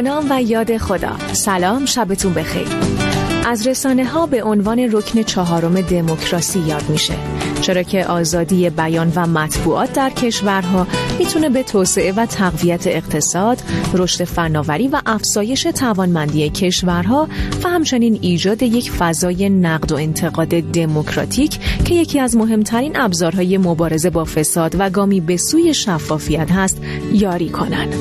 نام و یاد خدا. سلام شبتون بخیر. از رسانه ها به عنوان رکن چهارم دموکراسی یاد میشه. چرا که آزادی بیان و مطبوعات در کشورها می‌تونه به توسعه و تقویت اقتصاد، رشد فناوری و افزایش توانمندی کشورها و همچنین ایجاد یک فضای نقد و انتقاد دموکراتیک که یکی از مهمترین ابزارهای مبارزه با فساد و گامی به سوی شفافیت هست یاری کنند.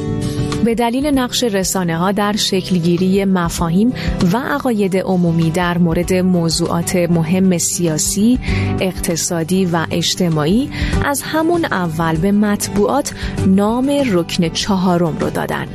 به دلیل نقش رسانه ها در شکلگیری مفاهیم و عقاید عمومی در مورد موضوعات مهم سیاسی، اقتصادی و اجتماعی از همون اول به مطبوعات نام رکن چهارم رو دادن.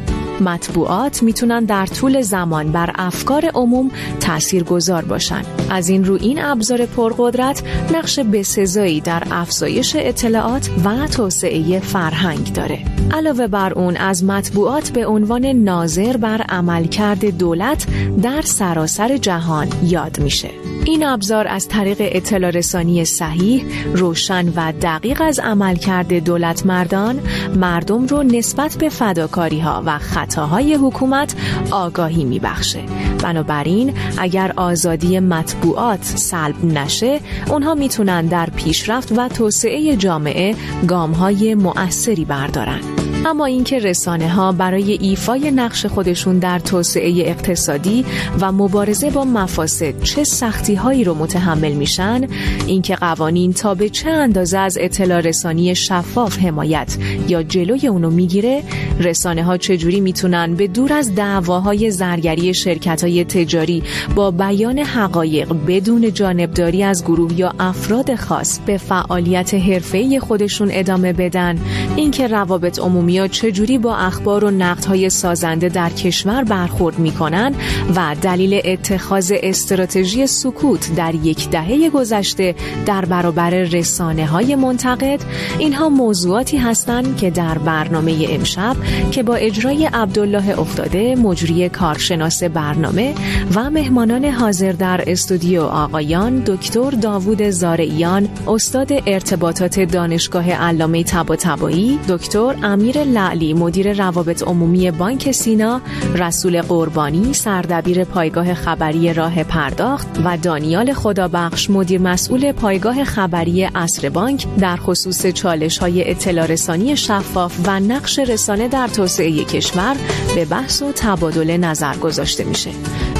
مطبوعات می‌تونن در طول زمان بر افکار عموم تأثیر گذار باشن. از این رو این ابزار پرقدرت نقش بسزایی در افزایش اطلاعات و توسعه فرهنگ داره. علاوه بر اون از مطبوعات به عنوان ناظر بر عملکرد دولت در سراسر جهان یاد میشه. این ابزار از طریق اطلاع رسانی صحیح، روشن و دقیق از عملکرد دولت مردان، مردم رو نسبت به فداکاری ها و خطاهای حکومت آگاهی میبخشه. بنابراین اگر آزادی مطبوعات سلب نشه، اونها می‌تونن در پیشرفت و توسعه جامعه گام های مؤثری بردارن. اما اینکه رسانه ها برای ایفای نقش خودشون در توسعه اقتصادی و مبارزه با مفاسد چه سختی هایی رو متحمل میشن اینکه قوانین تا به چه اندازه از اطلاع رسانی شفاف حمایت یا جلوی اونو می‌گیره رسانه ها چجوری می‌تونن به دور از دعواهای زرگری شرکت های تجاری با بیان حقایق بدون جانبداری از گروه یا افراد خاص به فعالیت حرفه‌ای خودشون ادامه بدن؟ اینکه روابط عمومی ها چجوری با اخبار و نقدهای سازنده در کشور برخورد می‌کنن و دلیل اتخاذ استراتژی سکوت در یک دهه گذشته در برابر رسانه های منتقد؟ اینها موضوعاتی هستند که در برنامه امشب که با اجرای عبدالله افتاده مجری کارشناس برنامه و مهمانان حاضر در استودیو آقایان دکتر داوود زارعیان استاد ارتباطات دانشگاه علامه طباطبایی دکتر امیر لعلی مدیر روابط عمومی بانک سینا رسول قربانی سردبیر پایگاه خبری راه پرداخت و دانیال خدابخش مدیر مسئول پایگاه خبری اصر بانک در خصوص چالش های اطلاع رسانی شفاف و نقش رسانه در توسعه کشور به بحث و تبادل نظر گذاشته میشه.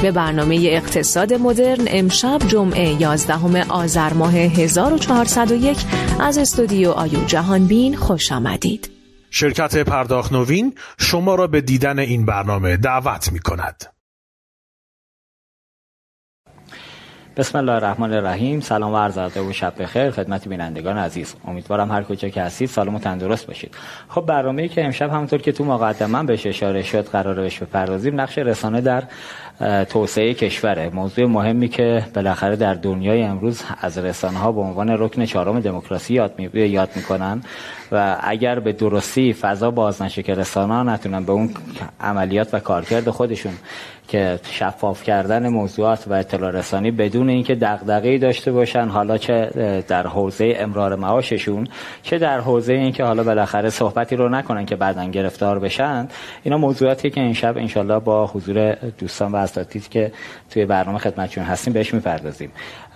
به برنامه اقتصاد مدرن امشب جمعه 11 آذر ماه 1401 از استودیو آیو جهانبین خوش آمدید. شرکت پرداخت نوین شما را به دیدن این برنامه دعوت می کند. بسم الله الرحمن الرحیم. سلام و عرض ادب و شب بخیر خدمت بینندگان عزیز. امیدوارم هر کجا که هستید سالم و تندرست باشید. خب برنامه‌ای که امشب همونطور که تو مقدمه بهش اشاره شد قراره بهش بپردازیم نقش رسانه در توسعه کشوره. موضوع مهمی که بالاخره در دنیای امروز از رسانه ها به عنوان رکن چهارم دموکراسی یاد می یاد می‌کنن و اگر به درستی فضا باز نشه که رسانه ها نتونن به اون عملیات و کارکرد خودشون که شفاف کردن موضوعات و اطلاع رسانی بدون اینکه دغدغه‌ای داشته باشن حالا چه در حوزه امرار معاششون چه در حوزه اینکه حالا بالاخره صحبتی رو نکنن که بعدا گرفتار بشن اینا موضوعاتی که این شب انشالله با حضور دوستان و اساتید که توی برنامه خدمتشون هستیم بهش می‌پردازیم.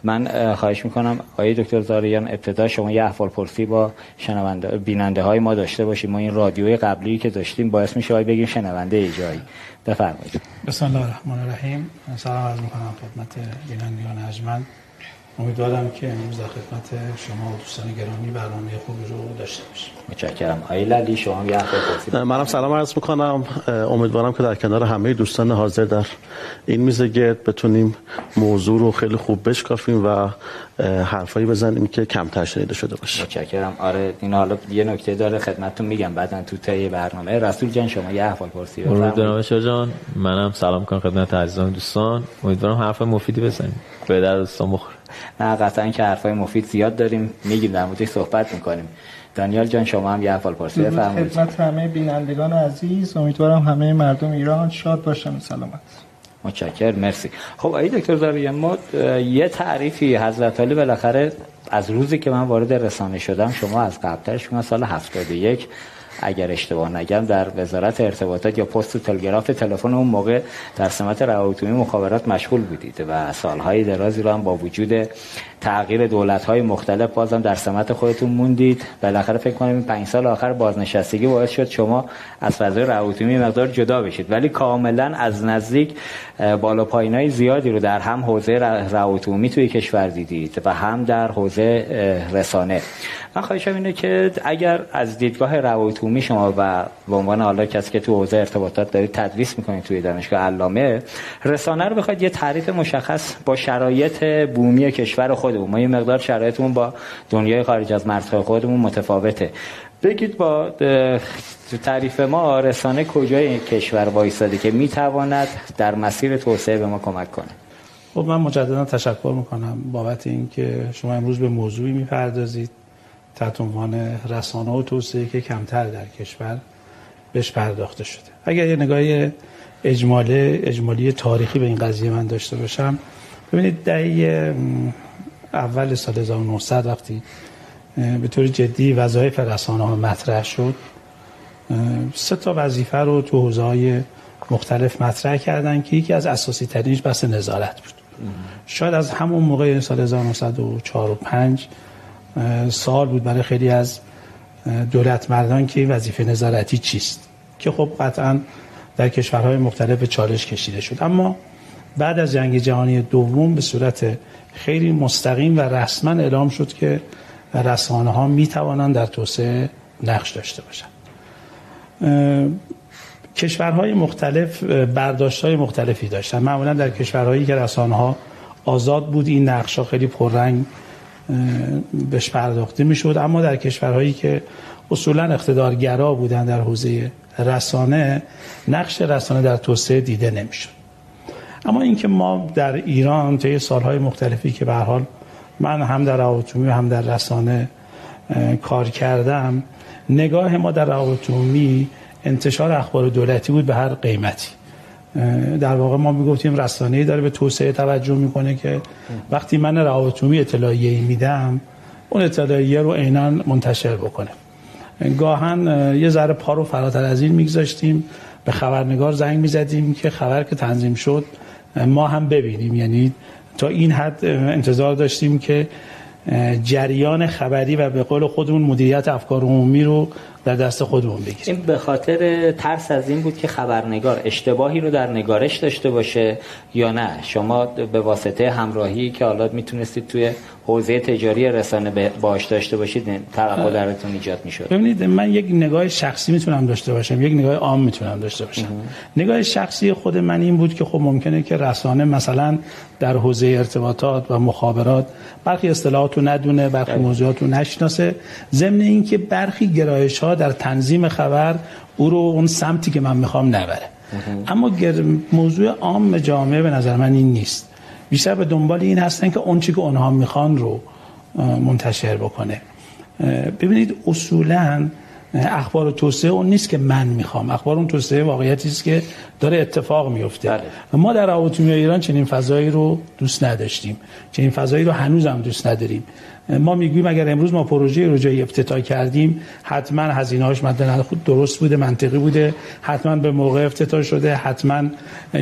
من خواهش می‌کنم آقای دکتر زاریان ابتدا شما یه احوال پرسی با شنونده بیننده های ما داشته باشیم. ما این رادیوی قبلی که داشتیم باعث میشه بگیم شنونده ای جایی. بفرمایید. بسم الله الرحمن الرحیم. سلام عرض می‌کنم خدمت بینندگان ارجمند امیدوارم که امروز در خدمت شما و دوستان گرامی برنامه خوبی رو داشته باشیم. متشکرم. آقای للی شما یه منم سلام عرض می‌کنم. امیدوارم که در کنار همه دوستان حاضر در این میز گرد بتونیم موضوع رو خیلی خوب بشکافیم و حرفایی بزنیم که کمتر شنیده شده باشه. متشکرم. آره این حالا یه نکته داره خدمتتون میگم. بعدا تو طی برنامه. رسول جان شما یه احوال پرسی بفرمایید. جان منم سلام کنم خدمت عزیزان دوستان. امیدوارم حرف مفیدی بزنیم. به در دوستان بخوره. نه قطعا که حرفای مفید زیاد داریم. میگیم در موردش صحبت می‌کنیم. دانیال جان شما هم یه احوال پرسی بفرمایید. خدمت همه بینندگان عزیز. امیدوارم همه مردم ایران شاد باشن و سلامت. متشکر مرسی. خب ای دکتر زاریان ما یه تعریفی حضرت علی بالاخره از روزی که من وارد رسانه شدم شما از قبلترش من سال 71 اگر اشتباه نگم در وزارت ارتباطات یا پست تلگراف تلفن اون موقع در سمت روابط مخابرات مشغول بودید و سالهای درازی رو هم با وجود تغییر دولت های مختلف بازم در سمت خودتون موندید. بالاخره فکر کنم این پنج سال آخر بازنشستگی باعث شد شما از فضای روابطی مقدار جدا بشید. ولی کاملا از نزدیک بالا پایینای زیادی رو در هم حوزه روابط توی کشور دیدید و هم در حوزه رسانه. من خواهشم اینه که اگر از دیدگاه روابط شما و به عنوان حالا کسی که تو حوزه ارتباطات دارید تدریس می‌کنید توی دانشگاه علامه رسانه رو بخواید یه تعریف مشخص با شرایط بومی کشور خودمون. ما یه مقدار شرایطمون با دنیای خارج از مرزهای خودمون متفاوته. بگید با تعریف ما رسانه کجای کشور وایستاده که می‌تواند در مسیر توسعه به ما کمک کنه؟ خب من مجددا تشکر می‌کنم بابت اینکه شما امروز به موضوعی می‌پردازید. تحت عنوان رسانه و توسعه که کمتر در کشور بهش پرداخته شده. اگر یه نگاه اجمالی اجمالی تاریخی به این قضیه من داشته باشم ببینید دهه اول سال 1900 وقتی به طور جدی وظایف رسانه ها مطرح شد سه تا وظیفه رو تو حوزه های مختلف مطرح کردن که یکی از اساسی ترینش بحث نظارت بود. شاید از همون موقع سال 1904 و 5 سال بود برای خیلی از دولت مردان که وظیفه نظارتی چیست؟ که خب قطعا در کشورهای مختلف چالش کشیده شد. اما بعد از جنگ جهانی دوم به صورت خیلی مستقیم و رسما اعلام شد که رسانه ها می توانند در توسعه نقش داشته باشند. کشورهای مختلف برداشت های مختلفی داشتن معمولا در کشورهایی که رسانه ها آزاد بود این نقش ها خیلی پررنگ بهش پرداخته می‌شد. اما در کشورهایی که اصولا اقتدارگرا بودن در حوزه رسانه نقش رسانه در توسعه دیده نمی‌شد. اما اینکه ما در ایران طی سالهای مختلفی که به حال من هم در روابط هم در رسانه کار کردم نگاه ما در روابط انتشار اخبار دولتی بود به هر قیمتی. در واقع ما می‌گفتیم رسانه‌ای داره به توسعه توجه می‌کنه که وقتی من روابط اطلاعیه میدم اون اطلاعیه رو عینا منتشر بکنه. گاهن یه ذره پا رو فراتر از این میگذاشتیم به خبرنگار زنگ می‌زدیم که خبر که تنظیم شد ما هم ببینیم. یعنی تا این حد انتظار داشتیم که جریان خبری و به قول خودمون مدیریت افکار عمومی رو در دست خودمون بگیریم. این به خاطر ترس از این بود که خبرنگار اشتباهی رو در نگارش داشته باشه یا نه؟ شما به واسطه همراهی که حالا می‌تونستید توی حوزه تجاری رسانه باش داشته باشید توقع درتون ایجاد می‌شد. ببینید من یک نگاه شخصی می‌تونم داشته باشم یک نگاه عام می‌تونم داشته باشم. نگاه شخصی خود من این بود که خب ممکنه که رسانه مثلا در حوزه ارتباطات و مخابرات برخی اصطلاحات رو ندونه برخی بله. موضوعات رو نشناسه. ضمن اینکه برخی گرایش ها در تنظیم خبر او رو اون سمتی که من می‌خوام نبره. اما موضوع عام جامعه به نظر من این نیست. بیشتر به دنبال این هستن که اون چی که اونها می‌خوان رو منتشر بکنه. ببینید اصولا اخبار و توسعه اون نیست که من می‌خوام. اخبار اون توسعه واقعیتی است که داره اتفاق میفته. بله. ما در اتومبیل ایران چنین فضایی رو دوست نداشتیم. چنین فضایی رو هنوز هم دوست نداریم. ما می‌گویم اگر امروز ما پروژه رو جای افتتاح کردیم حتما هزینه‌اش مد خود درست بوده منطقی بوده حتما به موقع افتتاح شده حتما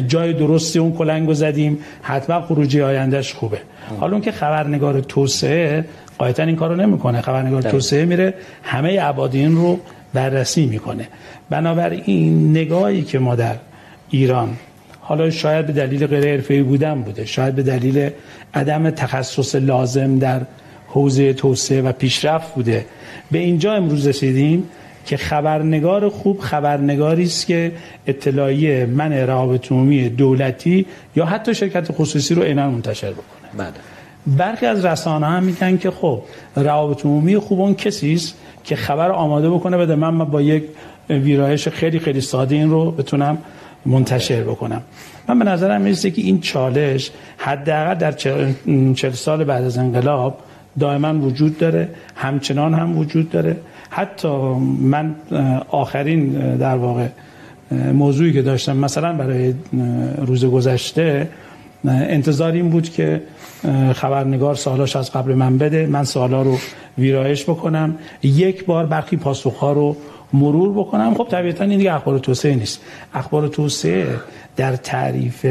جای درستی اون کلنگو زدیم حتما خروجی آیندهش خوبه. حالا اون که خبرنگار توسعه قایتا این کارو نمی‌کنه. خبرنگار توسعه میره همه عبادین رو بررسی می‌کنه. بنابراین نگاهی که ما در ایران حالا شاید به دلیل غیر حرفه‌ای بودن بوده شاید به دلیل عدم تخصص لازم در حوزه توسعه و پیشرفت بوده. به اینجا امروز رسیدیم که خبرنگار خوب خبرنگاری است که اطلاعیه من روابط عمومی دولتی یا حتی شرکت خصوصی رو عینا منتشر بکنه. بله. برخی از رسانه هم میگن که خب روابط عمومی خوب اون کسی است که خبر آماده بکنه بده من با یک ویرایش خیلی خیلی ساده این رو بتونم منتشر بکنم. من به نظرم می‌رسه که این چالش حداقل در چل سال بعد از انقلاب دائما وجود داره همچنان هم وجود داره. حتی من آخرین در واقع موضوعی که داشتم مثلا برای روز گذشته انتظار این بود که خبرنگار سوالاش از قبل من بده من سوالا رو ویرایش بکنم یک بار برخی پاسخها رو مرور بکنم. خب طبیعتا این دیگه اخبار توسعه نیست. اخبار توسعه در تعریف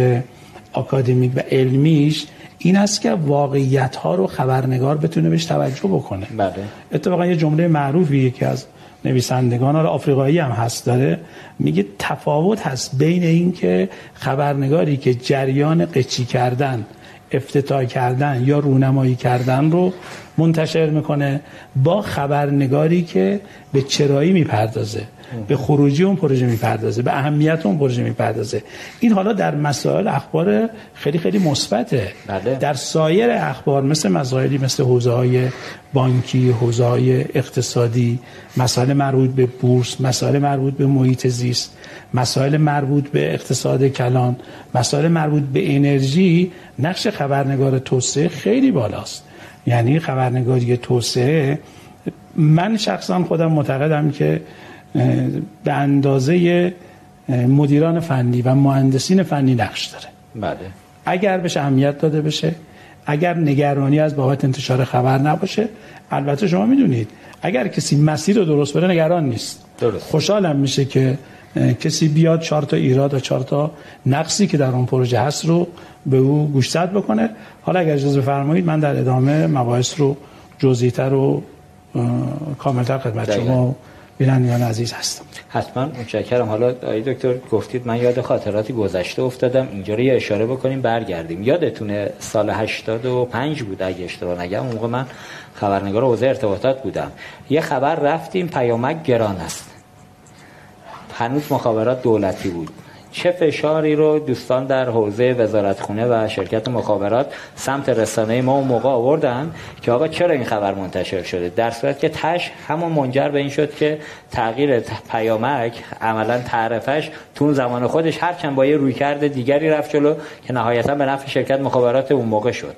آکادمیک و علمیش این است که واقعیت ها رو خبرنگار بتونه بهش توجه بکنه بله. اتفاقا یه جمله معروفی یکی از نویسندگان آفریقایی هم هست داره میگه تفاوت هست بین این که خبرنگاری که جریان قچی کردن افتتاح کردن یا رونمایی کردن رو منتشر می‌کنه با خبرنگاری که به چرایی می‌پردازه به خروجی اون پروژه می‌پردازه به اهمیت اون پروژه می‌پردازه. این حالا در مسائل اخبار خیلی خیلی مثبته. بله. در سایر اخبار مثل مسائلی مثل حوزه های بانکی حوزه های اقتصادی مسائل مربوط به بورس مسائل مربوط به محیط زیست مسائل مربوط به اقتصاد کلان مسائل مربوط به انرژی نقش خبرنگار توسعه خیلی بالاست. یعنی خبرنگاری توسعه. من شخصا خودم معتقدم که به اندازه مدیران فنی و مهندسین فنی نقش داره. بله. اگر بهش اهمیت داده بشه اگر نگرانی از بابت انتشار خبر نباشه البته شما می‌دونید اگر کسی مسیر رو درست بره نگران نیست. درست. خوشحالم میشه که کسی بیاد چهار تا ایراد و چهار تا نقصی که در اون پروژه هست رو به او گوشزد بکنه. حالا اگر اجازه بفرمایید من در ادامه مباحث رو جزئی‌تر و کاملتر خدمت. شما بینندگان عزیز هستم. حتما. متشکرم. حالا آقای دکتر گفتید من یاد خاطراتی گذشته افتادم. اینجا رو یه اشاره بکنیم برگردیم. یادتونه سال 85 بود اگه اشتباه نگم اون موقع من خبرنگار حوزه ارتباطات بودم. یه خبر رفتیم پیامک گران است. هنوز مخابرات دولتی بود. چه فشاری رو دوستان در حوزه وزارتخونه و شرکت مخابرات سمت رسانه ما اون موقع آوردن که آقا چرا این خبر منتشر شده؟ در صورت که تش همون منجر به این شد که تغییر پیامک عملا تعرفش تو اون زمان خودش هرچند با یه رویکرد دیگری رفت جلو که نهایتا به نفع شرکت مخابرات اون موقع شد.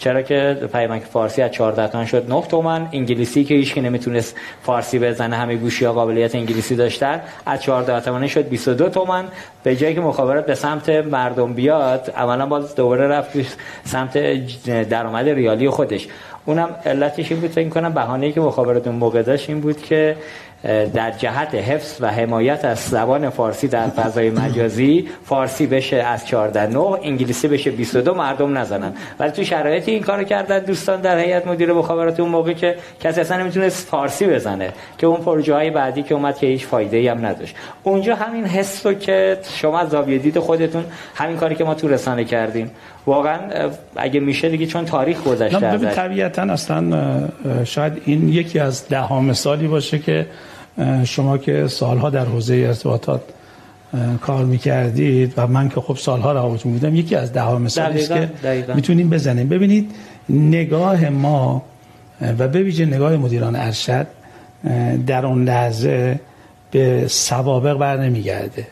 چرا که پیامک فارسی از 14 تومن شد 9 تومن انگلیسی که هیچ کی نمی‌تونست فارسی بزنه همه گوشی ها قابلیت انگلیسی داشتن. از 14 تومن شد 22 تومن به جایی که مخابرات به سمت مردم بیاد عملا باز دوباره رفت سمت درآمد ریالی خودش. اونم علتش این بود فکر کنم بهانه‌ای که مخابرات اون موقع داشت این بود که در جهت حفظ و حمایت از زبان فارسی در فضای مجازی فارسی بشه از 14 9 انگلیسی بشه 22 مردم نزنن. ولی تو شرایطی این کارو کردن دوستان در هیئت مدیره مخابرات اون موقع که کسی اصلا نمی‌تونست فارسی بزنه که اون پروژه های بعدی که اومد که هیچ فایده ای هم نداشت. اونجا همین حس رو که شما از زاویه دید خودتون همین کاری که ما تو رسانه کردیم. واقعا اگه میشه دیگه چون تاریخ گذشته ببین. طبیعتا اصلا شاید این یکی از ده مثالی باشه که شما که سالها در حوزه ارتباطات کار می‌کردید و من که خب سالها روابطون بودم یکی از ده ها مثالی است که دقیقاً. می‌تونیم بزنیم. ببینید نگاه ما و به ویژه نگاه مدیران ارشد در اون لحظه به سوابق بر نمیگرده.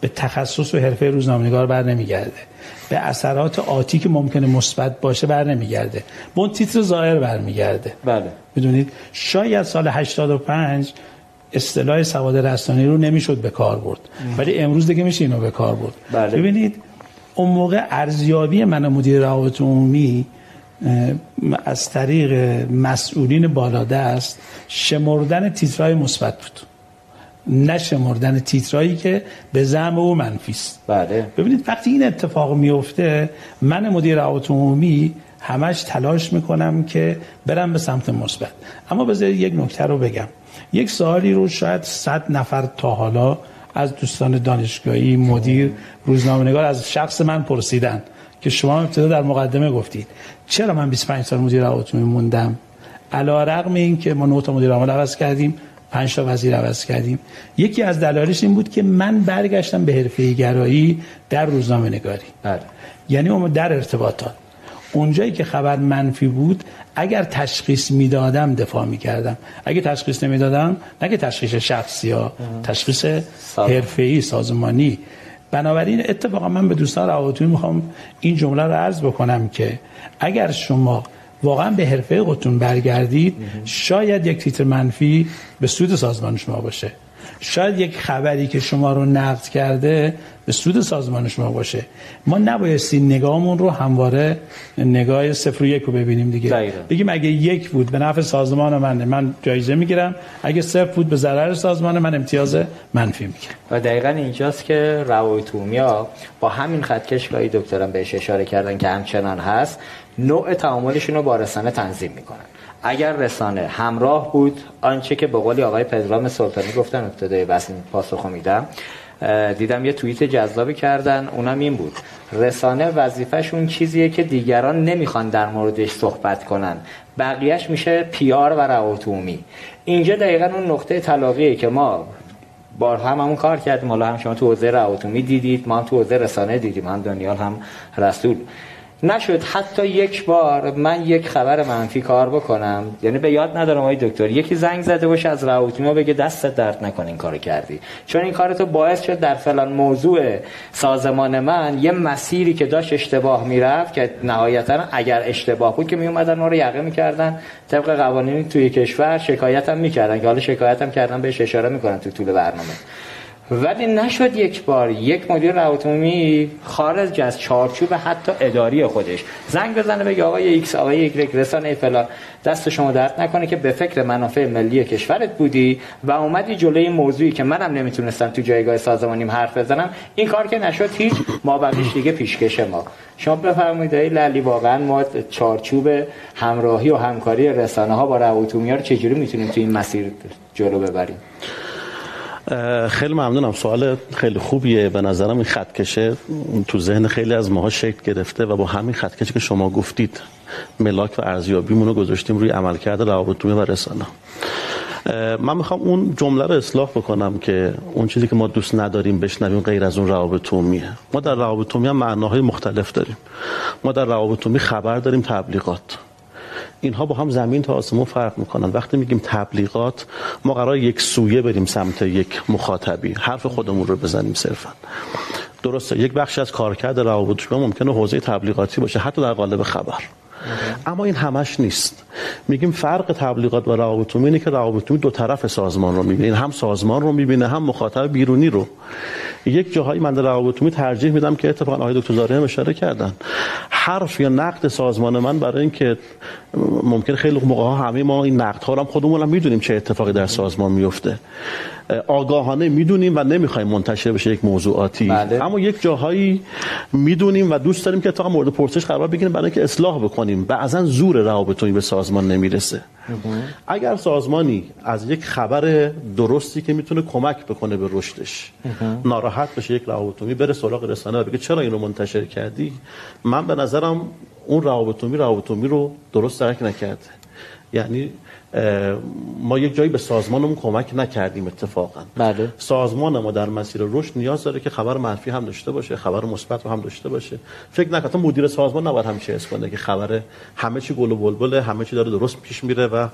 به تخصص و حرفه روزنامه‌نگار بر نمیگرده. به اثرات آتی که ممکنه مثبت باشه بر نمیگرده. به اون تیتر ظاهر برمیگرده بله. می‌دونید؟ شاید سال 85 اصطلاح سواد رسانه‌ای رو نمی‌شد به کار برد. ولی امروز دیگه میشه اینو به کار برد. بله. ببینید اون موقع ارزیابی من مدیر روابط عمومی از طریق مسئولین بالادست شمردن تیترهای مثبت بود. نه شمردن تیترهایی که به زعم او منفی است. بله. ببینید وقتی این اتفاق میفته من مدیر روابط عمومی همش تلاش می‌کنم که برم به سمت مثبت. اما بذارید یک نکته رو بگم. یک سوالی رو شاید صد نفر تا حالا از دوستان دانشگاهی مدیر روزنامه‌نگار از شخص من پرسیدن که شما ابتدا در مقدمه گفتید. چرا من 25 سال مدیر عمومی موندم؟ علا رقم این که ما نه تا مدیر عامل عوض کردیم پنج تا وزیر عوض کردیم. یکی از دلایلش این بود که من برگشتم به حرفه گرایی در روزنامه نگاری بله. یعنی اون در ارتباطات. اونجایی که خبر منفی بود اگر تشخیص می‌دادم دفاع می‌کردم. اگه تشخیص نمی‌دادم نه که تشخیص شخصی ها تشخیص حرفه‌ای سازمانی. بنابراین اتفاقا من به دوستان روابطی می‌خوام این جمله رو عرض بکنم که اگر شما واقعا به حرفه خودتون برگردید شاید یک تیتر منفی به سود سازمان شما باشه. شاید یک خبری که شما رو نقد کرده به سود سازمان شما باشه. ما نبایستی نگاهمون رو همواره نگاه صفر و یک رو ببینیم دیگه. دقیقاً. بگیم اگه یک بود به نفع سازمان من من جایزه می‌گیرم. اگه صفر بود به ضرر سازمان من امتیاز منفی می‌گیرم. و دقیقا اینجاست که روابط عمومیا با همین خطکش که دکترم بهش اشاره کردن که همچنان هست نوع تعاملشون رو با رسانه تنظیم می‌کنن. اگر رسانه همراه بود آنچه که به قولی آقای پدرام سلطانی گفتن ابتدای بس این پاسخو میدم. دیدم یه توییت جذابی کردن اونم این بود. رسانه وظیفهشون چیزیه که دیگران نمی‌خوان در موردش صحبت کنن. بقیهش میشه پیار و روابط عمومی اینجا دقیقا اون نقطه تلاقیه که ما بار هم همون کار کردیم. حالا هم شما تو حوزه روابط عمومی دیدید ما تو حوزه رسانه دیدیم. هم دانیال هم رسول. نشد حتی یک بار من یک خبر منفی کار بکنم. یعنی به یاد ندارم آقای دکتر. یکی زنگ زده باشه از روابط ما بگه دستت درد نکنه این کارو کردی. چون این کارتو باعث شد در فلان موضوع سازمان من یه مسیری که داشت اشتباه می‌رفت که نهایتا اگر اشتباه بود که می اومدن ما رو یقه می‌کردن. طبق قوانین توی کشور شکایت هم می‌کردن. که حالا شکایت هم کردن بهش اشاره می‌کنن تو طول برنامه. ولی نشد یک بار. یک مدیر روابط عمومی خارج از چارچوب حتی اداری خودش. زنگ بزنه بگه آقای X آقای یک رسانه فلان. دست شما درد نکنه که به فکر منافع ملی کشورت بودی و اومدی جلوی موضوعی که منم نمی‌تونستم تو جایگاه سازمانیم حرف بزنم. این کار که نشد هیچ ما بقیش دیگه پیشکش ما. شما بفرمایید للی واقعا ما چارچوب همراهی و همکاری رسانه ها با روابط عمومی رو چجوری می‌تونیم تو این مسیر جلو ببریم؟ خیلی ممنونم. سوال خیلی خوبیه. به نظرم این خطکشه تو ذهن خیلی از ماها شکل گرفته و با همین خطکشی که شما گفتید ملاک و ارزیابیمون رو گذاشتیم روی عملکرد روابط و رسانه من می‌خوام اون جمله رو اصلاح بکنم که اون چیزی که ما دوست نداریم بشنویم غیر از اون روابط عمومیه ما در روابط عمومی هم معناهای مختلف داریم. ما در روابط عمومی خبر داریم تبلیغات. اینها با هم زمین تا آسمون فرق می‌کنن. وقتی میگیم تبلیغات ما قرار یک سویه بریم سمت یک مخاطبی. حرف خودمون رو بزنیم صرفا. درسته یک بخش از کارکرد روابط شما ممکنه حوزه تبلیغاتی باشه حتی در قالب خبر. اما این همش نیست. میگیم فرق تبلیغات و روابط اینه که روابط دو طرف سازمان رو می‌بینه. هم سازمان رو می‌بینه هم مخاطب بیرونی رو. یک جاهایی من در روابط ترجیح میدم که اتفاقا آقای دکتر زاهری هم اشاره کردن. حرف یا نقد سازمان من برای اینکه ممکن خیلی موقع ها همه ما این نقد ها هم خودمون هم می‌دونیم چه اتفاقی در سازمان میفته آگاهانه می‌دونیم و نمی‌خوایم منتشر بشه یک موضوعاتی. بله. اما یک جاهایی می‌دونیم و دوست داریم که اتفاقا مورد پرسش قرار بگیریم برای اینکه اصلاح بکنیم بعضا زور روابطی به سازمان نمی‌رسه. اگر سازمانی از یک خبر درستی که می‌تونه کمک بکنه به رشدش ناراحت بشه یک روابطی بره سراغ رسانه و بگه چرا اینو منتشر کردی؟ من به نظرم اون روابطی روابطی رو درست درک نکرده. یعنی ما یک جایی به سازمانمون کمک نکردیم اتفاقا. بله. سازمان ما در مسیر رشد نیاز داره که خبر منفی هم داشته باشه خبر مثبت هم داشته باشه. فکر نکنم مدیر سازمان نباید همیشه حس کنه که خبر همه چی گل و بلبله همه چی داره درست پیش میره و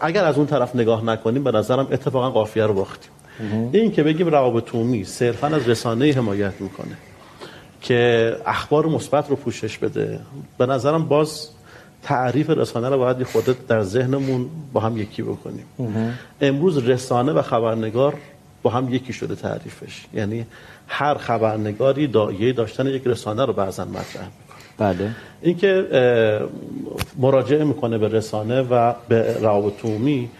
اگر از اون طرف نگاه نکنیم به نظرم اتفاقا قافیه رو باختیم. این که بگیم روابط عمومی صرفا از رسانه حمایت می‌کنه. که اخبار مثبت رو پوشش بده. به نظرم باز تعریف رسانه رو باید خودت در ذهنمون با هم یکی بکنیم. امروز رسانه و خبرنگار با هم یکی شده تعریفش. یعنی هر خبرنگاری دایه داشتن یک رسانه رو بعضا مطرح می‌کنه. بله. اینکه مراجعه می‌کنه به رسانه و به روابط عمومی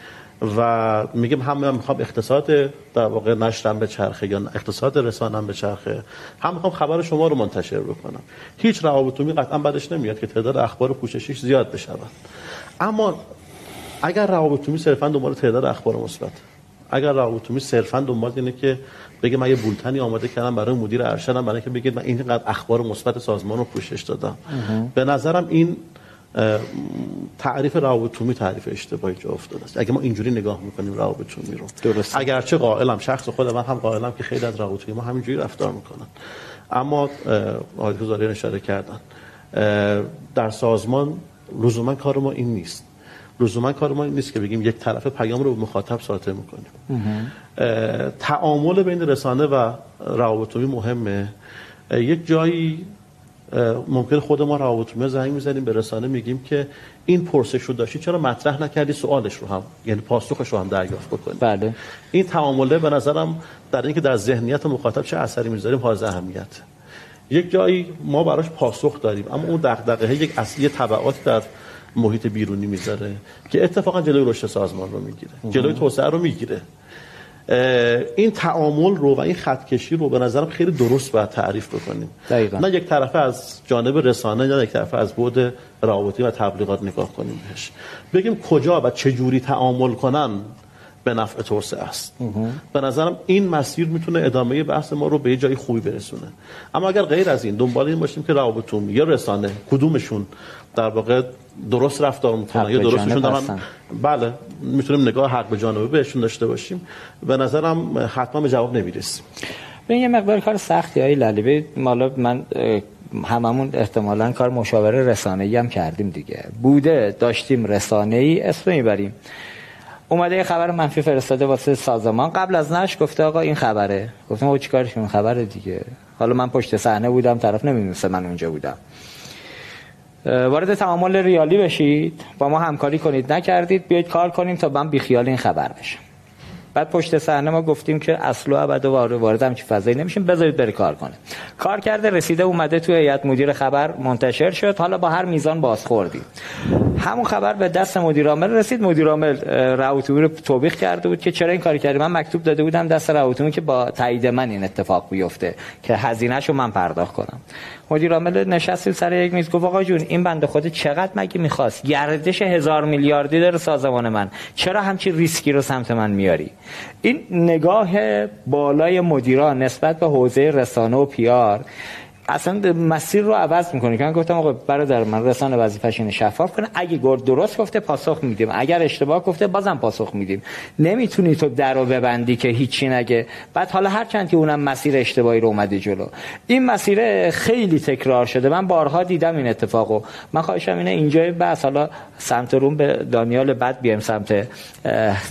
و میگم هم من می‌خوام اقتصاد در واقع نشرم به چرخه یا اقتصاد رسانم به چرخه هم می‌خوام خبر شما رو منتشر بکنم. هیچ روابط عمومی قطعا بعدش نمیاد که تعداد اخبار پوششیش زیاد بشود. اما اگر روابط عمومی صرفا دنبال تعداد اخبار مثبت اگر روابط عمومی صرفا دنبال اینه که بگه من یه بولتنی آماده کردم برای مدیر ارشدم برای اینکه بگید من اینقدر اخبار مثبت سازمان رو پوشش دادم. به نظرم این تعریف روابط عمومی تعریف اشتباهی جا افتاده است. اگه ما اینجوری نگاه می‌کنیم روابط عمومی رو. درست. اگرچه قائلم شخص خود من هم قائلم که خیلی از روابط عمومی ما همینجوری رفتار می‌کنن. اما آقای گزاری اشاره کردن. در سازمان لزوما کار ما این نیست. لزوما کار ما این نیست که بگیم یک طرف پیام رو به مخاطب ساطع می‌کنیم. تعامل بین رسانه و روابط عمومی مهمه. یک جایی ممکن خود ما روابط زنگ می‌زنیم به رسانه میگیم که این پرسش رو داشتی چرا مطرح نکردی؟ سوالش رو هم یعنی پاسخش رو هم دریافت بکنیم بله. این تعامله به نظرم در اینکه در ذهنیت مخاطب چه اثری می‌ذاریم حائز اهمیت. یک جایی ما براش پاسخ داریم اما اون دغدغه یک اصلی تبعات در محیط بیرونی می‌ذاره که اتفاقا جلوی رشد سازمان رو می‌گیره جلوی توسعه رو می‌گیره. این تعامل رو و این خطکشی رو به نظرم خیلی درست باید تعریف بکنیم دقیقا. نه یک طرفه از جانب رسانه نه یک طرفه از بود روابطی و تبلیغات نگاه کنیم بهش بگیم کجا و چه جوری تعامل کنن به نفع توسعه است. به نظرم این مسیر می‌تونه ادامه بحث ما رو به جای خوبی برسونه. اما اگر غیر از این دنبال این باشیم که روابطون یا رسانه کدومشون در واقع درست رفتار می‌کنن یا درستشون دارن؟ بله می‌تونیم نگاه حق به جانبه بهشون داشته باشیم. به نظرم حتما به جواب نمی‌رسیم. به یه مقدار کار سختی های للی. مالا من هممون احتمالا کار مشاوره رسانه هم کردیم دیگه. بوده داشتیم رسانه ای اسم می‌بریم. اومده یه خبر منفی فرستاده واسه سازمان. قبل از نش گفته آقا این خبره. گفتم آقا چیکارش کنم خبره دیگه. حالا من پشت صحنه بودم طرف نمی‌دونسته من اونجا بودم. وارد تعامل ریالی بشید. با ما همکاری کنید. نکردید بیاید کار کنیم تا من بیخیال این خبر بشم. بعد پشت صحنه ما گفتیم که اصل و ابد و وارد همچین فضایی نمیشیم بذارید بره کار کنه. کار کرده رسیده اومده توی هیئت مدیر خبر منتشر شد. حالا با هر میزان بازخوردی همون خبر به دست مدیر عامل رسید. مدیر عامل رو توبیخ کرده بود که چرا این کاری کردی؟ من مکتوب داده بودم دست راوتومی که با تایید من این اتفاق بیفته که هزینه‌شو من پرداخت کنم. مدیر عامل نشستیم سر یک میز. گفت آقا جون این بنده خود چقدر مگه می‌خواست؟ گردش هزار میلیاردی داره سازمان من. چرا همچی ریسکی رو سمت من میاری؟ این نگاه بالای مدیران نسبت به حوزه رسانه و پیار اصلا مسیر رو عوض می‌کنه که من گفتم آقا برادر من رسانه وظیفش اینه شفاف کنه. اگه گرد درست گفته پاسخ میدیم. اگر اشتباه گفته بازم پاسخ میدیم. نمی‌تونی تو در رو ببندی که هیچی نگه. بعد حالا هر چند که اونم مسیر اشتباهی رو اومده جلو. این مسیر خیلی تکرار شده. من بارها دیدم این اتفاقو. من خواهشم اینه اینجا بس. حالا سمت روم به دانیال بعد بیام سمت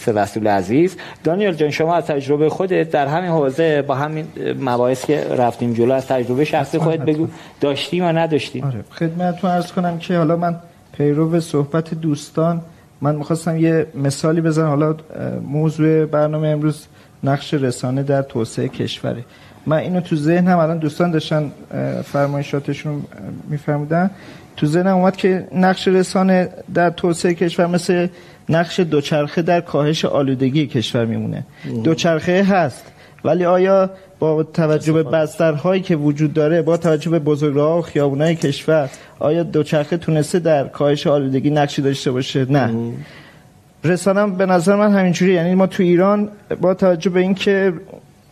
رسول عزیز. دانیال جان شما از تجربه خودت در همین حوزه با همین مباحث که رفتیم جلو از تجربه شخصی خودت بگو. داشتیم یا نداشتیم؟ آره خدمتتون عرض کنم که حالا من پیرو صحبت دوستان من می‌خواستم یه مثالی بزنم. حالا موضوع برنامه امروز نقش رسانه در توسعه کشوره. من اینو تو ذهنم الان دوستان داشتن فرمایشاتشون میفرمودن. تو ذهنم اومد که نقش رسانه در توسعه کشور مثل نقش دوچرخه در کاهش آلودگی کشور میمونه. دوچرخه هست. ولی آیا با توجه به بسترهایی که وجود داره با توجه به بزرگراه و خیابونای کشور آیا دوچرخه تونسته در کاهش آلودگی نقشی داشته باشه؟ نه. رسانه به نظر من همینجوری یعنی ما تو ایران با توجه به اینکه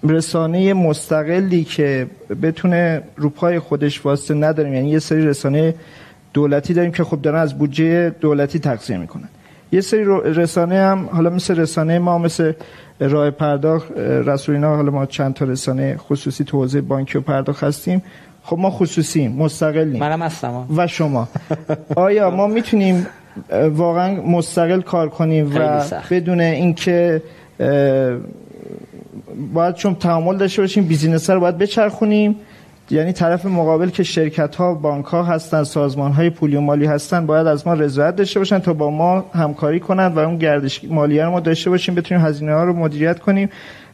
رسانه مستقلی که بتونه روپای خودش واسطه نداریم یعنی یه سری رسانه دولتی داریم که خب دارن از بودجه دولتی تقسیم می‌کنن. یه سری رسانه هم حالا مثل رسانه ما مثل راه پرداخت رسولینا حالا ما چند تا رسانه خصوصی تو حوزه بانکی و پرداخت هستیم. خب ما خصوصیم مستقلیم منم هستم و شما. آیا ما می‌تونیم واقعا مستقل کار کنیم و بدون اینکه باید چون تعامل داشته باشیم بیزینس رو باید بچرخونیم؟ یعنی طرف مقابل که شرکت ها بانک ها هستن سازمان های پولی و مالی هستن باید از ما رضایت داشته باشن تا با ما همکاری کنند و اون گردش مالی رو ما داشته باشیم بتونیم هزینه ها رو مدیریت کنیم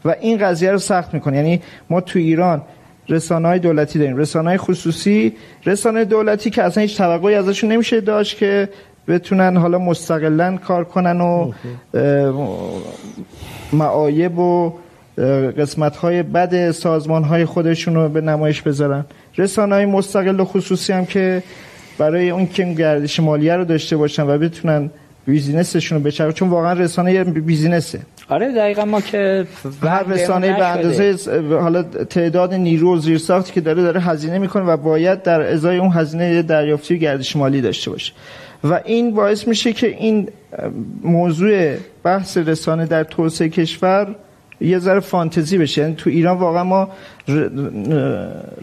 و این قضیه رو سخت می‌کنه. یعنی ما تو ایران رسانه های دولتی داریم. رسانه های خصوصی رسانه دولتی که اصلا هیچ توقعی ازشون نمیشه داشت که بتونن حالا مستقلا کار کنن و معایب و قسمت های بد سازمان های خودشون رو به نمایش بذارن. رسانه های مستقل و خصوصی هم که برای اون که گردش مالیه رو داشته باشن و بتونن بیزینسشون رو بچرخونن چون واقعا رسانه یه بیزینسه. آره دقیقا ما که هر رسانه به اندازه حالا تعداد نیرو و زیرساختی که داره داره هزینه می‌کنه و باید در ازای اون هزینه دریافتی گردش مالی داشته باشه. و این باعث میشه که این موضوع بحث رسانه در توسعه کشور یه ذره فانتزی بشه. یعنی تو ایران واقعا ما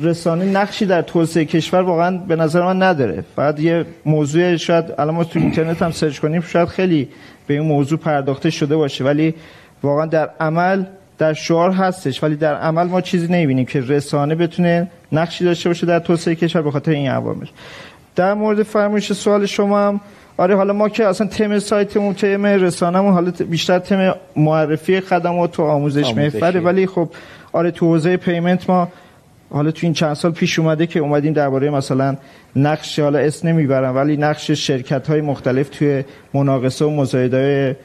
رسانه نقشی در توسعه کشور واقعا به نظر من نداره. فقط یه موضوع شاید الان ما تو اینترنت هم سرچ کنیم شاید خیلی به این موضوع پرداخته شده باشه. ولی واقعا در عمل در شعار هستش. ولی در عمل ما چیزی نمی‌بینیم که رسانه بتونه نقشی داشته باشه در توسعه کشور به خاطر این عوامل. در مورد فرمایش سوال شما هم آره حالا ما که اصلا تم سایتمون تم رسانه‌مون حالا بیشتر تم معرفی خدمات و آموزش. محوره ولی خب آره تو حوزه پیمنت ما حالا تو این چند سال پیش اومده که اومدیم درباره مثلا نقش حالا اسم نمی‌برم ولی نقش شرکت های مختلف توی مناقصه و مزایده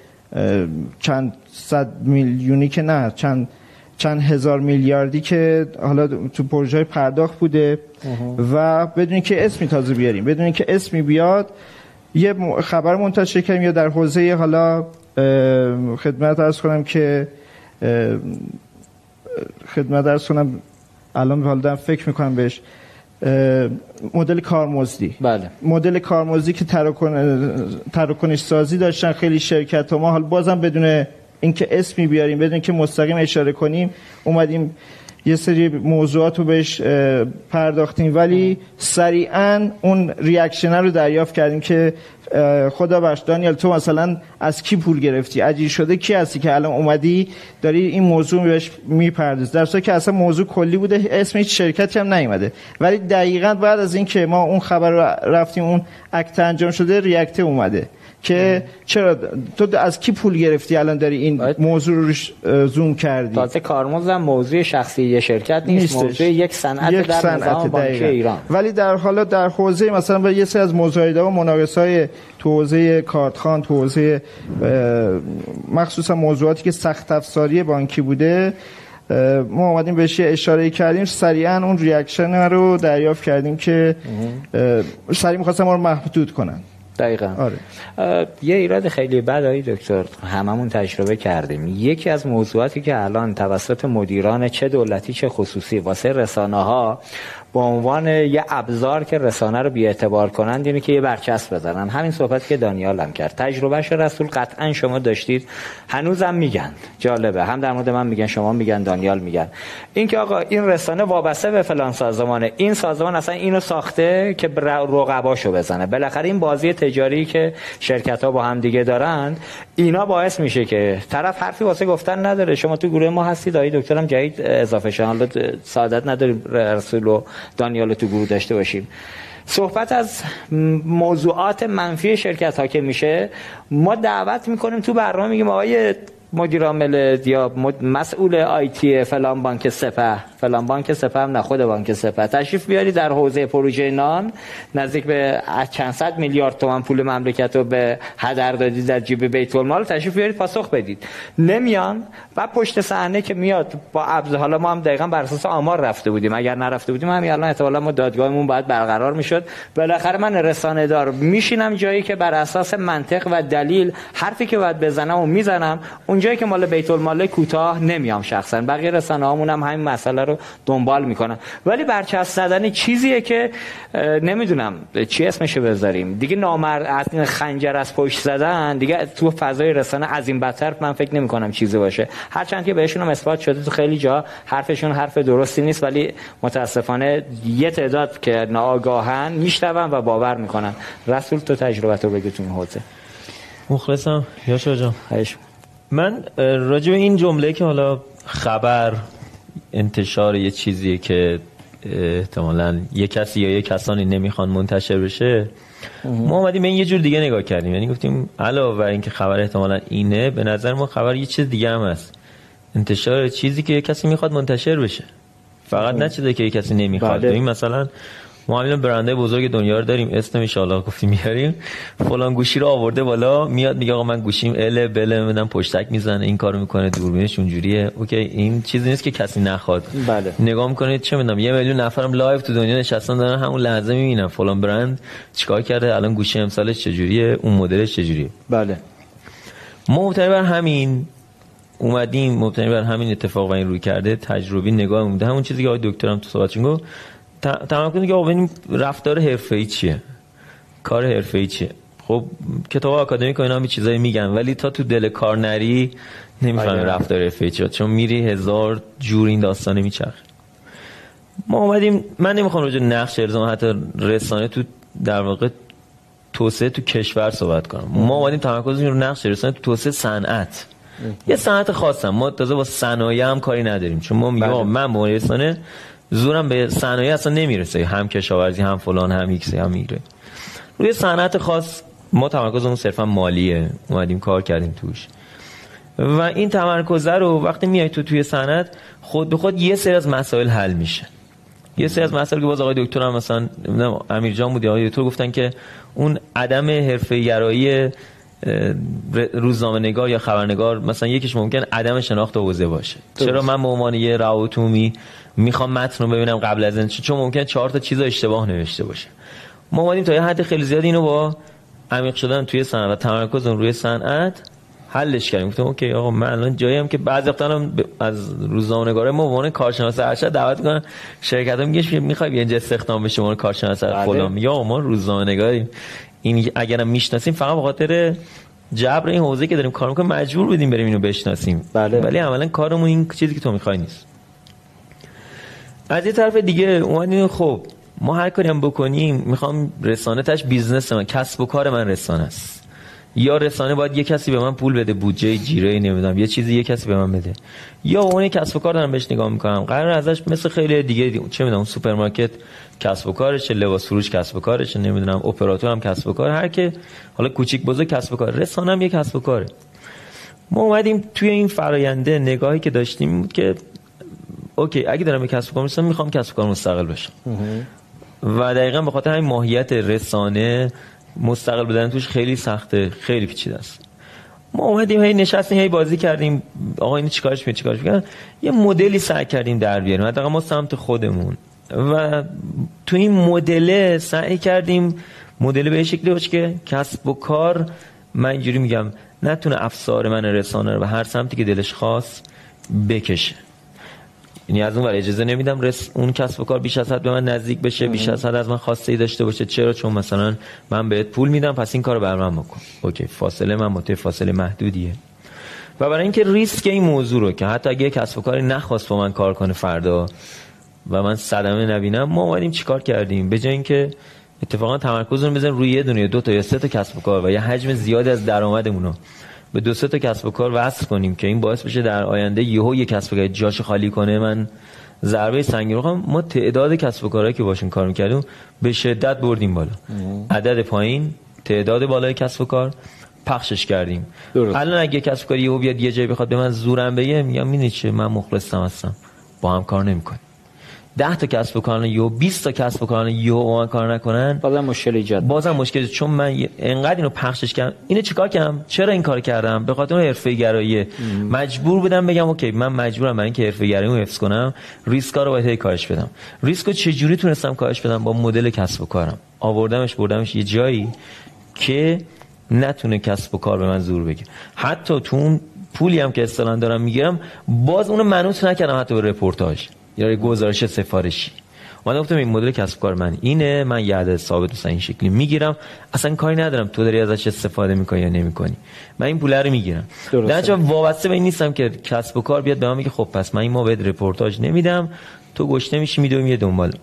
چند صد میلیونی که نه چند چند هزار میلیاردی که حالا تو پروژه پرداخت بوده. و بدون که اسمی تازه بیاریم بدون که اسمی بیاد یه خبر منتشر کردیم یا در حوزه حالا خدمت ارز کنم که خدمت ارز کنم الان حالا فکر می‌کنم بهش مدل کارمزدی. بله. مدل کارمزدی که تراکن تراکنش سازی داشتن خیلی شرکت ها ما حالا بازم بدون اینکه اسمی بیاریم بدون که مستقیم اشاره کنیم اومدیم یه سری موضوعات رو بهش پرداختیم. ولی سریعا اون ریاکشنه رو دریافت کردیم که خدا بخش دانیال تو مثلا از کی پول گرفتی؟ عجیب شده کی هستی که الان اومدی؟ داری این موضوع بهش می‌پردازی. در صورتی که اصلا موضوع کلی بوده اسم هیچ شرکتی هم نیومده. ولی دقیقا بعد از اینکه ما اون خبر رو رفتیم اون اکت انجام شده ریاکت اومده. که چرا تو از کی پول گرفتی؟ الان داری این باید- موضوع رو زوم کردی. تازه کارمزد هم موضوع شخصی یه شرکت نیست نیستش. موضوع یک صنعت یک در صنعت نظام بانکی. ایران. ولی در حالا در حوزه مثلا به یه سری از مزایده و مناقصه های تو حوزه کارتخان تو حوزه مخصوصا موضوعاتی که سخت افزاری بانکی بوده ما اومدیم بهش اشاره کردیم سریعا اون ریاکشن رو دریافت کردیم که سریع می‌خواستم ما رو محدود کنن. دقیقا آره. یه ایراد خیلی بد آقای دکتر هممون تجربه کردیم یکی از موضوعاتی که الان توسط مدیران چه دولتی چه خصوصی واسه رسانه ها به عنوان یه ابزار که رسانه رو بیاعتبار کنند اینه که یه برچسب بزنن. همین صحبتی که دانیال هم کرد. تجربهش رسول قطعا شما داشتید. هنوزم میگن. جالبه. هم در مورد من میگن شما میگن دانیال میگن. اینکه آقا این رسانه وابسته به فلان سازمانه. این سازمان اصلا اینو ساخته که رقباشو بزنه. بالاخره این بازی تجاری که شرکت ها با هم دیگه دارن اینا باعث میشه که طرف حرفی واسه گفتن نداره. شما تو گروه ما هستید. آقای دکترم جدید اضافه شدن. حالا سعادت نداریم رسول و دانیال تو گروه داشته باشیم. صحبت از موضوعات منفی شرکت ها که میشه. ما دعوت می‌کنیم تو برنامه میگیم آقای مدیر عامل یا مسئول آیتی فلان بانک سپه. فلان بانک سپه هم نه خود بانک سپه. تشریف بیاری در حوزه پروژه نان. نزدیک به چند صد میلیارد تومان پول مملکت رو به هدر دادی در جیب بیت المال. تشریف بیارید پاسخ بدید. نمیان و پشت صحنه که میاد با ابز حالا ما هم دقیقا بر اساس آمار رفته بودیم. اگر نرفته بودیم همین الان احتمالاً ما دادگاهمون باید برقرار می‌شد. بالاخره من رسانه دار میشینم جایی که بر اساس منطق و دلیل حرفی که باید بزنم و می‌زنم اونجایی که مال بیت المال کوتاه نمیام شخصا. بقیه رسانه هامون هم همین مسئله رو دنبال می‌کنن. ولی برچسب زدن چیزیه که نمی‌دونم چی اسمشو بذاریم. دیگه نامر از خنجر از پشت زدن دیگه تو فضای رسانه از این بدتر من فکر نمی کنم چیزی باشه. هرچند که بهشون هم اثبات شده تو خیلی جا حرفشون حرف درستی نیست ولی متاسفانه یه تعداد که ناآگاهن میشنون و باور می‌کنن. رسول تو تجربت رو بگو تو این حوزه. مخلصم. یاشا جان. من راجع به این جمله که حالا خبر انتشار یه چیزیه که احتمالا یه کسی یا یه کسانی نمی‌خوان منتشر بشه ما اومدیم به این یه جور دیگه نگاه کردیم. یعنی گفتیم علاوه بر اینکه خبر احتمالا اینه به نظر ما خبر یه چیز دیگه هم هست. انتشار چیزی که یه کسی می‌خواد منتشر بشه. فقط نه چیزی که یه کسی نمی‌خواد. بله. این مثلا ما همین برندهای بزرگ دنیا رو داریم. اسم ان گفتیم میاریم. فلان گوشی رو آورده بالا. میاد میگه آقا من گوشیم ال بل نمی‌دونم پشتک می‌زنه. این کارو می‌کنه دوربینش اونجوریه. okay این چیزی نیست که کسی نخواد. بله. نگاه می‌کنید چه می‌دونم یه میلیون نفرم live تو دنیا نشستن دارن همون لحظه می‌بینن فلان برند چیکار کرده الان گوشی امسالش چجوریه اون مدلش چجوریه. بله. ما مبتنی بر همین. اومدیم مبتنی بر همین اتفاق و این روی کرده. تجربی نگاه بوده همون چیزی که آقای دکترم تو صحبتشون گفت تمام کنید که ببینیم رفتار حرفه‌ای چیه. کار حرفه‌ای چیه. خب کتاب آکادمیک و اینا هم چیزایی میگن ولی تا تو دل کار نری نمی‌فهمی آره. رفتار حرفه‌ای چیه. چون میری هزار جور این داستانه میچرخه ما اومدیم من نمی‌خوام راجع نقش ارزام حتی رسانه تو در واقع توسعه تو کشور صحبت کنم. ما اومدیم تمرکزمون رو نقش رسانه تو توسعه صنعت. یه صنعت خاصم. ما تازه با صنایع هم کاری نداریم. چون ما میگم بله. من به رسانه زورم به صنایع اصلا نمی‌رسه. هم کشاورزی هم فلان هم X هم میره روی صنعت خاص ما تمرکزمون صرفا مالیه. اومدیم کار کردیم توش. و این تمرکز رو وقتی میای تو توی صنعت خود به خود یه سری از مسائل حل میشه. یه سری از مسائل که باز آقای دکتر هم مثلا امیر جان بود یا آقای دکتر گفتن که اون عدم حرفه گرایی روزنامه نگار یا خبرنگار مثلا یکیش ممکن عدم شناخت حوزه باشه. چرا من به عنوان یه می‌خوام متن رو ببینم قبل از این چون ممکن چهار تا چیز اشتباه نوشته باشه. ما اومدیم تا یه حد خیلی زیاد اینو با عمیق شدن توی صنعت و تمرکز روی صنعت حلش کردیم. گفتم اوکی آقا من الان جایی هم که بعضی وقتا هم ب- از روزنامه‌نگار ما عنوان کارشناس ارشد دعوت می‌کنن شرکت ها میگه می‌خوای اینجا استخدام بشه به عنوان کارشناس بله. فلان. آقا ما روزنامه‌نگاریم این اگرم می‌شناسیم فقط به خاطر جبر این حوزه که داریم کار می‌کنیم مجبور بودیم بریم اینو بشناسیم. بله. ولی عملا کارمون این چیزی که تو می‌خوای نیست. از یه طرف دیگه اومدیم خب ما هر کاری هم بکنیم می‌خوام رسانه تهش business من کسب و کار من رسانه است. یا رسانه باید یه کسی به من پول بده بودجه جیره نمی‌دونم یه چیزی یه کسی به من بده. یا اون کسب و کار دارم بهش نگاه می‌کنم. قرار ازش مثل خیلی دیگه دی- چه می‌دونم سوپرمارکت کسب و کارشه لباس فروش کسب و کارشه نمی‌دونم اپراتور هم کسب و کار. هر که حالا کوچیک بزرگ کسب و کار رسانه هم یه کسب و کاره. ما اومدیم توی این فراینده نگاهی که داشتیم بود که okay اگه دارم کسب کار می‌رسم می‌خوام کسب کار مستقل بشم و دقیقا به خاطر همین ماهیت رسانه مستقل بودن توش خیلی سخته خیلی پیچیده است. ما اومدیم هی نشستیم هی بازی کردیم. آقا اینو چیکارش می چیکارش می‌کنن یه مدلی سعی کردیم در بیاریم حداقل ما سمت خودمون. و تو این مدل سعی کردیم مدل به شکلی باشه که کسب و کار من اینجوری میگم نتونه افسار من رسانه رو به هر سمتی که دلش خواست بکشه. یعنی از اون ور اجازه نمیدم رس اون کسب و کار بیش از حد به من نزدیک بشه بیش از حد از من خواسته ای داشته باشه. چرا؟ چون مثلا من بهت پول میدم پس این کارو بر من بکن. اوکی فاصله من متو فاصله محدودیه. و برای اینکه ریسک این موضوع رو که حتی اگه کسب و کاری نخواست با من کار کنه فردا و من صدمه نبینم ما اومدیم چیکار کردیم؟ به جای اینکه اتفاقا تمرکز رو بزنیم روی یه دونه دو تا یا سه تا کسب و کار و یه حجم زیادی از درآمدمون رو به دو سه تا کسب و کار وصل کنیم که این باعث بشه در آینده یهو یه کسب و کار جاش خالی کنه. من ضربه سنگین رو خواهم. ما تعداد کسب و کارهایی که باشون کار می‌کردیم به شدت بردیم بالا. عدد پایین تعداد بالای کسب و کار پخشش کردیم. درست. الان اگه کسب و کاری یهو بیاد یه جایی بخواد به من زورم بگه میگم می‌دونی چه؟ من مخلصم هستم. با هم کار نمی‌کنیم. ده تا کسب و کارن یا 20 تا کسب و کارن یا با من کار نکنن بازم مشکل ایجاد بازم مشکل چون من انقدر اینو پخشش کردم. اینو چیکار کردم؟ چرا این کار کردم؟ به خاطر اون حرفه گرایی. مجبور بودم بگم اوکی من مجبورم برای اینکه حرفه گراییمو حفظ کنم ریسکا رو باید هی کاهش بدم. ریسکو چجوری تونستم کاهش بدم؟ با مدل کسب و کارم. آوردمش بردمش یه جایی که نتونه کسب و کار به من زور بگه حتی تو اون پولی هم که اصطلاحا دارم می‌گیرم باز اونو منوط نکردم حتی به رپورتاژ یا یه گزارش سفارشی. من گفتم این مدل کسب کار من اینه من یه عدد ثابت مثلا این شکلی می‌گیرم. اصلا کاری ندارم تو داری ازش استفاده می‌کنی یا نمی‌کنی. من این پول رو می‌گیرم. در وابسته به این نیستم که کسب و کار بیاد به من میگه خب پس من این ما بهت رپورتاژ نمیدم. تو گشته میشی میدوی یه دنبال.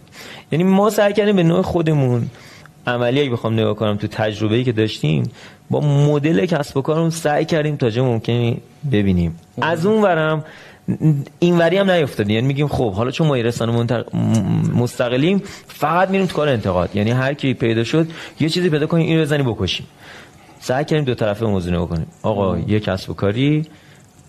یعنی ما سعی کردیم به نوع خودمون عملی اگه بخوام نگاه کنم تو تجربه ای که داشتیم با مدل کسب و کارمون سعی کردیم تا جا ممکنه ببینیم. از اون ورم این وری هم نیفتادیم یعنی میگیم خب حالا چون ما یه رسانه منتق... مستقلیم فقط میریم تو کار انتقاد. یعنی هر کی پیدا شد یه چیزی پیدا کنیم اینو بزنیم بکشیم. سعی کردیم دو طرفه موضوع نگاه کنیم آقا یه کسب و کاری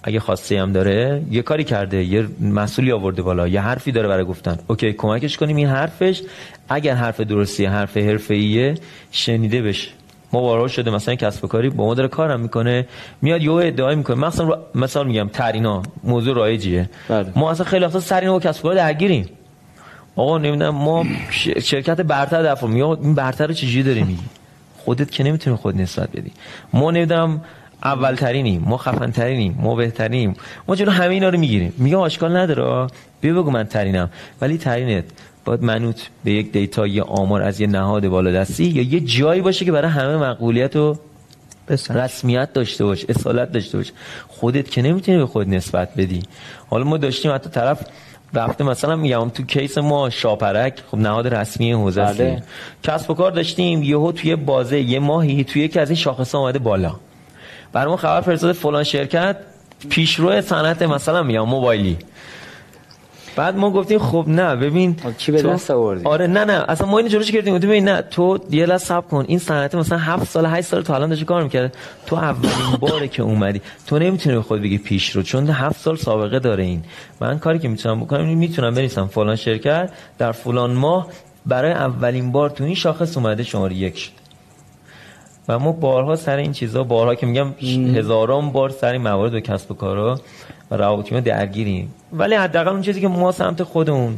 اگه خواسته هم داره یه کاری کرده یه مسئولی آورده بالا یه حرفی داره برای گفتن. اوکی کمکش کنیم این حرفش. اگر حرف درستی حرف حرفه‌ایه شنیده بشه. ما بارها شده مثلا کسب و کاری با ما داره کارم می‌کنه میاد یه ادعای می‌کنه. مثلا رو... مثلا میگم ترینا موضوع رایجیه. بله. ما اصلا خیلی وقتا سر اینو با کسب و کار درگیریم. آقا نمی‌دونم ما ش- شرکت برتر دفعه آقا این برتر رو چجوری داری میگی؟ خودت که نمی‌تونی خود نسبت بدی. ما نمی‌دونم اول ترینیم ما خفن ترینیم ما بهترینیم ما جلو همه اینا رو می‌گیریم. میگم اشکال نداره بیا بگو من ترینم. ولی ترینت. باید منوط به یک data یا آمار از یه نهاد بالادستی یا یه جایی باشه که برای همه مقبولیت و. رسمیت داشته باش اصالت داشته باش. خودت که نمی‌تونی به خود نسبت بدی. حالا ما داشتیم حتی طرف رفته مثلا میگم تو case ما شاپرک خب نهاد رسمی حوزه است بله. کسب و کار داشتیم یهو توی بازه یه ماهی توی یکی از این شاخص اومده بالا. برای ما خبر فرستاده فلان شرکت پیشرو صنعت مثلا میام موبایلی. بعد ما گفتیم خب نه ببین چی به تو- دست آوردی؟ آره نه نه اصلا ما اینو جلوش گرفتیم گفتیم ببین نه تو یه لحظه صبر کن. این صنعت مثلا 7 سال 8 سال تو الان داشتی کار می‌کرد تو اولین باره که اومدی. تو نمی‌تونی به خود بگی پیش رو چون 7 سال سابقه داره این. من کاری که می‌تونم بکنم می‌تونم بنویسم فلان شرکت در فلان ماه برای اولین بار تو این شاخص اومده شماره یک شد. و ما بارها سر این چیزا بارها که میگم هزاران بار سر این موارد و کسب و کارا و روابط ما درگیریم. ولی حداقل اون چیزی که ما سمت خودمون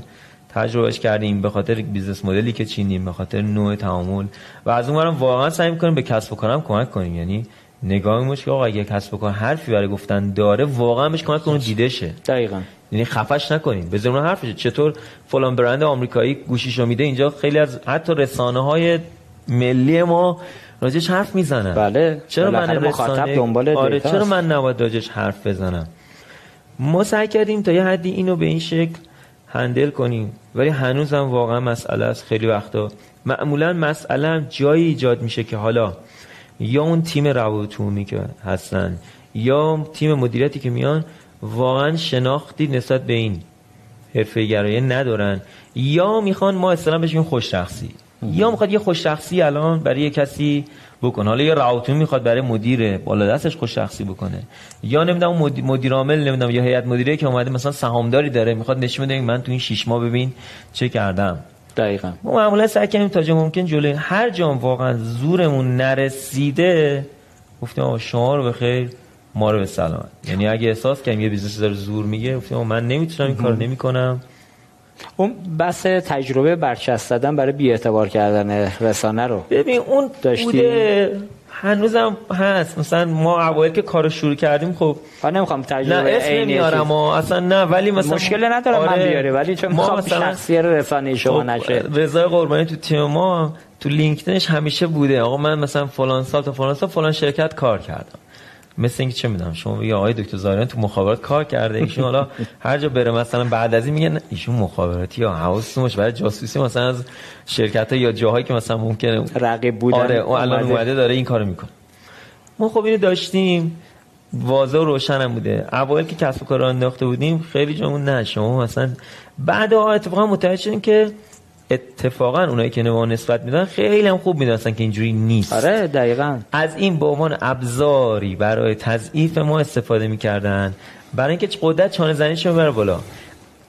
تجربهش کردیم به خاطر business model ی که چیدیم به خاطر نوع تعامل. و از اون برم واقعا سعی می‌کنیم به کسب و کارم کمک کنیم. یعنی نگاه میشه که آقا اگه کسب و کار حرفی برای گفتن داره واقعا بهش کمک کنیم دیده شه. دقیقا. یعنی خفش نکنیم. بذاریم اون حرفش چطور فلان برند آمریکایی گوشیشو میده اینجا خیلی از حتی رسانه های ملی ما راجش حرف می‌زنن. بله. چرا من رسانه دنبال آره. چرا من نباید راجش حرف بزنم؟ ما سعی کردیم تا یه حدی اینو به این شکل هندل کنیم. ولی هنوز هم واقعا مسئله است. خیلی وقتا معمولا مسئله هم جایی ایجاد میشه که حالا یا اون تیم روابط که هستن یا تیم مدیریتی که میان واقعا شناختی نسبت به این حرفه گرایه ندارن. یا می‌خوان ما اصلا بهش بگیم خوش شخصی یا می‌خواد یه خوش شخصی الان برای یه کسی بکنه. حالا یه راوتون می‌خواد برای مدیر بالا دستش خوش شخصی بکنه. یا نمی‌دونم مدیر, عامل نمی‌دونم یا هیئت مدیره که اومده مثلا سهامداری داره می‌خواد نشون بده من تو این شش ماه ببین چه کردم. دقیقا. ما معمولا سعی کنیم تا جا ممکن جلوی هر جام واقعا زورمون نرسیده گفتیم آقا شما رو به خیر ما رو به سلامت. یعنی اگه احساس کنیم یه business داره زور میگه گفتیم من نمی‌تونم این کار نمی‌کنم. اون بحث تجربه برچسب زدن برای بی‌اعتبار کردن رسانه رو ببین اون داشتی؟ بوده هنوزم هست. مثلا ما اوایل که کارو شروع کردیم خب من نمی‌خوام نه تجربه اسم عینی نمیارم اصلا نه ولی مثلا مشکل ندارم من آره، بیاره ولی چون ما مثلا شخصی رسانه شما خب، نشه. رضا قربانی تو تیم ما تو لینکدینش همیشه بوده. آقا من مثلا فلان سال تا فلان سال فلان شرکت کار کردم. مثل اینکه چه می‌دونم شما بگی آقای دکتر زاریان تو مخابرات کار کرده ایشون حالا هر جا بره مثلا بعد از این میگن ایشون مخابراتی یا حواستون باشه برای جاسوسی مثلا از شرکت ها یا جاهایی که مثلا ممکنه رقیب بودن آره اون الان اومده. داره این کارو می‌کنه ما خب اینو داشتیم واضح و روشن هم بوده اوایل که کسب و کار انداخته بودیم خیلی جامون نه شما مثلا بعد اتفاقا متوجه شدیم که اتفاقا اونایی که نما نسبت میدن خیلی هم خوب می‌دونستن که اینجوری نیست. آره دقیقا. از این به عنوان ابزاری برای تضعیف ما استفاده می‌کردن. برای اینکه قدرت چانه زنیش ببره بالا.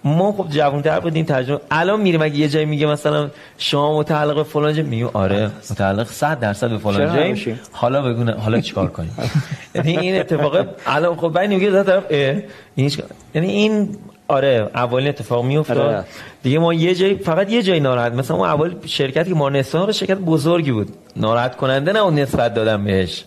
ما خب جوانتر بودیم تجربه الان میریم اگه یه جایی میگه مثلا شما متعلق به فلان جا میگیم آره متعلق 100 درصد به فلان نباشیم؟ حالا بگو نه، حالا چیکار کنیم؟ یعنی این اتفاق الان خب بعد میگه طرف؟ یعنی این آره اولین اتفاق میافتاد. آره. دیگه ما یه جایی فقط یه جایی ناراحت. مثلا اون اول شرکتی که ما نسبت شرکت بزرگی بود. ناراحت کننده نه اون نسبت دادم بهش.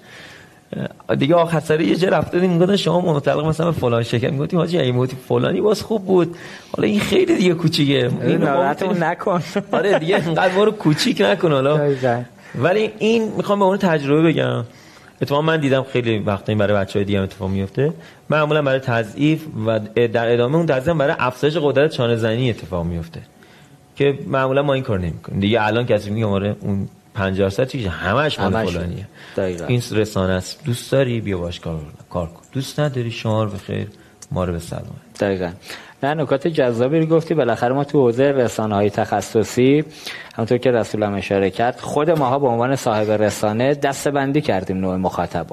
دیگه آخر سر یه جا رفته بودیم می‌گفتن شما متعلق مثلا به فلان شرکت. می‌گفتیم حاجی اگه می‌گفتی فلانی باز خوب بود. حالا این خیلی دیگه کوچیکه. این ناراحتمون نکن. آره دیگه اینقدر ما رو کوچیک نکن حالا. ولی این می‌خوام به اون تجربه بگم. اتفاقا من دیدم خیلی وقتا این برای بچه های دیگه اتفاق میفته معمولا برای تضعیف و در ادامه اون تضعیف برای افزایش قدرت چانه زنی اتفاق میفته که معمولا ما این کار نمی‌کنیم. دیگه الان کسی میگه آره اون 50 درصد چیزی همش مال. فلانیه. این رسانه است. دوست داری؟ بیا باش کار کار کن. دوست نداری؟ شما رو به خیر ما رو به سلامت دقیقا. نه نکات جذابی رو گفتی. بالاخره ما تو حوزه رسانه های تخصصی همونطور که رسول هم اشاره کرد خود ماها به عنوان صاحب رسانه دسته بندی کردیم نوع مخاطب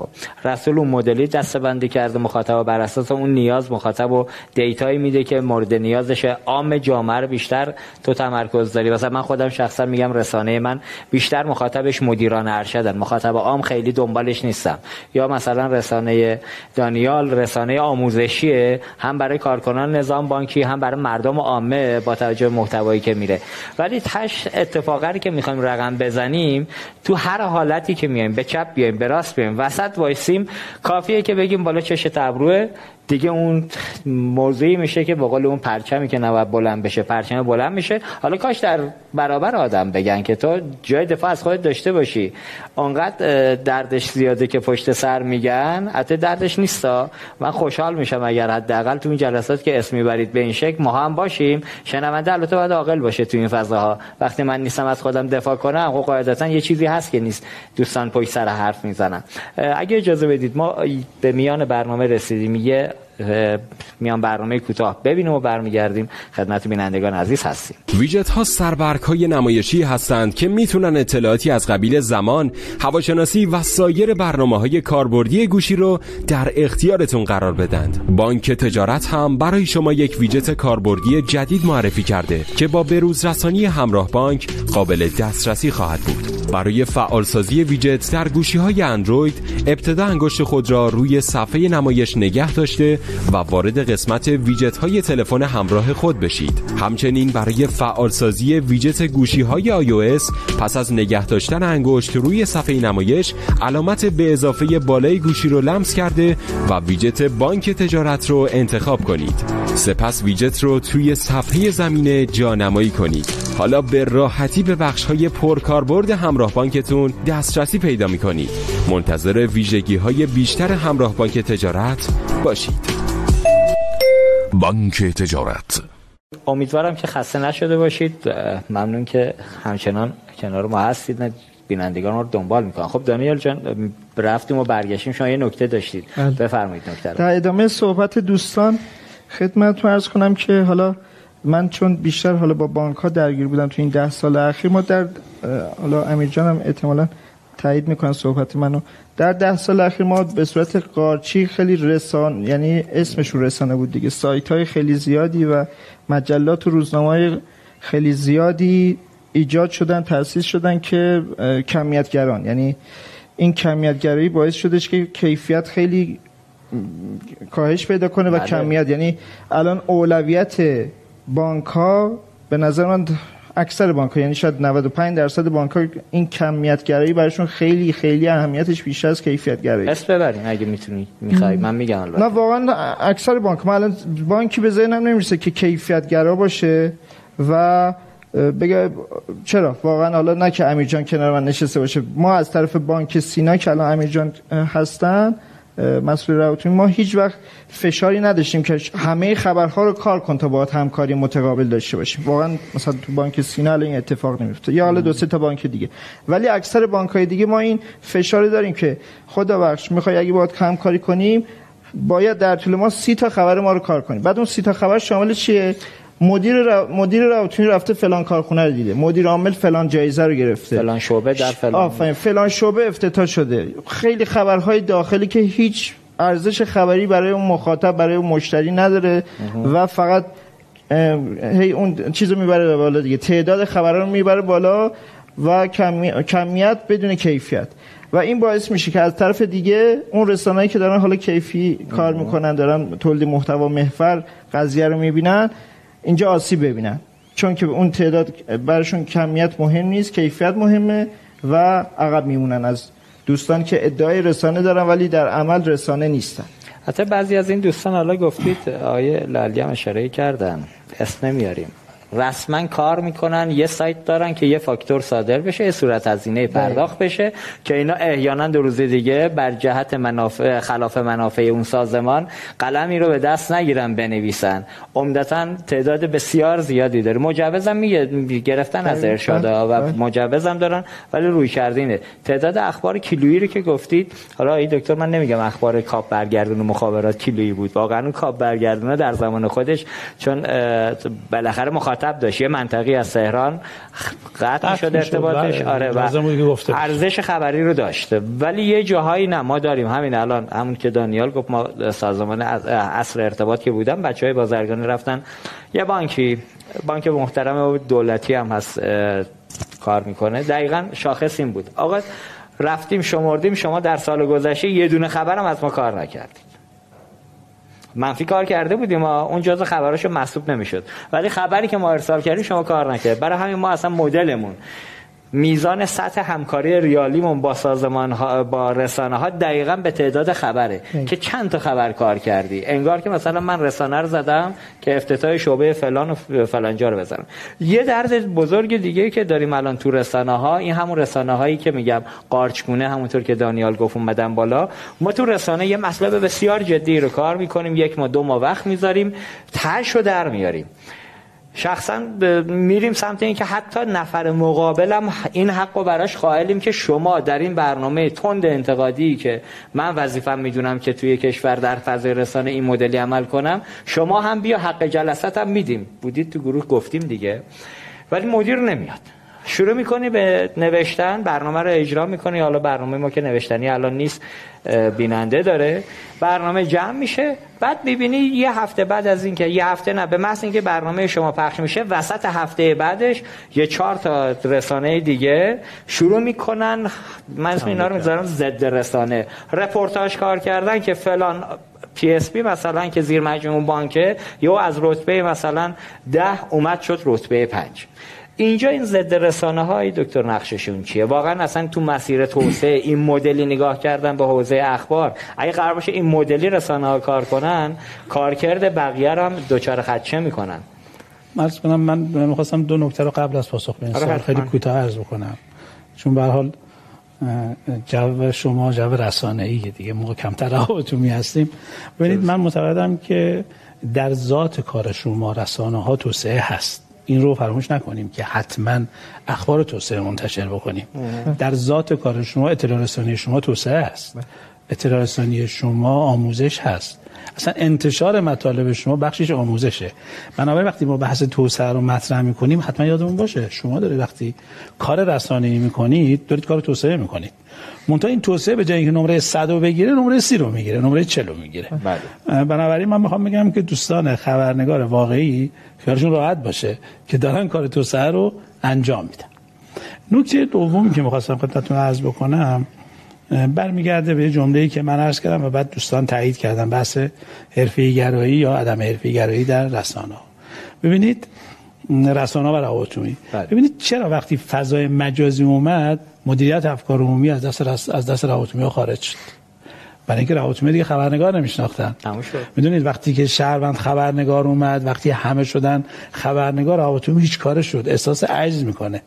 رسول اون مدلی دسته بندی کرده مخاطب بر اساس اون نیاز مخاطب و دیتایی میده که مورد نیازش عام جامعه رو بیشتر تو تمرکز داری. مثلا من خودم شخصا میگم رسانه من بیشتر مخاطبش مدیران ارشدن. مخاطب عام خیلی دنبالش نیستم. یا مثلا رسانه دانیال رسانه آموزشیه هم برای کارکنان نظام بانکی هم برای مردم عامه با توجه محتوایی که میره. ولی تش اتفاقی که می‌خوایم رقم بزنیم تو هر حالتی که میایم به چپ بیایم به راست بیایم وسط وایسیم کافیه که بگیم بالا چش تبروه دیگه اون موضوعی میشه که به قول اون پرچمی که نباید بلند بشه پرچم بلند میشه. حالا کاش در برابر آدم بگن که تو جای دفاع از خودت داشته باشی. اونقدر دردش زیاده که پشت سر میگن حتی دردش نیستا. من خوشحال میشم اگر حداقل تو این جلسات که اسم می‌برید به این شکل ما هم باشیم. شنونده البته باید عاقل باشه تو این فضاها. وقتی من نیستم از خودم دفاع کنم خب قاعدتا یه چیزی هست که نیست. دوستان پشت سر حرف می‌زنن. اگه اجازه بدید ما به میان برنامه رسیدیم. یه میان برنامه کوتاه ببینیم و برمیگردیم خدمت بینندگان عزیز هستیم ویجت ها سربرگ های نمایشی هستند که می‌تونن اطلاعاتی از قبیل زمان، هواشناسی و سایر برنامه های کاربردی گوشی رو در اختیارتون قرار بدند. بانک تجارت هم برای شما یک ویجت کاربردی جدید معرفی کرده که با بروز رسانی همراه بانک قابل دسترسی خواهد بود. برای فعالسازی ویجت در گوشی های اندروید ابتدا انگشت خود را روی صفحه نمایش نگه داشته و وارد قسمت ویجت های تلفن همراه خود بشید. همچنین برای فعالسازی ویجت گوشی های iOS پس از نگه داشتن انگشت روی صفحه نمایش علامت به اضافه بالای گوشی رو لمس کرده و ویجت بانک تجارت رو انتخاب کنید. سپس ویجت رو توی صفحه زمینه جانمایی کنید. حالا به راحتی به بخش های پرکاربرد همراه بانکتون دسترسی پیدا می کنید. منتظر ویژگی های بیشتر همراه بانک تجارت باشید. بانک تجارت. امیدوارم که خسته نشده باشید. ممنون که همچنان کنار ما هستید. بینندگان رو دنبال می‌کنن خب دانیال جان رفتیم و برگشتیم. شما یه نکته داشتید. بله. بفرمایید نکته رو. در ادامه صحبت دوستان خدمت ارز کنم که حالا من چون بیشتر حالا با بانک ها درگیر بودم تو این ده سال اخیر ما در حالا امیر جانم احتمالاً تایید می‌کنن صحبت منو. در ده سال اخیر ما به صورت قارچی خیلی رسان یعنی اسمشون رسانه بود دیگه. سایت های خیلی زیادی و مجلات و روزنامه های خیلی زیادی ایجاد شدن تأسیس شدن که کمیتگران. یعنی این کمیتگرایی باعث شدش که کیفیت خیلی کاهش پیدا کنه و بله. کمیت. یعنی الان اولویت بانک ها به نظر من اکثر بانک ها یعنی شاید 95 درصد بانک ها این کمیت گرایی براشون خیلی خیلی اهمیتش بیشتر از کیفیت گرایی اسم ببرین اگه می‌تونی می‌خوای. من میگم البته. نه واقعا اکثر بانک. ما الان بانکی به ذهنم نمی‌رسه که کیفیت گرا باشه و بگه چرا؟ واقعا حالا نه که امیر جان کنار من نشسته باشه. ما از طرف بانک سینا که الان امیر جان هستن مسئول روتون ما هیچ وقت فشاری نداشتیم که همه خبرها رو کار کن تا باید همکاری متقابل داشته باشیم. واقعا مثلا تو بانک سینا این اتفاق نمیفته. یا حالا دو سه تا بانک دیگه. ولی اکثر بانک های دیگه ما این فشاری داریم که خدا بخش می‌خوای اگه باید همکاری کنیم باید در طول ما سی تا خبر ما رو کار کنیم بعد اون سی تا خبر شامل چیه؟ مدیر را... مدیر راوتونی رفته فلان کارخونه رو دیده. مدیر عامل فلان جایزه رو گرفته. فلان شعبه در فلان آفرین. فلان شعبه افتتاح شده. خیلی خبرهای داخلی که هیچ ارزش خبری برای اون مخاطب برای اون مشتری نداره و فقط هی اون چیزو می‌بره بالا دیگه. تعداد خبرها رو می‌بره بالا و کمیت بدون کیفیت. و این باعث میشه که از طرف دیگه اون رسانه‌ای که دارن حالا کیفی کار می‌کنن دارن تولید محتوا محور قضیه رو می‌بینن اینجا آسیب ببینن. چون که اون تعداد براشون کمیت مهم نیست کیفیت مهمه و عقب میمونن از دوستان که ادعای رسانه دارن ولی در عمل رسانه نیستن. حتی بعضی از این دوستان حالا گفتید آیه لالی هم اشاره کردن. اسم نمیاریم. رسما کار می‌کنن یه سایت دارن که یه فاکتور صادر بشه یه صورت هزینه پرداخت بشه که اینا احیانا دو روز دیگه بر جهت منافع خلاف منافع اون سازمان قلمی رو به دست نگیرن بنویسن. عمدتا تعداد بسیار زیادی داره. مجوزم میگه گرفتن از ارشاد و مجوزم دارن ولی روی کردینه. تعداد اخبار کیلویی رو که گفتید حالا این دکتر من نمیگم اخبار کاپ برگردون و مخابرات کیلویی بود. واقعا اون کاپ برگردونه در زمان خودش چون بالاخره مخاطب مرتب داشت. یه منطقی از تهران قطع شده ارتباطش. بله. آره و ارزش خبری رو داشته ولی یه جاهایی نه ما داریم. همین الان همون که دانیال گفت ما سازمان اصل ارتباط که بودم بچه های بازرگانی رفتن. یه بانکی بانک محترم و دولتی هم هست کار می‌کنه. دقیقا شاخص این بود. آقا رفتیم شمردیم شما در سال گذشته یه دونه خبرم از ما کار نکردیم منفی کار کرده بودیم ما اون جزء خبراشو محسوب نمی‌شد. ولی خبری که ما ارسال کردیم شما کار نکرد. برای همین ما اصلا مدلمون. میزان سطح همکاری ریالیمون با سازمان ها با رسانه ها دقیقا به تعداد خبره که چند تا خبر کار کردی. انگار که مثلا من رسانه رو زدم که افتتاح شعبه فلان و فلانجا رو بزنم. یه درد بزرگ دیگه که داریم الان تو رسانه ها این همون رسانه هایی که میگم قارچگونه همونطور که دانیال گفت اومدن بالا. ما تو رسانه یه مطلب بسیار جدی رو کار می‌کنیم یک ما دو ما وقت می‌ذاریم تش رو در میاریم. شخصا میریم سمت این که حتی نفر مقابلم این حق رو براش قائلیم که شما در این برنامه تند انتقادی که من وظیفم می‌دونم که توی کشور در فضای رسانه این مدلی عمل کنم شما هم بیا حق جلسات هم میدیم. بودید تو گروه گفتیم دیگه. ولی مدیر نمیاد. شروع می‌کنی به نوشتن برنامه رو اجرا می‌کنی. حالا برنامه ما که نوشتنی الان نیست بیننده داره. برنامه جمع میشه. بعد می‌بینی یه هفته بعد از اینکه یه هفته نه به محض اینکه برنامه شما پخش میشه وسط هفته بعدش یه چهار تا رسانه دیگه شروع می‌کنن. من اسم اینا رو می‌ذارم ضد رسانه. رپورتاج کار کردن که فلان PSP مثلا که زیر مجموع بانکه یا از رتبه مثلا ده اومد شد رتبه پنج. اینجا این ضد رسانه های دکتر نقششون چیه؟ واقعا اصلا تو مسیر توسعه این مدلی نگاه کردن به حوزه اخبار اگه قرار باشه این مدلی رسانه ها کار کنن کارکرد بقیه رو هم دچار خدشه می‌کنن. مرز کنم من می‌خواستم دو نکته رو قبل از پاسخ به این سوال خیلی کوتاه عرض بکنم. چون به حال جو شما جو رسانه ای دیگه. موقع کمتر هواتومی هستیم. ببینید من معتقدم که در ذات کار شما رسانه ها توسعه هست. این رو فراموش نکنیم که حتما اخبار توسعه منتشر بکنیم. در ذات کار شما اطلاع رسانی شما توسعه است. اطلاع رسانی شما آموزش هست. اصلا انتشار مطالب شما بخشش آموزشه. بنابراین وقتی ما بحث توسعه رو مطرح می‌کنیم حتما یادمون باشه شما دارید وقتی کار رسانه‌ای می‌کنید دارید کار توسعه می‌کنید. منتها این توسعه به جای اینکه نمره 100 رو بگیره نمره 30 رو می‌گیره نمره 40 رو می‌گیره. بله. بنابراین من می‌خوام بگم که دوستان خبرنگار واقعی خیالشون راحت باشه که دارن کار توسعه رو انجام میدن. نکته دومی که می‌خواستم خدمتتون عرض بکنم برمیگرده به جمله‌ای که من عرض کردم و بعد دوستان تایید کردن بحث حرفه‌ای گرایی یا عدم حرفه‌ای گرایی در رسانه ببینید رسانه و روابط. ببینید چرا وقتی فضای مجازی اومد مدیریت افکار عمومی از دست از دست روابط خارج شد؟ برای اینکه روابط دیگه خبرنگار نمیشناختن. می‌دونید وقتی که شهروند خبرنگار اومد وقتی همه شدن خبرنگار روابط هیچ کار شد. احساس عجز می‌کنه.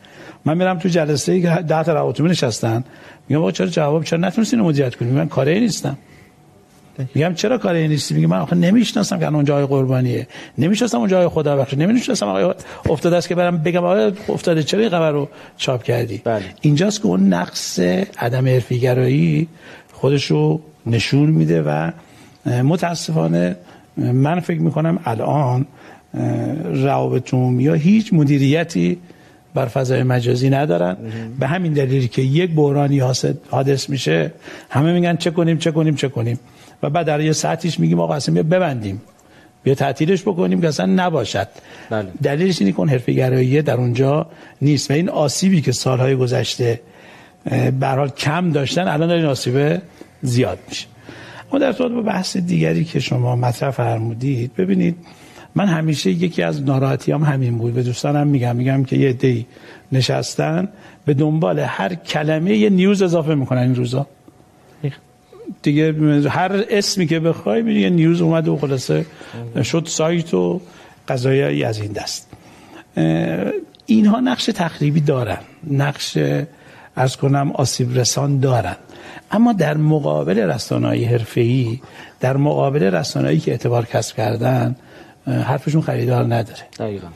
من میرم تو جلسه ای که ده تا روابط نشستن. میگم آقا چرا جواب چرا نتونستین مدیریت کنید من کاری نیستم. میگم چرا کاری نیستی میگه من آخه نمی‌شناسم که اون جای قربانیه. نمی‌شناسم اون جای خدا بخش نمی‌شناسم آقا افتاده است که برم بگم آقا افتاده. چرا این خبر رو چاپ کردی؟ بله. اینجاست که اون نقص عدم حرفیگرایی خودش رو نشون میده و متاسفانه من فکر می‌کنم الان روابط عمومی هیچ مدیریتی بر فضای مجازی ندارن. به همین دلیلی که یک بحرانی حادث میشه همه میگن چه کنیم چه کنیم چه کنیم. و بعد در یه ساعتیش میگیم آقا اصلا ببندیم. بیا تعطیلش بکنیم که اصلا نباشد. بله. دلیلش اینه که حرفه در اونجا نیست. و این آسیبی که سالهای گذشته به حال کم داشتن الان در این آسیبه زیاد میشه. اما در با بحث دیگری که شما مطرح فرمودید ببینید من همیشه یکی از ناراحتی هم همین بود. به دوستانم میگم میگم که یه دی نشستن به دنبال هر کلمه یه نیوز اضافه می‌کنن این روزا. دیگه هر اسمی که بخوای میگه یه نیوز اومده و خلاصه شد سایت و قضایی از این دست. اینها نقش تخریبی دارن. نقش از کنم آسیب رسان دارن. اما در مقابل رسانه‌ای حرفه‌ای در مقابل رسانه‌ای که اعتبار کسب کردن حرفشون خریدار نداره. دقیقا.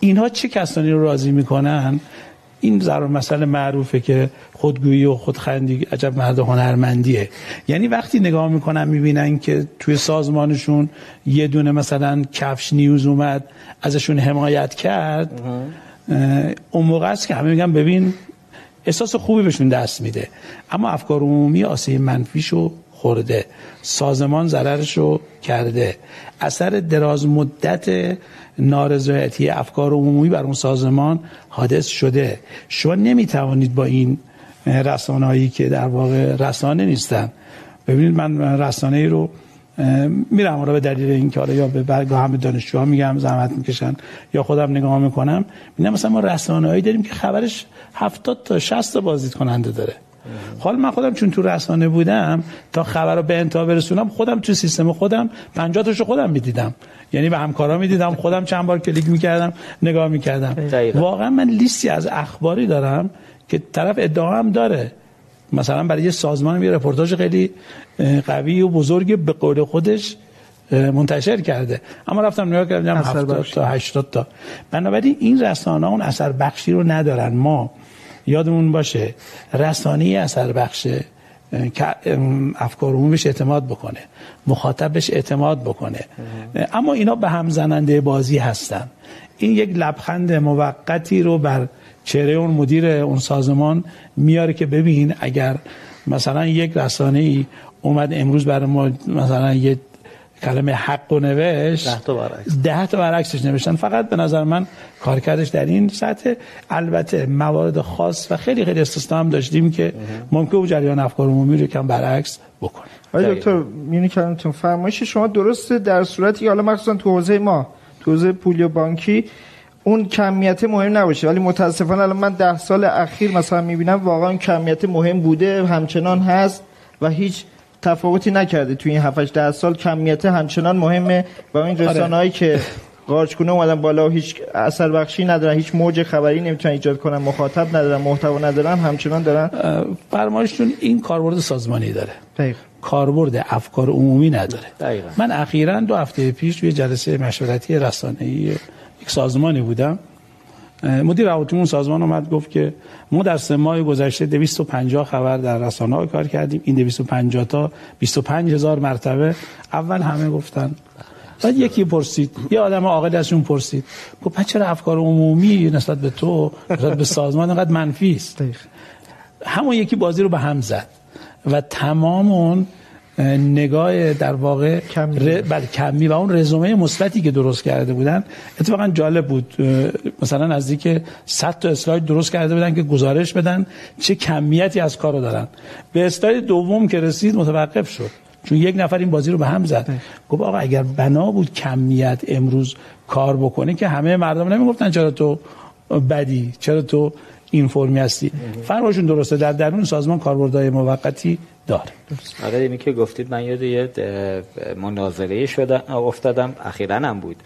اینها چه کسانی رو راضی می‌کنن؟ این ضرور مسئله معروفه که خودگویی و خودخندی عجب مرد هنرمندیه. یعنی وقتی نگاه می‌کنن می‌بینن که توی سازمانشون یه دونه مثلا کفش نیوز اومد ازشون حمایت کرد اون موقع است که همه میگن ببین احساس خوبی بهشون دست میده. اما افکار عمومی آسیب منفیشو خورده. سازمان ضررشو کرده. اثر دراز مدت نارضایتی افکار عمومی بر اون سازمان حادث شده. شما نمی‌توانید با این رسانه‌ای که در واقع رسانه نیستن. ببینید من رسانه ای رو میرم حالا به دلیل اینکه حالا یا به برگاه هم دانشجوها میگم زحمت می‌کشن یا خودم نگاه می‌کنم می‌بینم مثلا ما رسانه‌ای داریم که خبرش 70 تا 60 تا بازدید کننده داره. حال من خودم چون تو رسانه بودم تا خبر رو به انتها برسونم خودم تو سیستم خودم 50 تاشو خودم می‌دیدم. یعنی به همکارا می‌دیدم خودم چند بار کلیک می‌کردم نگاه می‌کردم. واقعا من لیستی از اخباری دارم که طرف ادعا هم داره. مثلا برای یه سازمان یه رپورتاج خیلی قوی و بزرگ به قول خودش منتشر کرده. اما رفتم نگاه کردم 70 تا 80 تا. بنابراین این رسانه اون اثر بخشی رو ندارن. ما یادمون باشه رسانه اثر بخشه که افکار عمومیش اعتماد بکنه. مخاطبش اعتماد بکنه. اما اینا به هم زننده بازی هستن. این یک لبخند موقتی رو بر چهره اون مدیر اون سازمان میاره که ببین اگر مثلا یک رسانه ای اومد امروز برای ما مثلا یه کلمه حق و نوشت ده تا برعکس. ده تا برعکسش نوشتن. فقط به نظر من کارکردش در این سطح. البته موارد خاص و خیلی خیلی استثنا هم داشتیم که ممکن بود جریان افکار عمومی رو کم برعکس بکنه. آقای دکتر میونی کردمتون فرمایش شما درسته در صورتی که حالا مخصوصا تو حوزه ما تو حوزه پولی و بانکی اون کمیت مهم نباشه. ولی متاسفانه الان من ده سال اخیر مثلا می‌بینم واقعا اون کمیت مهم بوده همچنان هست و هیچ تفاوتی نکرده. توی این 7 10 سال کمیت همچنان مهمه و این رسانه‌ای که قارچ کنه اومدن بالا و هیچ اثر بخشی ندارن هیچ موج خبری نمی‌تونن ایجاد کنن مخاطب ندارن محتوا ندارن همچنان دارن. فرمایشتون این کاربرد سازمانی داره. دقیق کاربرد افکار عمومی نداره. دقیقاً. من اخیرا دو هفته پیش توی جلسه مشورتی رسانه‌ای یک سازمانی بودم. مدیر روابط اون سازمان اومد گفت که ما در سه ماه گذشته 250 خبر در رسانه ها کار کردیم. این 250 تا 25 هزار مرتبه اول همه گفتن. بعد یکی پرسید یه آدم عاقل ازشون پرسید. گفت پس چرا افکار عمومی نسبت به تو نسبت به سازمان انقدر منفی است؟ همون یکی بازی رو به هم زد و تمام اون نگاه در واقع کمی. ر... بله کمی و اون رزومه مثبتی که درست کرده بودن اتفاقا جالب بود. مثلا نزدیک 100 تا اسلاید درست کرده بودن که گزارش بدن چه کمیتی از کارو دارن. به اسلاید دوم که رسید متوقف شد. چون یک نفر این بازی رو به هم زد. گفت آقا اگر بنا بود کمیت امروز کار بکنه که همه مردم نمی‌گفتن چرا تو بدی چرا تو این فرمی هستی فرمایشون درسته. در درون سازمان کاربردهای موقتی داره. آره اینی که گفتید من یاد یه مناظره شدم افتادم. اخیرا هم بود.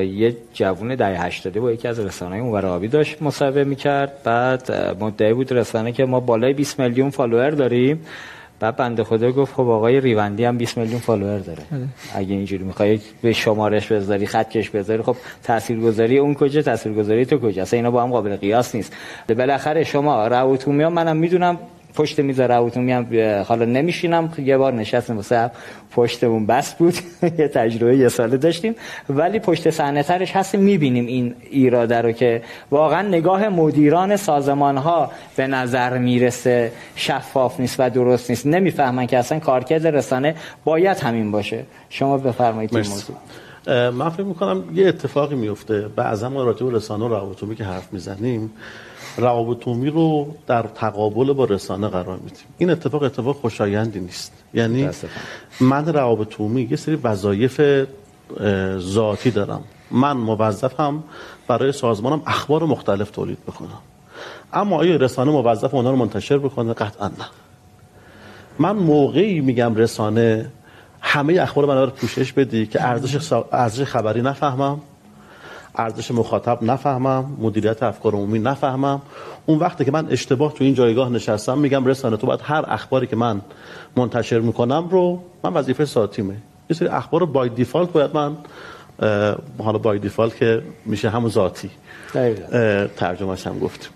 یه جوون دهه 80 با یکی از رسانه‌های اونور آبی داشت مصاحبه می‌کرد. بعد مدعی بود رسانه که ما بالای 20 میلیون follower داریم. بعد بنده خدا گفت خب آقای ریوندی هم 20 میلیون follower داره. اگه اینجوری می‌خوای به شمارش بذاری خطکش بذاری خب تاثیرگذاری اون کجا تاثیرگذاری تو کجا؟ اصلا اینا با هم قابل قیاس نیست. بالاخره شما روتومی منم می‌دونم پشت میز هم اه، حالا نمیشینم یه بار نشستیم واسه پشتمون بس بود. یه تجربه یه ساله داشتیم. ولی پشت صحنه ترش هستیم می‌بینیم این ایراده رو که واقعا نگاه مدیران سازمان ها به نظر می‌رسه شفاف نیست و درست نیست. نمی‌فهمن که اصلا کارکرد رسانه باید همین باشه. شما بفرمایید این. موضوع. من فکر می‌کنم یه اتفاقی میفته بعضا ما راجع به رسانه و که حرف می‌زنیم. روابط عمومی رو در تقابل با رسانه قرار میدیم. این اتفاق اتفاق خوشایندی نیست. یعنی. من روابط عمومی یه سری وظایف ذاتی دارم. من موظفم برای سازمانم اخبار مختلف تولید بکنم. اما آیا رسانه موظف اونا رو منتشر بکنه؟ قطعا نه. من موقعی میگم رسانه همه اخبار من رو پوشش بدی که ارزش خبری نفهمم. ارزش مخاطب نفهمم مدیریت افکار عمومی نفهمم. اون وقتی که من اشتباه تو این جایگاه نشستم میگم رسانه تو باید هر اخباری که من منتشر می‌کنم رو من وظیفه ساعتیمه یه سری اخبار رو بای دیفالت باید من حالا بای دیفالت که میشه همون ذاتی. ترجمهش هم گفتیم.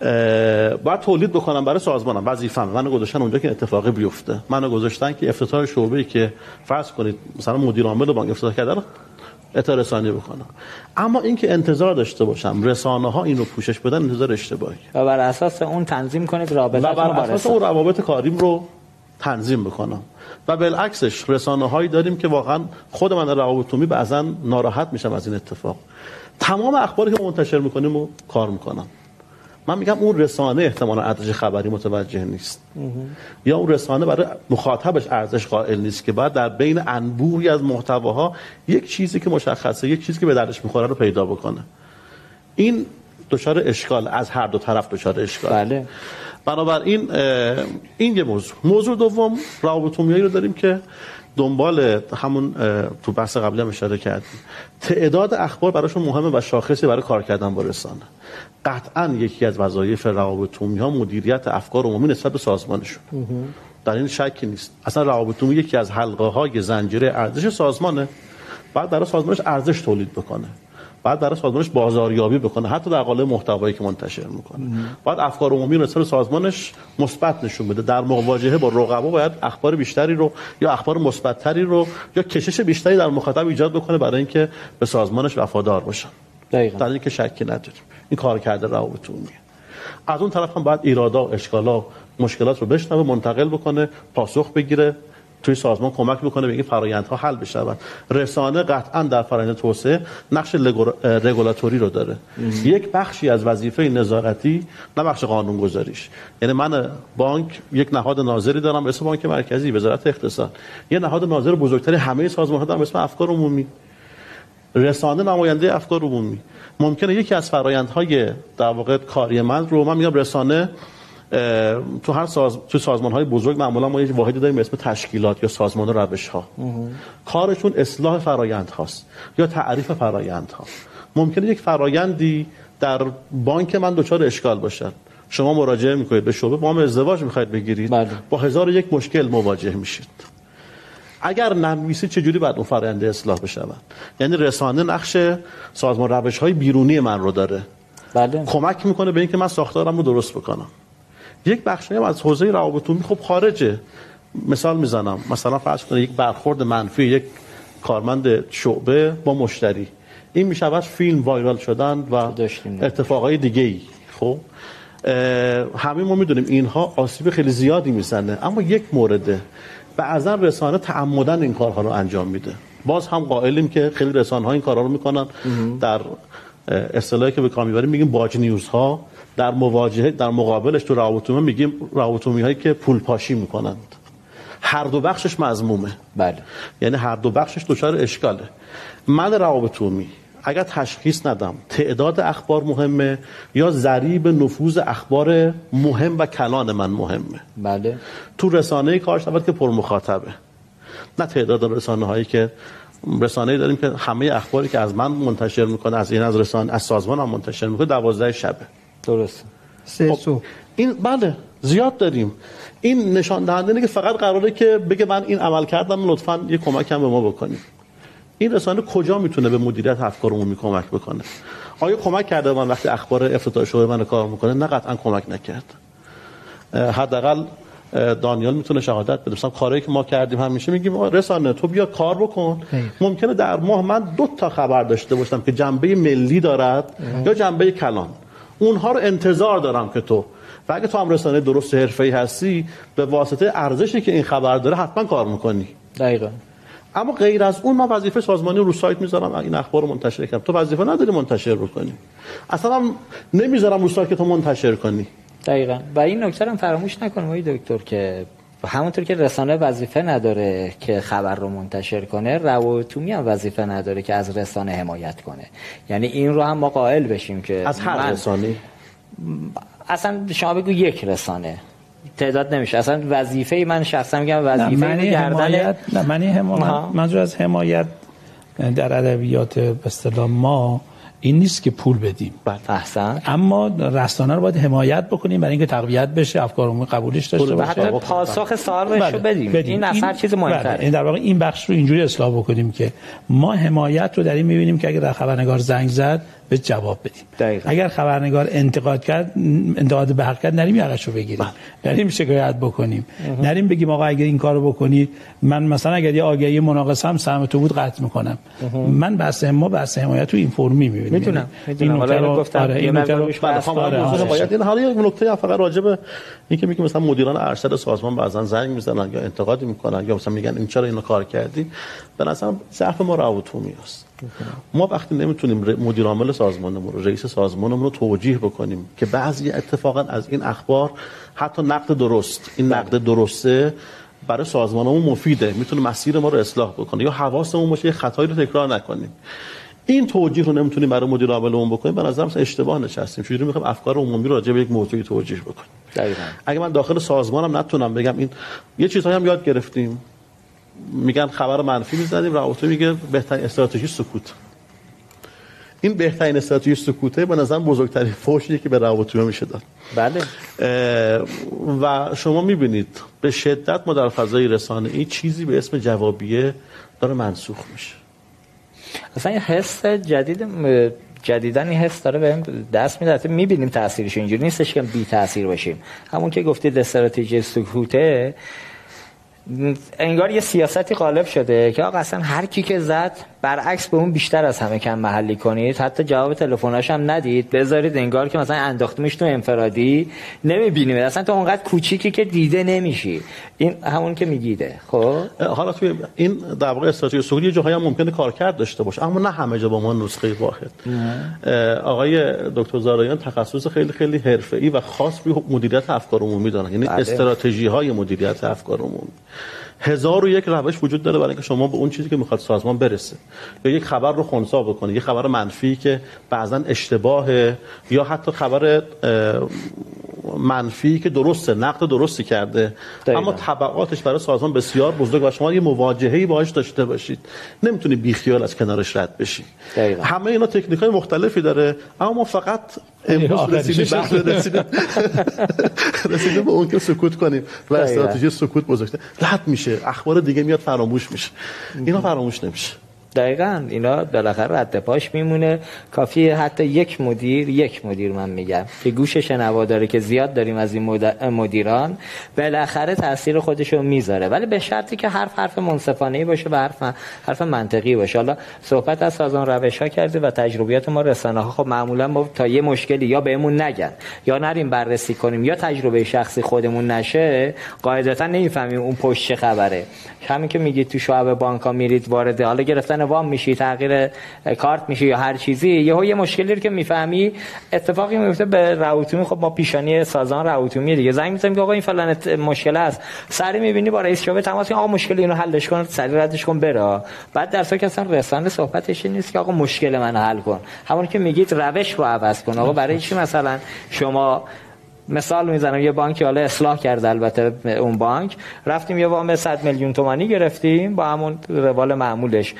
اه، باید تولید بکنم برای سازمانم. وظیفم منو گذاشتن اونجا که اتفاقی بیفته. منو گذاشتن که افتتاح شعبه ای که فرض کنید مثلا مدیر عامل بانک افتتاح کرده اطلاع رسانی بکنم. اما اینکه انتظار داشته باشم رسانه ها اینو پوشش بدن انتظار اشتباهی. و بر اساس اون تنظیم کنید رابطه و بر اساس اون روابط کاریم رو تنظیم بکنم. و بالعکسش رسانه هایی داریم که واقعا خود من روابط عمومی بعضا ناراحت میشم از این اتفاق. تمام اخباری که منتشر می‌کنیم و کار می‌کنم. من میگم اون رسانه احتمالا ارزش خبری متوجه نیست. یا اون رسانه برای مخاطبش ارزش قائل نیست که باید در بین انبوهی از محتواها یک چیزی که مشخصه یک چیزی که به دردش می‌خوره رو پیدا بکنه. این دچار اشکال از هر دو طرف دچار اشکال. بله. بنابراین این یه موضوع. موضوع دوم روابط عمومی رو داریم که دنبال همون تو بحث قبلی هم اشاره کردیم. تعداد اخبار براشون مهمه و شاخصی برای کار کردن با رسانه. قطعا یکی از وظایف روابط عمومی ها مدیریت افکار عمومی نسبت به سازمانشون. در این شکی نیست. اصلا روابط عمومی یکی از حلقه های زنجیره ارزش سازمانه. بعد برای سازمانش ارزش تولید بکنه. بعد برای سازمانش بازاریابی بکنه. حتی در قالب محتوایی که منتشر می‌کنه. بعد افکار عمومی رو سازمانش مثبت نشون بده. در مواجهه با رقبا باید اخبار بیشتری رو یا اخبار مثبتتری رو یا کشش بیشتری در مخاطب ایجاد بکنه برای اینکه به سازمانش وفادار باشن. دقیقاً. در اینکه شکی نداریم. این کار کرده روابط عمومی از اون طرف هم باید ایرادا اشکالا مشکلات رو بشنوه منتقل بکنه پاسخ بگیره. توی سازمان کمک بکنه به این فرایندها حل بشود. رسانه قطعا در فرآیند توسعه نقش رگولاتوری رو داره. یک بخشی از وظیفه نظارتی نه بخش قانونگذاریش. یعنی من بانک یک نهاد ناظری دارم به اسم بانک مرکزی وزارت اقتصاد. یه نهاد ناظر بزرگتری همه سازمان ها دارم به اسم افکار عمومی رسانه نماینده افکار عمومی ممکنه یکی از فرایندهای در واقع کاری من رو من میگم رسانه تو هر ساز تو سازمان های بزرگ معمولا ما یک واحدی داریم به اسم تشکیلات یا سازمان و روش ها کارشون اصلاح فرایند هاست یا تعریف فرایند ها. ممکنه یک فرایندی در بانک من دچار اشکال باشد شما مراجعه می‌کنید به شعبه وام ازدواج می‌خواید بگیرید. بله. با هزار و یک مشکل مواجه میشید. اگر ننویسی چجوری باید اون فرآیند اصلاح بشود؟ یعنی رسانه نقش سازمان روش های بیرونی من رو داره. بله. کمک می‌کنه به اینکه من ساختارم رو درست بکنم. یک بخشی هم از حوزه روابط عمومی خب خارجه. مثال می‌زنم. مثلا فرض کنید یک برخورد منفی یک کارمند شعبه با مشتری. این می‌شود فیلم وایرال شدن و. اتفاقای دیگه ای خب همه ما می‌دونیم اینها آسیب خیلی زیادی می‌زنه. اما یک مورده. بعضا رسانه تعمدن این کارها رو انجام میده. باز هم قائلیم که خیلی رسانه ها این کارها رو می‌کنن. در اصطلاحی که به کار می‌بریم میگیم باج نیوز ها در مواجهه در مقابلش تو روابط عمومی میگیم روابط عمومی هایی که پول پاشی می‌کنند. هر دو بخشش مضمومه. بله. یعنی هر دو بخشش دچار اشکاله. من روابط عمومی اگر تشخیص ندم تعداد اخبار مهمه یا ضریب نفوذ اخبار مهم و کلان من مهمه؟ بله. تو رسانه کار شود که پر مخاطبه نه تعداد رسانه هایی که رسانه داریم که همه اخباری که از من منتشر می‌کنه از این از رسانه از سازمان هم منتشر می‌کنه دوازده شبه. درست سه خب، صبح این بله زیاد داریم. این نشان دهنده اینه که فقط قراره که بگه من این عمل کردم لطفا یه کمک هم به ما بکنید. این رسانه کجا می‌تونه به مدیریت افکار عمومی کمک بکنه؟ آیا کمک کرده من وقتی اخبار افتتاح شده من کار می‌کنه؟ نه قطعا کمک نکرد. حداقل دانیال می‌تونه شهادت بده. مثلا کاری که ما کردیم همیشه میگیم رسانه تو بیا کار بکن. ممکنه در ماه من دو تا خبر داشته باشم که جنبه ملی دارد یا جنبه کلان. اونها رو انتظار دارم که تو و اگه تو هم رسانه درست حرفه‌ای هستی به واسطه ارزشی که این خبر داره حتما کار می‌کنی. دقیقا. اما غیر از اون ما وظیفه سازمانی رو سایت می‌ذارم این اخبار رو منتشر کنم تو وظیفه نداری منتشر رو کنی اصلا هم نمی‌ذارم رو سایت که تو منتشر کنی. دقیقا. و این نکته هم فراموش نکنیم آقای دکتر که همونطور که رسانه وظیفه نداره که خبر رو منتشر کنه روابطومی هم وظیفه نداره که از رسانه حمایت کنه. یعنی این رو هم ما قائل بشیم که از هر من- رسانه اصلا شما بگو یک رسانه. تعداد نمیشه. اصلا وظیفه من شخصا میگم وظیفه معنی گردن حمایت نه معنی حمایت آها. منظور از حمایت در ادبیات به اصطلاح ما این نیست که پول بدیم. احسن. اما رسانه رو باید حمایت بکنیم برای اینکه تقویت بشه افکار عمومی قبولش داشته باشه. حتی پاسخ سوال رو بله، بدیم. این از هر چیز بله، مهمتره این در واقع این بخش رو اینجوری اصلاح بکنیم که ما حمایت رو در این می‌بینیم که اگر در خبرنگار زنگ زد به جواب بدیم. دقیقاً. اگر خبرنگار انتقاد کرد انتقاد به حق کرد نریم یقش رو بگیریم. بله. نریم شکایت بکنیم. نریم بگیم آقا اگر این کارو بکنی من مثلا اگر یه آگهی مناقصه هم سهم تو بود قطع می‌کنم. من بحث ما بحث حمایت تو این فرمی می‌دونم گفتم آره این نکته رو بله بحث خب کنیم. آره، موضوع آره. حمایت این حالا یک نکته فقط راجع به اینکه میگه مثلا مدیران ارشد سازمان بعضا زنگ می‌زنن یا انتقادی می‌کنن یا مثلا میگن این چرا اینو کار کردی به نظرم ضعف ما روابط عمومی است. ما وقتی نمی‌تونیم مدیر عامل سازمانمون رو رئیس سازمانمون رو توجیه بکنیم که بعضی اتفاقا از این اخبار حتی نقد درست این نقد درسته برای سازمانمون مفیده. می‌تونه مسیر ما رو اصلاح بکنه یا حواسمون باشه یه خطایی رو تکرار نکنیم. این توجیه رو نمی‌تونیم برای مدیر عاملمون بکنیم. به نظرم اشتباه نشستیم چجوری می‌خوایم افکار عمومی رو راجع به یک موضوعی توجیه بکنیم. دقیقاً. اگه من داخل سازمانم نتونم بگم این یه چیزهایی هم یاد گرفتیم. میگن خبر منفی می‌زنیم روابط میگه بهترین استراتژی سکوت. این بهترین استراتژی سکوته به نظر بزرگترین فوشیه که به روابط میشه داد. بله. و شما می‌بینید به شدت ما در فضای رسانه این چیزی به اسم جوابیه داره منسوخ میشه. اصلا یه حس جدید جدیدن این حس داره بهم دست میده می‌بینیم تاثیرش اینجوری نیستش که بی تاثیر باشیم. همون که گفتید استراتژی سکوته انگار یه سیاستی غالب شده که آقا اصلا هر کی که زد برعکس به اون بیشتر از همه کم محلی کنید. حتی جواب تلفناش هم ندید. بذارید انگار که مثلا انداختیمش تو انفرادی نمی‌بینیم. اصلا تو اونقدر کوچیکی که دیده نمیشی. این همون که میگیده. خب؟ حالا توی این در واقع استراتژی سکوت یه جاهایی هم ممکنه کارکرد داشته باشه اما نه همه جا با ما نسخه واحد. آقای دکتر زارایان تخصص خیلی خیلی حرفه‌ای و خاص روی مدیریت افکار عمومی دارن یعنی استراتژی های مدیریت افکار عمومی هزار و یک روش وجود داره برای اینکه شما به اون چیزی که می‌خواد سازمان برسه. یا یک خبر رو خونسا بکنه یک خبر منفی که بعضا اشتباهه یا حتی خبر منفی که درسته نقد درستی کرده. دقیقا. اما طبعاتش برای سازمان بسیار بزرگ و شما یه مواجهه‌ای باهاش داشته باشید. نمی‌تونی بیخیال از کنارش رد بشی. دقیقا. همه اینا تکنیک های مختلفی داره اما ما فقط امروز رسیدیم بحث رسیدیم. رسیدیم به اون که سکوت کنیم و استراتژی سکوت بزرگتر. رد میشه. اخبار دیگه میاد فراموش میشه. اینا فراموش نمیشه. دقیقا. اینا بالاخره رد پاش میمونه. کافی حتی یک مدیر یک مدیر من میگم که گوش شنوا داره که زیاد داریم از این مدیران بالاخره تاثیر خودش رو می‌ذاره. ولی به شرطی که حرف حرف منصفانه باشه و حرف حرف منطقی باشه. حالا صحبت از سازان روش ها کرده و تجربیات ما رسانه ها خب معمولا ما تا یه مشکلی یا بهمون نگن یا نریم بررسی کنیم یا تجربه شخصی خودمون نشه قاعدتا نمی‌فهمیم اون پشت چه خبره. همین که میگید تو شعب بانک ها میرید وارد حالا گرفتن وام میشی تغییر کارت میشی یا هر چیزی یهو یه مشکلی رو که می‌فهمی اتفاقی میفته به راوتومی. خب ما پیشانی سازان راوتومی دیگه. زنگ می‌زنیم که آقا این فلان مشکل است. سری می‌بینی با رئیس شعبه تماس می‌گیری آقا مشکل اینو حلش کن سری ردش کن بره بعد در که اصلا رسانه صحبتش نیست که آقا مشکل من حل کن. همون که میگید روش رو عوض کن. آقا برای چی مثلا شما مثال می‌زنم یه بانکی حالا اصلاح کرده البته اون بانک. رفتیم یه وام 100 میلیون تومانی گرفتیم با همون روال معمولش.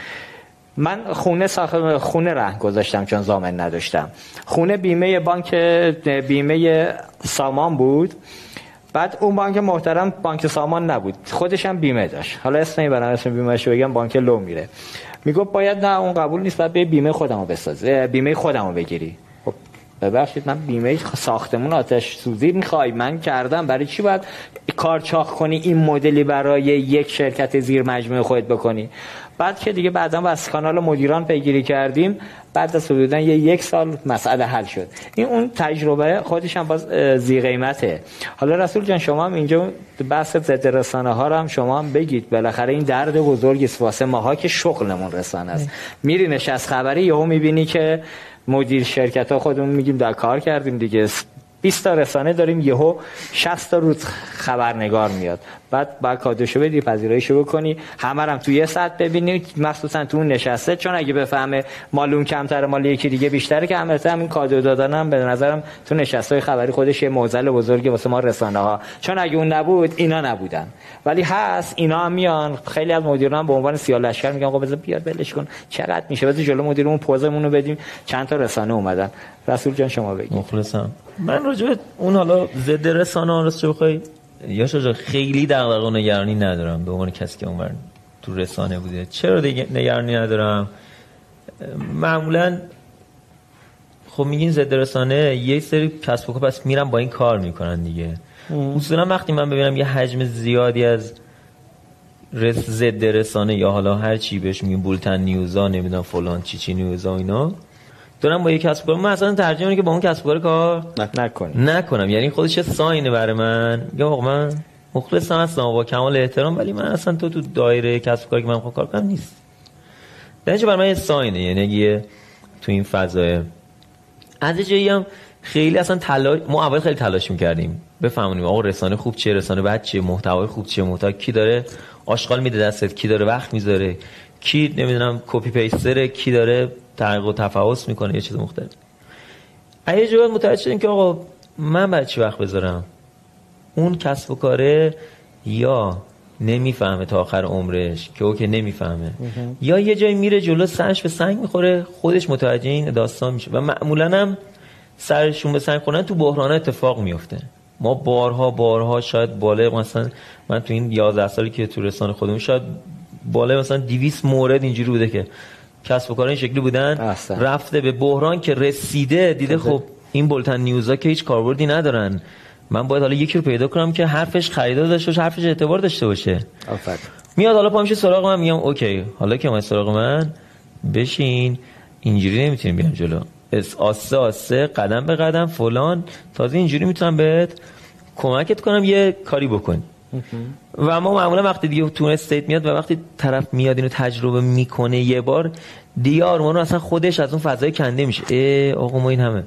من خونه ساخت خونه رهن گذاشتم چون زامن نداشتم. خونه بیمه بانک بیمه سامان بود. بعد اون بانک محترم بانک سامان نبود. خودش هم بیمه داشت. حالا اسم برام اسم بیمه شو بگم بانک لو میره. میگه باید نه اون قبول نیست بعد بیمه خودمو بسازه بیمه خودمو بگیری. ببخشید من بیمه ساختمون آتش سوزی می‌خوای. من کردم. برای چی باید کار چاخ کنی؟ این مدلی برای یک شرکت زیر مجموعه خودت بکنی. بعد که دیگه بعدا از کانال مدیران پیگیری کردیم. بعد از حدودا یه یک سال مسئله حل شد. این اون تجربه خودش هم باز زی قیمته. حالا رسول جان شما هم اینجا بحث ضد رسانه ها رو هم شما هم بگید. بالاخره این درد بزرگی واسه ماها که شغلمون رسانه است. میری نشست خبری یهو می‌بینی که مدیر شرکت ها خودمون میگیم در کار کردیم دیگه. 20 تا رسانه داریم یهو 60 تا روز خبرنگار میاد. بعد با کادوشو بدی پذیراییشو بکنی. همه هم توی یه ساعت ببینی. مخصوصا تو اون نشسته. چون اگه بفهمه مالون کمتر مال یکی دیگه بیشتره که همه همین کادو دادن هم به نظرم تو نشسته خبری خودش یه موزل بزرگی واسه ما رسانه ها چون اگه اون نبود اینا نبودن. ولی هست اینا هم میان. خیلی از مدیران به عنوان سیاه لشکر میگن آقا بذار بیاد ولش کن. چقدر میشه؟ بذار جلو مدیرمون پوزمون رو بدیم. چند تا رسانه اومدن. رسول جان شما بگید. مخلصم. من راجع اون حالا ضد رسانه ها رو بخوای یا شجا خیلی دغدغه و نگرانی ندارم. به عنوان کسی که اونور تو رسانه بوده. چرا دیگه نگرانی ندارم؟ معمولا خب میگین ضد رسانه یه سری کسب و پس میرم با این کار می‌کنن دیگه. اصولا وقتی من ببینم یه حجم زیادی از رس ضد رسانه یا حالا هر چی بهش میگیم بولتن نیوزا نمی‌دونم فلان چی چی نیوزا اینا دارم با یک کسب کار من اصلا ترجیح میدم که با اون کسب کار کار نکنم نکنم. یعنی خودش ساینه برای من. میگم آقا من مخلصم هستم با کمال احترام ولی من اصلا تو تو دایره کسب کاری که من کار کنم نیست. در برای من یه ساینه؟ یعنی اگه تو این فضای از جایی هم خیلی اصلا تلاش ما اول خیلی تلاش می‌کردیم. بفهمونیم آقا رسانه خوب چیه رسانه بد چیه محتوای خوب چیه محتوا کی داره آشغال میده دستت؟ کی داره وقت می‌ذاره؟ کی نمی‌دونم کپی پیستره کی داره تحقیق و تفحص می‌کنه یه چیز مختلف. یه جواب متوجه شدیم که آقا من بعد چی وقت بذارم؟ اون کسب و کاره یا نمی‌فهمه تا آخر عمرش که اوکی نمی‌فهمه. یا یه جایی میره جلو سرش به سنگ می‌خوره خودش متوجه این داستان میشه. و معمولا هم سرشون به سنگ خورن تو بحران اتفاق میفته ما بارها بارها شاید بالای مثلا من تو این 11 سالی که تو رسانه خودمون شاید بالای مثلا 200 مورد اینجوری بوده که کسب و کار این شکلی بودن. احسن. رفته به بحران که رسیده دیده خب. این بولتن نیوزا که هیچ کاربردی ندارن. من باید حالا یکی رو پیدا کنم که حرفش خریدار داشته باشه حرفش اعتبار داشته باشه. آفرین. میاد حالا پا میشه سراغ من میگم OK. حالا که اومد سراغ من بشین. اینجوری نمی‌تونیم بیام جلو. اس آسه آسه قدم به قدم فلان. تازه اینجوری می‌تونم بهت کمکت کنم یه کاری بکن. و ما معمولا وقتی دیگه تو state میاد و وقتی طرف میاد اینو تجربه می‌کنه یه بار آرمان رو اصلا خودش از اون فضای کنده میشه. اه آقا ما این همه.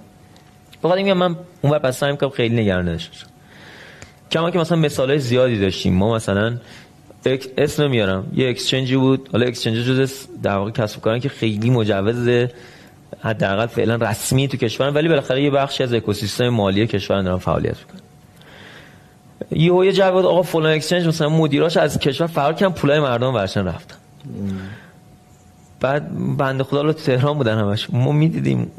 فقط میگم من اون وقت پس سعی می‌کنم خیلی نگران نشم کما که مثلا مثال زیادی داشتیم. ما مثلا اسم نمیارم یه exchange ی بود. حالا exchange جز در واقع کسب کارن که خیلی مجوز حداقل فعلا رسمی تو کشورن ولی بالاخره یه بخشی از اکوسیستم مالی کشور دارن فعالیت می‌کنن یه یه جواب آقا فلان exchange مثلا مدیراش از کشور فرار کردن پولای مردم ورداشتن رفتن. بعد بنده خدا رو تهران بودن همش. ما می‌دیدیم.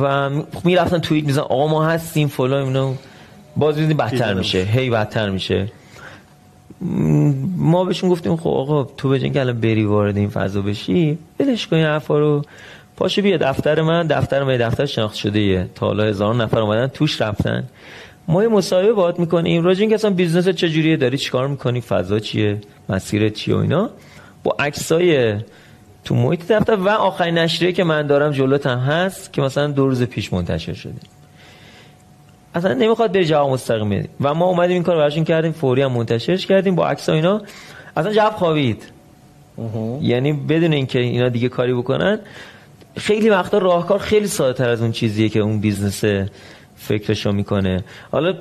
و می‌رفتن توییت میزن آقا ما هستیم فلان اینا. باز میدیم بدتر میشه. هی بدتر میشه. ما بهشون گفتیم خب آقا تو به که الان بری وارد این فضا بشی ولش کن این حرفا رو. پاشو بیا دفتر من دفتر من دفتر شناخت شده تا حالا هزاران نفر اومدن توش رفتن. ما یه مصاحبه باهات می‌کنیم. راجع اینکه اصلا business چجوریه داری چیکار می‌کنی؟ فضا چیه؟ مسیرت چیه و اینا؟ با عکسای تو محیط دفتر و آخرین نشریه که من دارم جلوت هم هست که مثلا دو روز پیش منتشر شده. اصلا نمی‌خواد بری جواب مستقیم بدی. و ما اومدیم این کار براشون کردیم فوری هم منتشرش کردیم با عکس اینا. اصلا جواب خوابید. یعنی بدون اینکه اینا دیگه کاری بکنن خیلی وقتا راهکار خیلی ساده تر از اون چیزیه که اون business فکرشو می‌کنه. حالا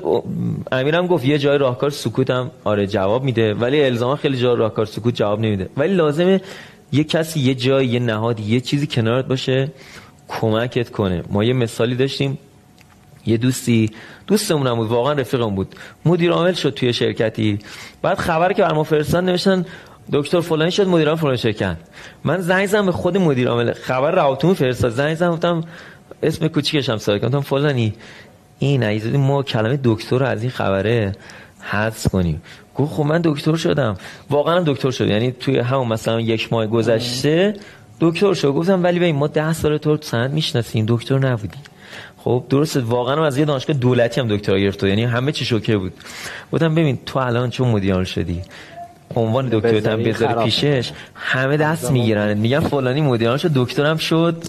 امیرم گفت یه جای راهکار سکوت هم آره جواب میده. ولی الزاما خیلی جای راهکار سکوت جواب نمیده. ولی لازمه یه کسی یه جای یه نهاد یه چیزی کنارت باشه کمکت کنه. ما یه مثالی داشتیم. یه دوستی دوستمون بود واقعا رفیقم بود. مدیر عامل شد توی شرکتی. بعد خبر که بر ما فرستادن نوشتن دکتر فلانی شد مدیر فلان شرکت من زنگ زدم به خود مدیر عامل. خبر روابطمون فرستاد. زنگ زدم گفتم اسم کوچیکش هم سوال کردم فلانی. این عزیزی ما کلمه دکتر رو از این خبره حذف کنیم. گفت خب من دکتر شدم. واقعا دکتر شد یعنی توی همون مثلا یک ماه گذشته دکتر شد. گفتم ولی ببین ما ده سال تو رو سند می‌شناسیم. دکتر نبودی. خب درسته. واقعا از یه دانشگاه دولتی هم دکترا گرفت یعنی همه چی شوکه بود. گفتم ببین تو الان چون مدیر شدی عنوان دکترت هم بذاری پیشش همه دست می‌گیرن. میگن فلانی مدیر شد دکترم شد.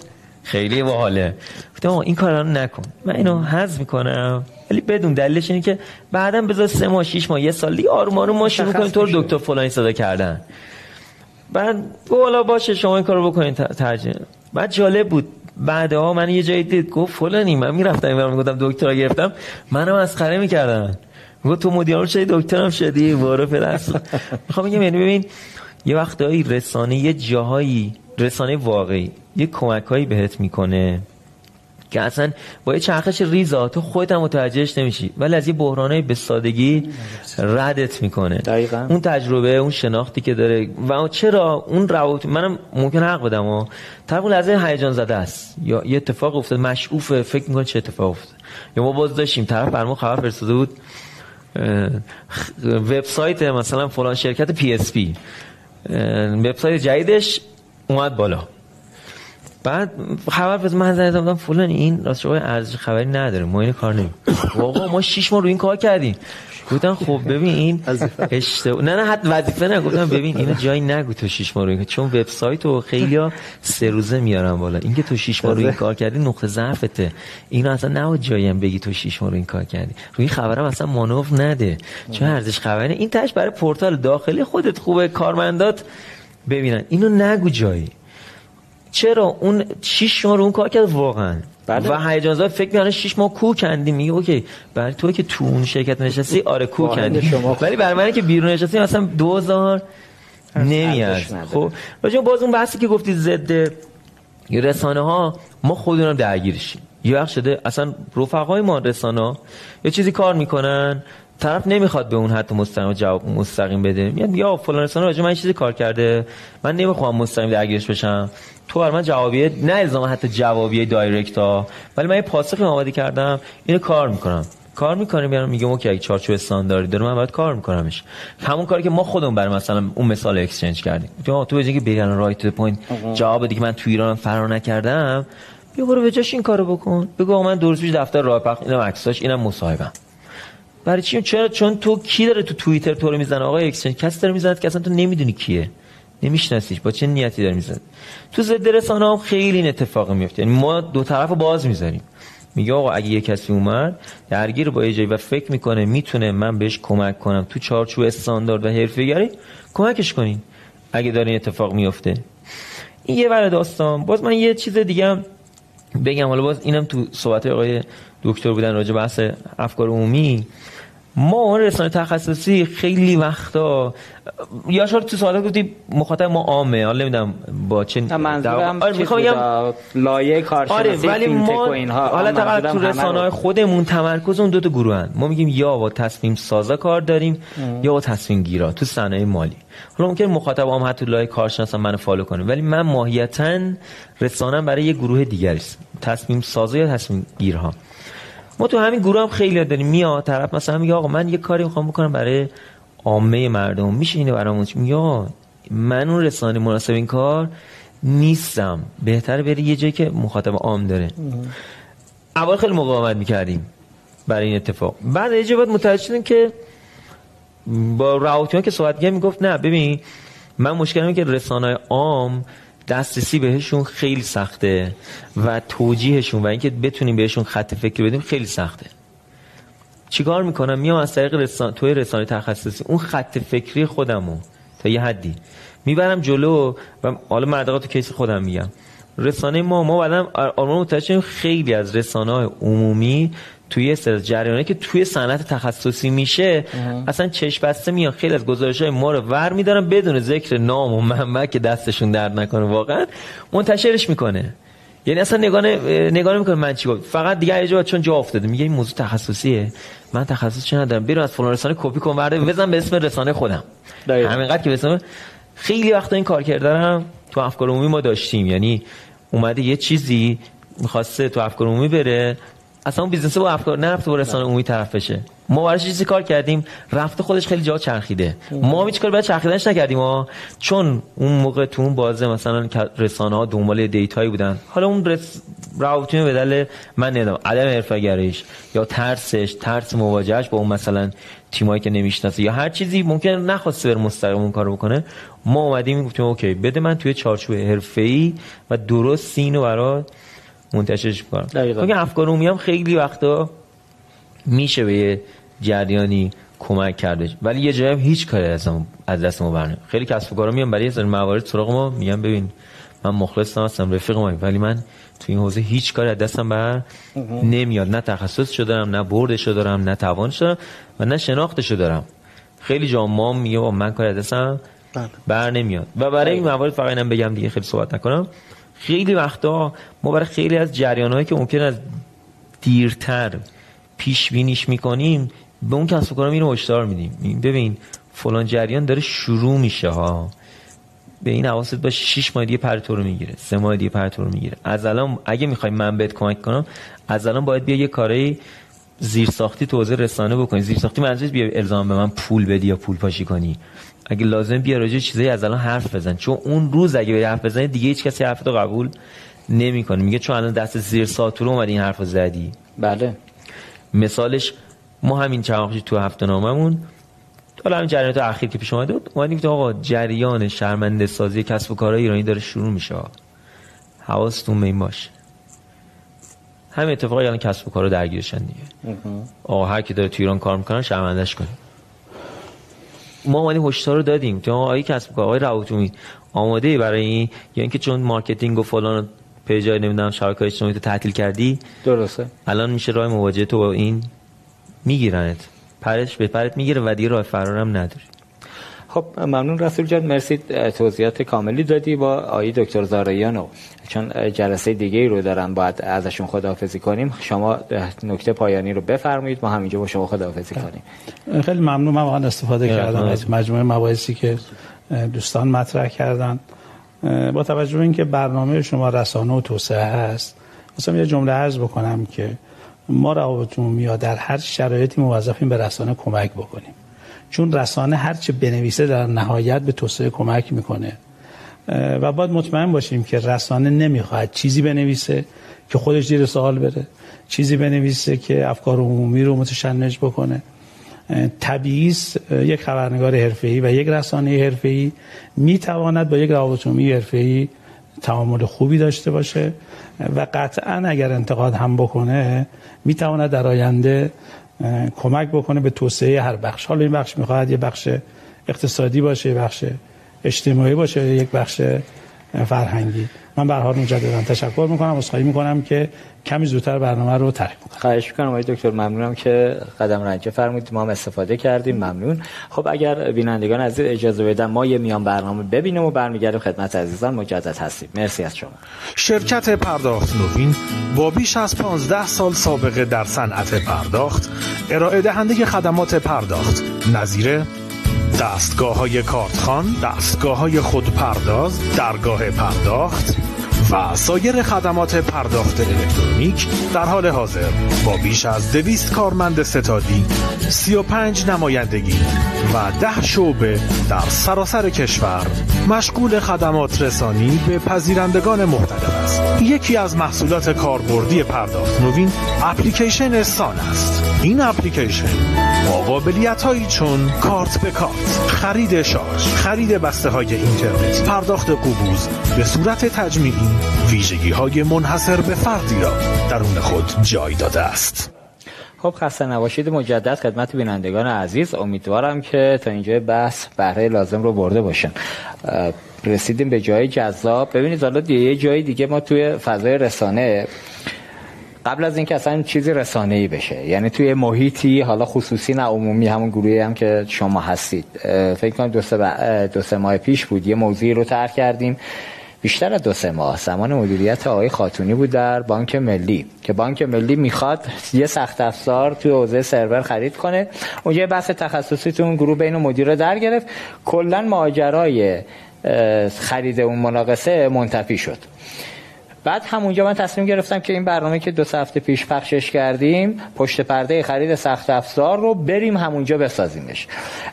خیلی باحاله. گفتم این کارا رو نکن. من اینو حذف می‌کنم. ولی بدون دلیلش اینه که بعدا بذار سه ماه شش ماه یه سال دیگه آروم آروم ما شروع کنیم. تو دکتر فلانی صدا کردن. بعد حالا باشه شما این کارو بکنین ترجمه بعد جالب بود. بعدها من یه جایی دید گفت فلانی. من می‌رفتم این می‌گفتم دکترا گرفتم. منم مسخره می‌کردن گفت تو مدیر شدی؟ دکترم شدی. وارو پدرس می‌خوام بگم یعنی ببین یه وقتایی رسانه یه جاهایی رسانه واقعی یه کمکایی بهت می‌کنه که اصلا با یه چرخش ریزا تو خودت هم متوجهش نمیشی ولی از یه بحرانه به سادگی ردت می‌کنه. دقیقاً. اون تجربه اون شناختی که داره و چرا اون روابط منم ممکن حق بدم و طرف اون لحظه هیجان زده است. یا یه اتفاق افتاد مشعوفه فکر می‌کنه چه اتفاق افتاد. یا ما باز داشتیم. طرف برمون خبر فرستاده بود وبسایت مثلا فلان شرکت PSP وبسایت جدیدش اومد بالا. بعد خبر فرست من زنگ زدم فلان این راست شما ارزش خبری نداره ما این کار نمی آقا ما 6 ماه روی این کار کردیم. گفتم خب ببین این اشتباه نه نه حتی وظیفه نه. گفتم ببین اینو جایی نگو تو 6 ماه روی این. چون وبسایت و خیلیا سه روزه میارن بالا. اینکه تو 6 ماه روی این کار کردی نقطه ضعفته. اینو اصلا نباید جایی هم بگی تو 6 ماه روی این کار کردی. روی این خبرم اصلا مانور نده. چون ارزش خبری نه. این تاش برای پورتال داخلی خودت خوبه کارمندات ببینن. اینو نگو جایی. چرا اون 6 ماه رو اون کار کرد واقعا؟ بله. و هیجان زده فکر می‌کنه 6 ماه کو کندی. میگه اوکی برای تو که تو اون شرکت نشستی آره کو کندی. ولی برای من که بیرون نشستی مثلا 2000 نمیاد. خب راجع باز اون بحثی که گفتی ضد رسانه ها ما خودمون درگیرشیم. یه وقت شده اصلا رفقای ما رسانه یه چیزی کار می‌کنن. طرف نمی‌خواد به اون حتی مستقیم جواب مستقیم بده. میاد یا فلان رسانه راجع من چیزی کار کرده. من نمی‌خوام مستقیم درگیرش بشم. تو بر من جوابیه نه الزام حتی جوابیه direct ها ولی من یه پاسخی آماده کردم اینو کار می‌کنم. کار می‌کنیم میارم میگم OK اگه چارچوب استانداردی داره من باید کار میکنمش. همون کاری که ما خودمون برای مثلا اون مثال exchange کردیم. تو تو بگی بگن right to point جواب دیگه من تو ایران فرار نکردم بیا برو به جاش این کارو بکن. بگو من دو روز پیش دفتر راه پرداخت اینم عکساش اینم مصاحبم برای چی؟ چرا چون تو کی داره تو توییتر تو رو می‌زنه؟ آقا exchange کسی داره می‌زنه که اصلا تو نمی‌دونی کیه. نمیشناسیش. با چه نیتی داره می‌زنه؟ تو ضد رسانه هم خیلی این اتفاق میفته یعنی ما دو طرف باز می‌ذاریم. میگه آقا اگه یه کسی اومد درگیر با ایجای و فکر می‌کنه می‌تونه من بهش کمک کنم تو چارچوب استاندارد و حرفه‌گری کمکش کنین. اگه داره این اتفاق میفته این یه ور داستان. باز من یه چیز دیگه بگم. حالا باز اینم تو صحبت آقای دکتر بودن راجع بحث افکار عمومی. ما اون رسانه تخصصی خیلی وقتا یا شاید تو سوالات گفتی مخاطب ما عامه حالا نمی‌دونم با چه منظورم آره می‌خوام بگم لایه کارشناسی آره ولی ما اینها حالا طبعا تو رسانه های خودمون تمرکز اون دو تا گروه هن. ما میگیم یا با تصمیم سازا کار داریم یا با تصمیم گیرا تو صنایع مالی. حالا ممکن مخاطب هم حتی لایه کارشناس هم منو فالو کنه ولی من ماهیتا رسانم برای یه گروه دیگری است. تصمیم سازا یا تصمیم گیرها؟ ما تو همین گروه هم خیلی داریم. میاد طرف مثلا میگه آقا من یه کاری می‌خوام بکنم برای عامه مردم. میشه اینو برامون آقا من اون رسانه مناسب این کار نیستم. بهتره بری یه جایی که مخاطب عام داره. اول خیلی مقاومت می‌کردیم برای این اتفاق. بعد یه جایی بعد متوجه شدیم که با رهاتیان که صحبت می‌گفت نه ببین من مشکلم که رسانه عام دسترسی بهشون خیلی سخته و توجیهشون و اینکه بتونیم بهشون خط فکر بدیم خیلی سخته. چیکار می‌کنم؟ میام از طریق رسان... توی رسانه تخصصی. اون خط فکری خودمو تا یه حدی می‌برم جلو و حالا مردقات تو کیس خودم میگم. رسانه ما ما بعدم آرمان متوجه خیلی از رسانه های عمومی توی سر جریانه که توی صنعت تخصصی میشه اصلا چشم بسته میان خیلی از گزارش های ما رو ور میدارن بدون ذکر نام و منبع که دستشون درد نکنه. واقعا منتشرش می‌کنه. یعنی اصلا نگاه نگاه نمی‌کنه من چی گفت. فقط دیگه جا چون جا افتاده میگه این موضوع تخصصیه. من تخصص چه ندارم. برو از فلان رسانه کپی کن ورده بزن به اسم رسانه خودم. همینقدر که به اسم خیلی وقتا این کار کردن تو افکار عمومی ما داشتیم. یعنی اومده یه چیزی می‌خواسته تو افکار عمومی بره اصلا اون business با افکار نرفته با رسانه عمومی طرف بشه. ما براش چیزی کار کردیم؟ رفته خودش خیلی جا چرخیده. ما هیچ کار برای چرخیدنش نکردیم ها چون اون موقع تو اون بازه مثلا رسانه ها دنبال دیتایی بودن. حالا اون رس... راوتین به دلیل من نمی‌دونم. عدم حرفه‌گریش یا ترسش ترس مواجهش با اون مثلا تیمایی که نمی‌شناسه یا هر چیزی ممکن نخواسته بر مستقیم اون کارو بکنه. ما اومدیم گفتیم اوکی بده من توی چارچوب حرفه‌ای و درست اینو برات منتشرش می‌کنم دقیقاً. که افکار عمومی هم خیلی وقتا میشه به یه جریانی کمک کرده. ولی یه جایی هیچ کاری از از دست ما برنه خیلی کسب و کارا میان برای سری موارد سراغ ما میگن ببین من مخلص هستم رفیق ما ولی من تو این حوزه هیچ کاری از دستم بر نمیاد. نه تخصصشو دارم نه بردشو دارم نه توانشو دارم و نه شناختشو دارم. خیلی جا ما میگه من کاری از دستم بله. بر نمیاد. و برای این موارد فقط اینم بگم دیگه خیلی صحبت نکنم. خیلی وقتا ما برای خیلی از جریانهایی که ممکن از دیرتر پیش بینیش می‌کنیم به اون کسب و کارا میره هشدار میدیم. ببین فلان جریان داره شروع میشه ها. به این حواست باشه 6 ماه دیگه پر تو رو می‌گیره سه ماه دیگه پر تو رو می‌گیره. از الان اگه می‌خوای من بهت کمک کنم از الان باید بیا یه کاری زیر ساختی تو حوزه رسانه بکنی. زیر ساختی منظورش بیا الزام به من پول بدی یا پول پاشی کنی. اگه لازم بیا راجع چیزایی از الان حرف بزن. چون اون روز اگه بری حرف بزنی دیگه هیچ کسی حرف تو قبول نمی‌کنه. میگه چون الان دست زیر ساتور اومدی این حرفو زدی. بله. مثالش ما همین چند تو هفته ناممون حالا همین جریانات اخیر که پیش اومده بود اومدیم گفتیم آقا جریان شرمنده سازی کسب و کارهای ایرانی داره شروع میشه. حواستون به این باشه. همین اتفاقی الان کسب و کارا درگیرشن دیگه. آقا هر کی داره تو ایران کار می‌کنن شرمندش کنیم. ما اومدیم هشدار رو دادیم تو آقای کسب کار آقای روابط عمومی آماده ای برای این یا اینکه چون marketing و فلان پیجای نمی‌دونم شبکه اجتماعی تو تعطیل کردی درسته. الان میشه راه مواجهه تو با این میگیرنت. پرش به پرت می‌گیره و دیگه راه فرارم نداری. خب ممنون رسول جان. مرسی توضیحات کاملی دادی با آقای دکتر زارایانو چون جلسه دیگه ای رو دارن باید ازشون خداحافظی کنیم. شما نکته پایانی رو بفرمایید ما همینجا با شما خداحافظی کنیم. خیلی ممنون من واقعا استفاده کردم از مجموعه مباحثی که دوستان مطرح کردن. با توجه به اینکه برنامه شما رسانه و توسعه هست مثلا یه جمله عرض بکنم که ما روابط عمومی در هر شرایطی موظفیم به رسانه کمک بکنیم. چون رسانه هر چه بنویسه در نهایت به توسعه کمک می‌کنه. و باید مطمئن باشیم که رسانه نمی‌خواهد چیزی بنویسه که خودش زیر سوال بره. چیزی بنویسه که افکار عمومی رو متشنج بکنه. طبیعی یک خبرنگار حرفه‌ای و یک رسانه حرفه‌ای می‌تواند با یک روابط عمومی حرفه‌ای تعامل خوبی داشته باشه و قطعا اگر انتقاد هم بکنه می‌تواند در آینده کمک بکنه به توسعه هر بخش. حالا این بخش می‌خواهد یه بخش اقتصادی باشه یه بخش اجتماعی باشه یک بخش فرهنگی. من به حال مجددا تشکر می‌کنم عذرخواهی می‌کنم که کمی زودتر برنامه رو ترک می‌کنم خواهش می‌کنم آقای دکتر ممنونم که قدم رنجه فرمودید. ما هم استفاده کردیم ممنون. خب اگر بینندگان عزیز اجازه بدن ما یه میان برنامه ببینیم و برمیگردیم خدمت عزیزان. مجدد هستیم. مرسی از شما. شرکت پرداخت نوین با بیش از 15 سال سابقه در صنعت پرداخت ارائه دهنده خدمات پرداخت. نظیر دستگاه های کارتخان، دستگاه های خودپرداز، درگاه پرداخت و سایر خدمات پرداخت الکترونیک در حال حاضر. با بیش از دویست کارمند ستادی 35 نمایندگی و ده شعبه در سراسر کشور مشغول خدمات رسانی به پذیرندگان مختلف است. یکی از محصولات کاربردی پرداخت نوین اپلیکیشن سان است. این اپلیکیشن با قابلیت هایی چون کارت به کارت خرید شارژ خرید بسته های اینترنت پرداخت قبوز به صورت تجمیعی ویژگی های منحصر به فردی را درون خود جای داده است. خب خسته نباشید. مجدد خدمت بینندگان عزیز. امیدوارم که تا اینجا بحث بهره لازم رو برده باشن. رسیدیم به جای جذاب. ببینید حالا یه جای دیگه ما توی فضای رسانه قبل از اینکه اصلا چیزی رسانه ای بشه. یعنی توی محیطی حالا خصوصی نه عمومی همون گروهی هم که شما هستید. فکر کنم دو سه, دو سه ماه پیش بود. یه موضوعی رو طرح کردیم. بیشتر از دو سه ماه. زمان مدیریت آقای خاتونی بود در بانک ملی. که بانک ملی می‌خواد یه سخت افزار توی حوزه سرور خرید کنه. اونجا یه بحث تخصصی تو اون گروه بین مدیر در گرفت. کلا ماجرای خرید اون مناقصه منتفی شد. بعد همونجا من تصمیم گرفتم که این برنامه که دو هفته پیش پخشش کردیم پشت پرده خرید سخت افزار رو بریم همونجا بسازیمش.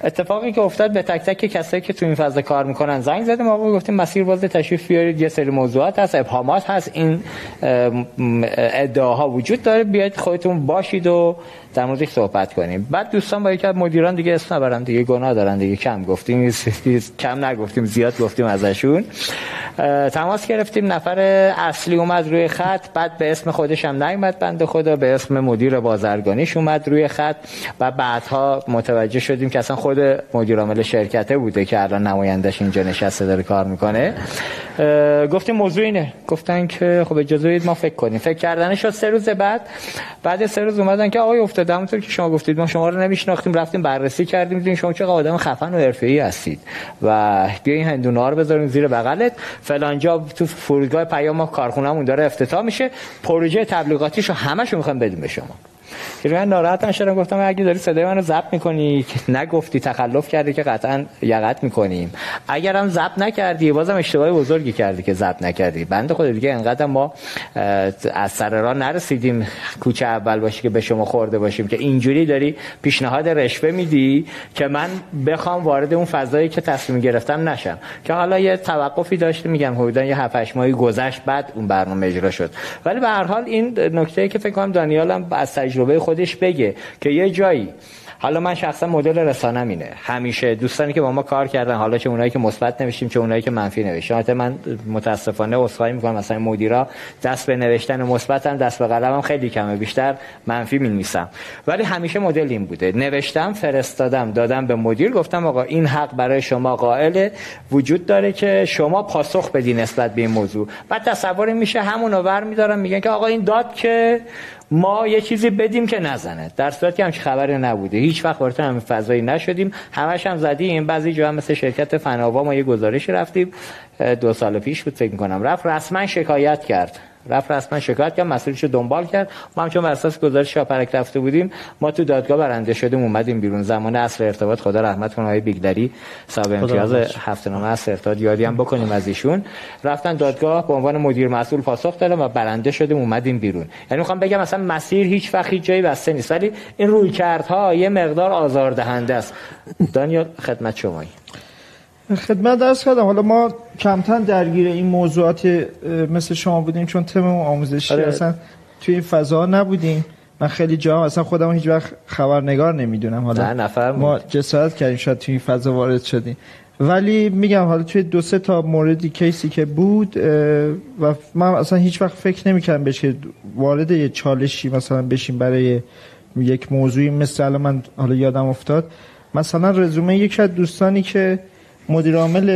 اتفاقی که افتاد به تک تک کسایی که تو این فضا کار می‌کنن زنگ زدیم آقا گفتیم مسیر باز تشریف بیارید یه سری موضوعات هست ابهامات هست این ادعاها وجود داره بیاید خودتون باشید و در موردش صحبت کنیم. بعد دوستان با یکی از مدیران دیگه اسم نبرن دیگه گناه دارن دیگه. کم گفتیم کم نگفتیم زیاد گفتیم ازشون. تماس گرفتیم نفر اصلی اومد روی خط بعد به اسم خودش هم نیومد بنده خدا به اسم مدیر بازرگانیش اومد روی خط و بعدها متوجه شدیم که اصلا خود مدیر عامل شرکته بوده که الان نمایندش اینجا نشسته داره کار می‌کنه. گفتیم موضوع اینه. گفتن که خب اجازه ما فکر کنیم. فکر کردن شد سه روز بعد. بعد سه روز اومدن که آقای افتاده همونطور که شما گفتید ما شما رو نمیشناختیم رفتیم بررسی کردیم دیدیم شما چه آدم خفن و حرفه‌ای هستید و بیا این هندونه رو بذاریم زیر بغلت. فلان جا تو فرودگاه پیام ما کارخونه‌مون داره افتتاح میشه. پروژه تبلیغاتیشو همشو می‌خوام بدیم به شما. من ناراحت شدم گفتم اگه داری صدای منو ضبط می‌کنی که نگفتی تخلف کردی که قطعا یقت می‌کنیم. اگرم ضبط نکردی بازم اشتباه بزرگی کردی که ضبط نکردی. بند خود دیگه انقدر ما از سر راه نرسیدیم کوچه اول باشی که به شما خورده باشیم که اینجوری داری پیشنهاد رشوه میدی که من بخوام وارد اون فضایی که تصمیم گرفتم نشم. که حالا یه توقفی داشته میگم حدودا یه 7 8 ماهی گذشت بعد اون برنامه اجرا شد. ولی به هر حال این نکته که فکر کنم دانیالم از تجربه خودش بگه که یه جایی حالا من شخصا مدل رسانم اینه همیشه دوستانی که با ما کار کردن حالا چه اونایی که مثبت نوشتیم چه اونایی که منفی نوشتیم. البته من متاسفانه عذرخواهی می‌کنم مثلا مدیرا دست به نوشتن مثبتم دست به قلمم خیلی کمه بیشتر منفی می‌نویسم. ولی همیشه مدل این بوده. نوشتم فرستادم دادم به مدیر گفتم آقا این حق برای شما قائل وجود داره که شما پاسخ بدین نسبت به این موضوع. بعد تصور میشه همون رو میدارم میگن که آقا این داد که ما یه چیزی بدیم که نزنه. در صورتی هم که خبری نبوده. هیچ وقت وارد همین فضایی نشدیم. همش هم زدیم. بعضی جا هم مثل شرکت فناوا ما یه گزارشی رفتیم. دو سال پیش بود فکر کنم رفت رسما شکایت کرد. رفت رسما شکایت کرد مسئولش رو دنبال کرد. ما هم چون بر اساس گزارش شاپرک رفته بودیم ما تو دادگاه برنده شدیم اومدیم بیرون. زمان اصل ارتباط خدا رحمت کنه های بیگدری صاحب امتیاز هفته نامه اصل ارتباط. یادی هم بکنیم از ایشون. رفتن دادگاه به عنوان مدیر مسئول پاسخ دادن و برنده شدیم اومدیم بیرون. یعنی می‌خوام بگم مثلا مسیر هیچ وقت هیچ جایی بسته نیست. ولی این روی کردها یه مقدار آزاردهنده است. دانیال خدمت شمایی. خدمت درس کردم. حالا ما کمتر درگیر این موضوعات مثل شما بودیم چون تم آموزشی آره. اصلا توی این فضا نبودیم. من خیلی جا اصلا خودم هیچ وقت خبرنگار نمی‌دونم. حالا نه، نفر ما جسارت کردیم شاید توی این فضا وارد شدیم. ولی میگم حالا توی دو سه تا موردی case ی که بود و من اصلا هیچ وقت فکر نمی‌کردم بشه وارد یه چالشی مثلا بشیم برای یک موضوعی. مثل الان من حالا یادم افتاد. مثلا رزومه یکی از دوستانی که مدیر عامل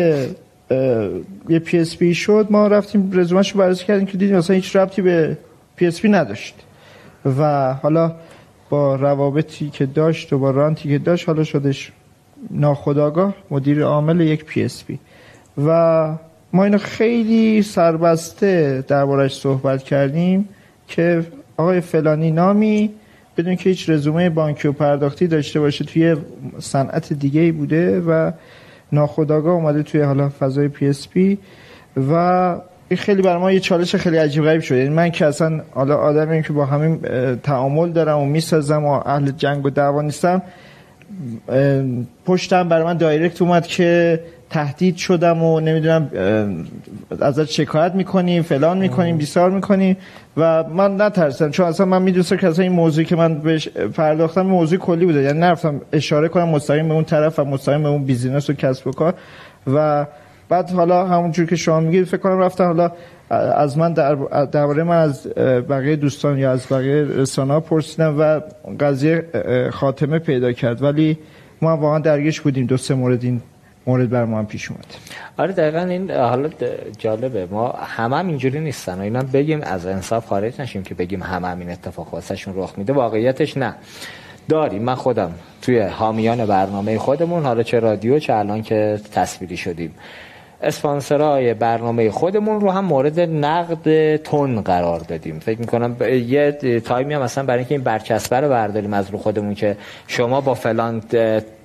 یه PSP شد ما رفتیم رزومهش رو بررسی کردیم که دیدیم مثلا هیچ ربطی به PSP نداشت. و حالا با روابطی که داشت و با رانتی که داشت حالا شدش ناخداگاه مدیر عامل یک PSP و ما اینو خیلی سربسته دربارش صحبت کردیم که آقای فلانی نامی بدون که هیچ رزومه بانکی و پرداختی داشته باشه توی صنعت دیگه بوده و ناخداگاه اومده توی حالا فضای PSP و این خیلی برای ما یه چالش خیلی عجیب غریب شد. یعنی من که اصلا حالا آدمیم که با همین تعامل دارم و می‌سازم و اهل جنگ و دعوا نیستم پشتم برای من direct اومد که تهدید شدم و نمی‌دونم ازت شکایت می‌کنیم فلان می‌کنیم بیسار می‌کنیم و من نترسم چون اصلا من می‌دونستم که اصلا این موضوعی که من بهش پرداختم موضوع کلی بوده. یعنی نرفتم اشاره کنم مستقیم به اون طرف و مستقیم به اون business و کسب و کار. و بعد حالا همونجور که شما میگید فکر کنم رفتن حالا از من در درباره من از بقیه دوستان یا از بقیه رسانه ها پرسیدم و قضیه خاتمه پیدا کرد. ولی ما واقعا درگیرش بودیم دو سه مورد این مورد بر ما هم پیش اومد. آره دقیقا این حالا جالبه. ما همه هم اینجوری نیستن و اینا. بگیم از انصاف خارج نشیم که بگیم همه هم این اتفاق واسهشون رخ میده. واقعیتش نه. داریم. من خودم توی حامیان برنامه خودمون حالا چه رادیو چه الان که تصویری شدیم. اسپانسرای برنامه خودمون رو هم مورد نقد تون قرار دادیم. فکر می‌کنم یه تایمی هم مثلا برای اینکه این برچسبه رو برداریم از رو خودمون که شما با فلان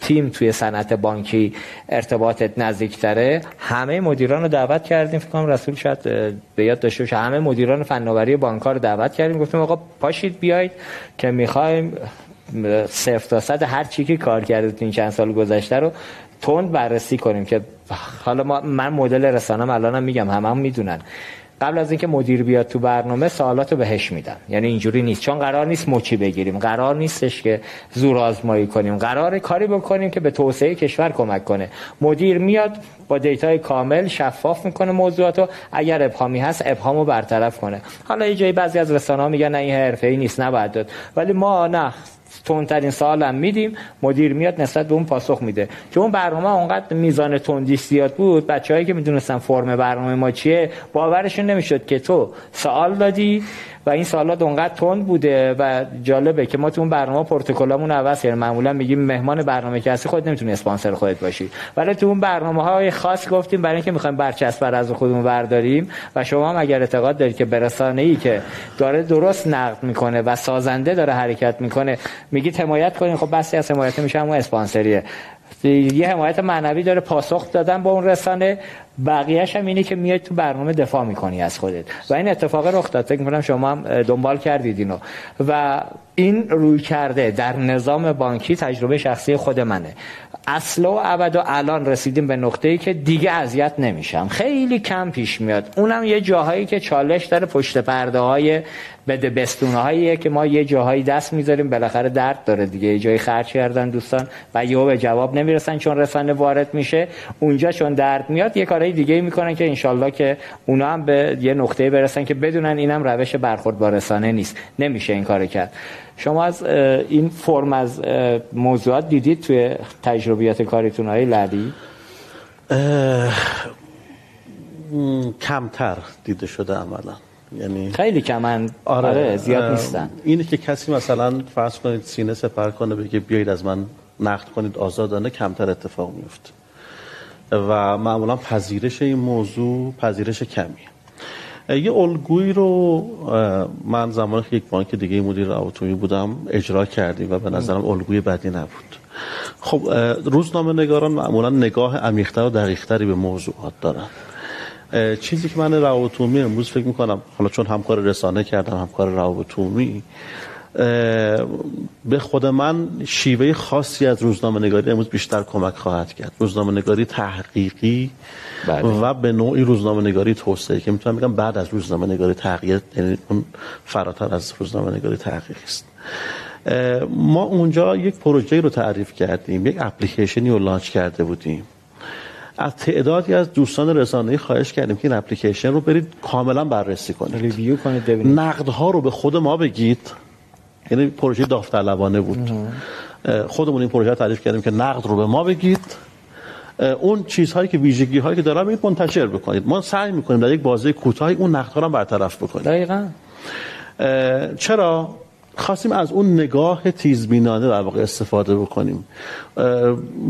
تیم توی صنعت بانکی ارتباطت نزدیکتره. همه مدیران رو دعوت کردیم. فکر کنم رسول شاید به یاد داشته باشه. همه مدیران فناوری بانک رو دعوت کردیم. گفتیم آقا پاشید بیاید که می‌خوایم صفر تا صد هر چی که کار کرده این چند سال گذشته رو تند بررسی کنیم که حالا ما من مدل رسانم الانم میگم همه هم می‌دونن. قبل از اینکه مدیر بیاد تو برنامه سوالات رو بهش میدم. یعنی اینجوری نیست. چون قرار نیست مچی بگیریم. قرار نیستش که زور آزمایی کنیم. قرار کاری بکنیم که به توسعه کشور کمک کنه. مدیر میاد با دیتای کامل شفاف می‌کنه موضوعاتو. اگر ابهامی هست ابهامو برطرف کنه. حالا یه جایی بعضی از رسانه‌ها میگن نه این حرفه‌ای نیست نباید داد. ولی ما نه. تندترین سوال هم میدیم مدیر میاد نسبت به اون پاسخ میده. چون اون برنامه اونقدر میزان تندی زیاد بود بچههایی که می‌دونستن فرم برنامه ما چیه باورشون نمی‌شد که تو سوال دادی و این سوالات اونقدر تند بوده و جالبه که ما تو اون برنامه پروتکلامون عوض کردیم. معمولا میگیم مهمان برنامه که هستی خود نمی‌تونی اسپانسر خودت باشی. ولی تو اون برنامه های خاص گفتیم برای اینکه می‌خوایم برچسب بر از خودمون برداریم و شما هم اگر اعتقاد دارید که برسانه ای که داره درست نقد می‌کنه و سازنده داره حرکت می‌کنه میگید حمایت کنین. خب بس از حمایت میشه همون اسپانسریه. یه حمایت معنوی داره پاسخ دادن با اون رسانه. بقیهش هم اینه که میاد تو برنامه دفاع می‌کنی از خودت. و این اتفاق رخ داد. فکر می‌کنم شما هم دنبال کردید اینو. و این روی کرده در نظام بانکی تجربه شخصی خود منه. اصلا و ابد و الان رسیدیم به نقطه ای که دیگه اذیت نمیشم. خیلی کم پیش میاد. اونم یه جاهایی که چالش داره پشت پرده های بده بستونه هاییه که ما یه جاهایی دست می‌ذاریم. بالاخره درد داره دیگه. یه جایی خرج کردن دوستان و یهو به جواب نمی‌رسن چون رسانه وارد میشه. اونجا چون درد میاد یه کارهای دیگه می‌کنن که انشالله که اونا هم به یه نقطه برسن که بدونن اینم روش برخورد با رسانه نیست. نمیشه این کارو کرد. شما از این فرم از موضوعات دیدید توی تجربیات کاریتون های لدی؟ کمتر دیده شده عملا. یعنی خیلی کمن. آره, آره زیاد نیستن. اینه که کسی مثلا فرض کنید سینه سپر کنه بگه بیایید از من نقد کنید آزادانه کمتر اتفاق میفته و معمولا پذیرش این موضوع پذیرش کمیه. یه الگویی رو من زمان که یک بانک دیگه مدیر روابط بودم اجرا کردیم و به نظرم الگوی بدی نبود. خب روزنامه نگاران معمولا نگاه عمیق‌تر و دقیقتری به موضوعات دارن. چیزی که من روابط امروز فکر می‌کنم حالا چون همکار رسانه کردم همکار روابط به خود من شیوه خاصی از روزنامه نگاری امروز بیشتر کمک خواهد کرد. روزنامه نگاری تحقیقی بله. و به نوعی روزنامه نگاری توسعه که می‌تونم بگم بعد از روزنامه نگاری تحقیق یعنی اون فراتر از روزنامه نگاری تحقیق است. ما اونجا یک پروژه رو تعریف کردیم یک اپلیکیشنی رو لانچ کرده بودیم. از تعدادی از دوستان رسانه‌ای خواهش کردیم که این اپلیکیشن رو برید کاملا بررسی کنید. ریویو کنید ببینید. نقدها رو به خود ما بگید. یعنی پروژه داوطلبانه بود. خودمون این پروژه تعریف کردیم که نقد رو به ما بگید. اون چیزهایی که ویژگی هایی که دارم این منتشر بکنید. ما سعی می‌کنیم در یک بازه کوتاهی اون نقد ها رو برطرف بکنیم. دقیقاً. چرا؟ خواستیم از اون نگاه تیزبینانه در واقع استفاده بکنیم.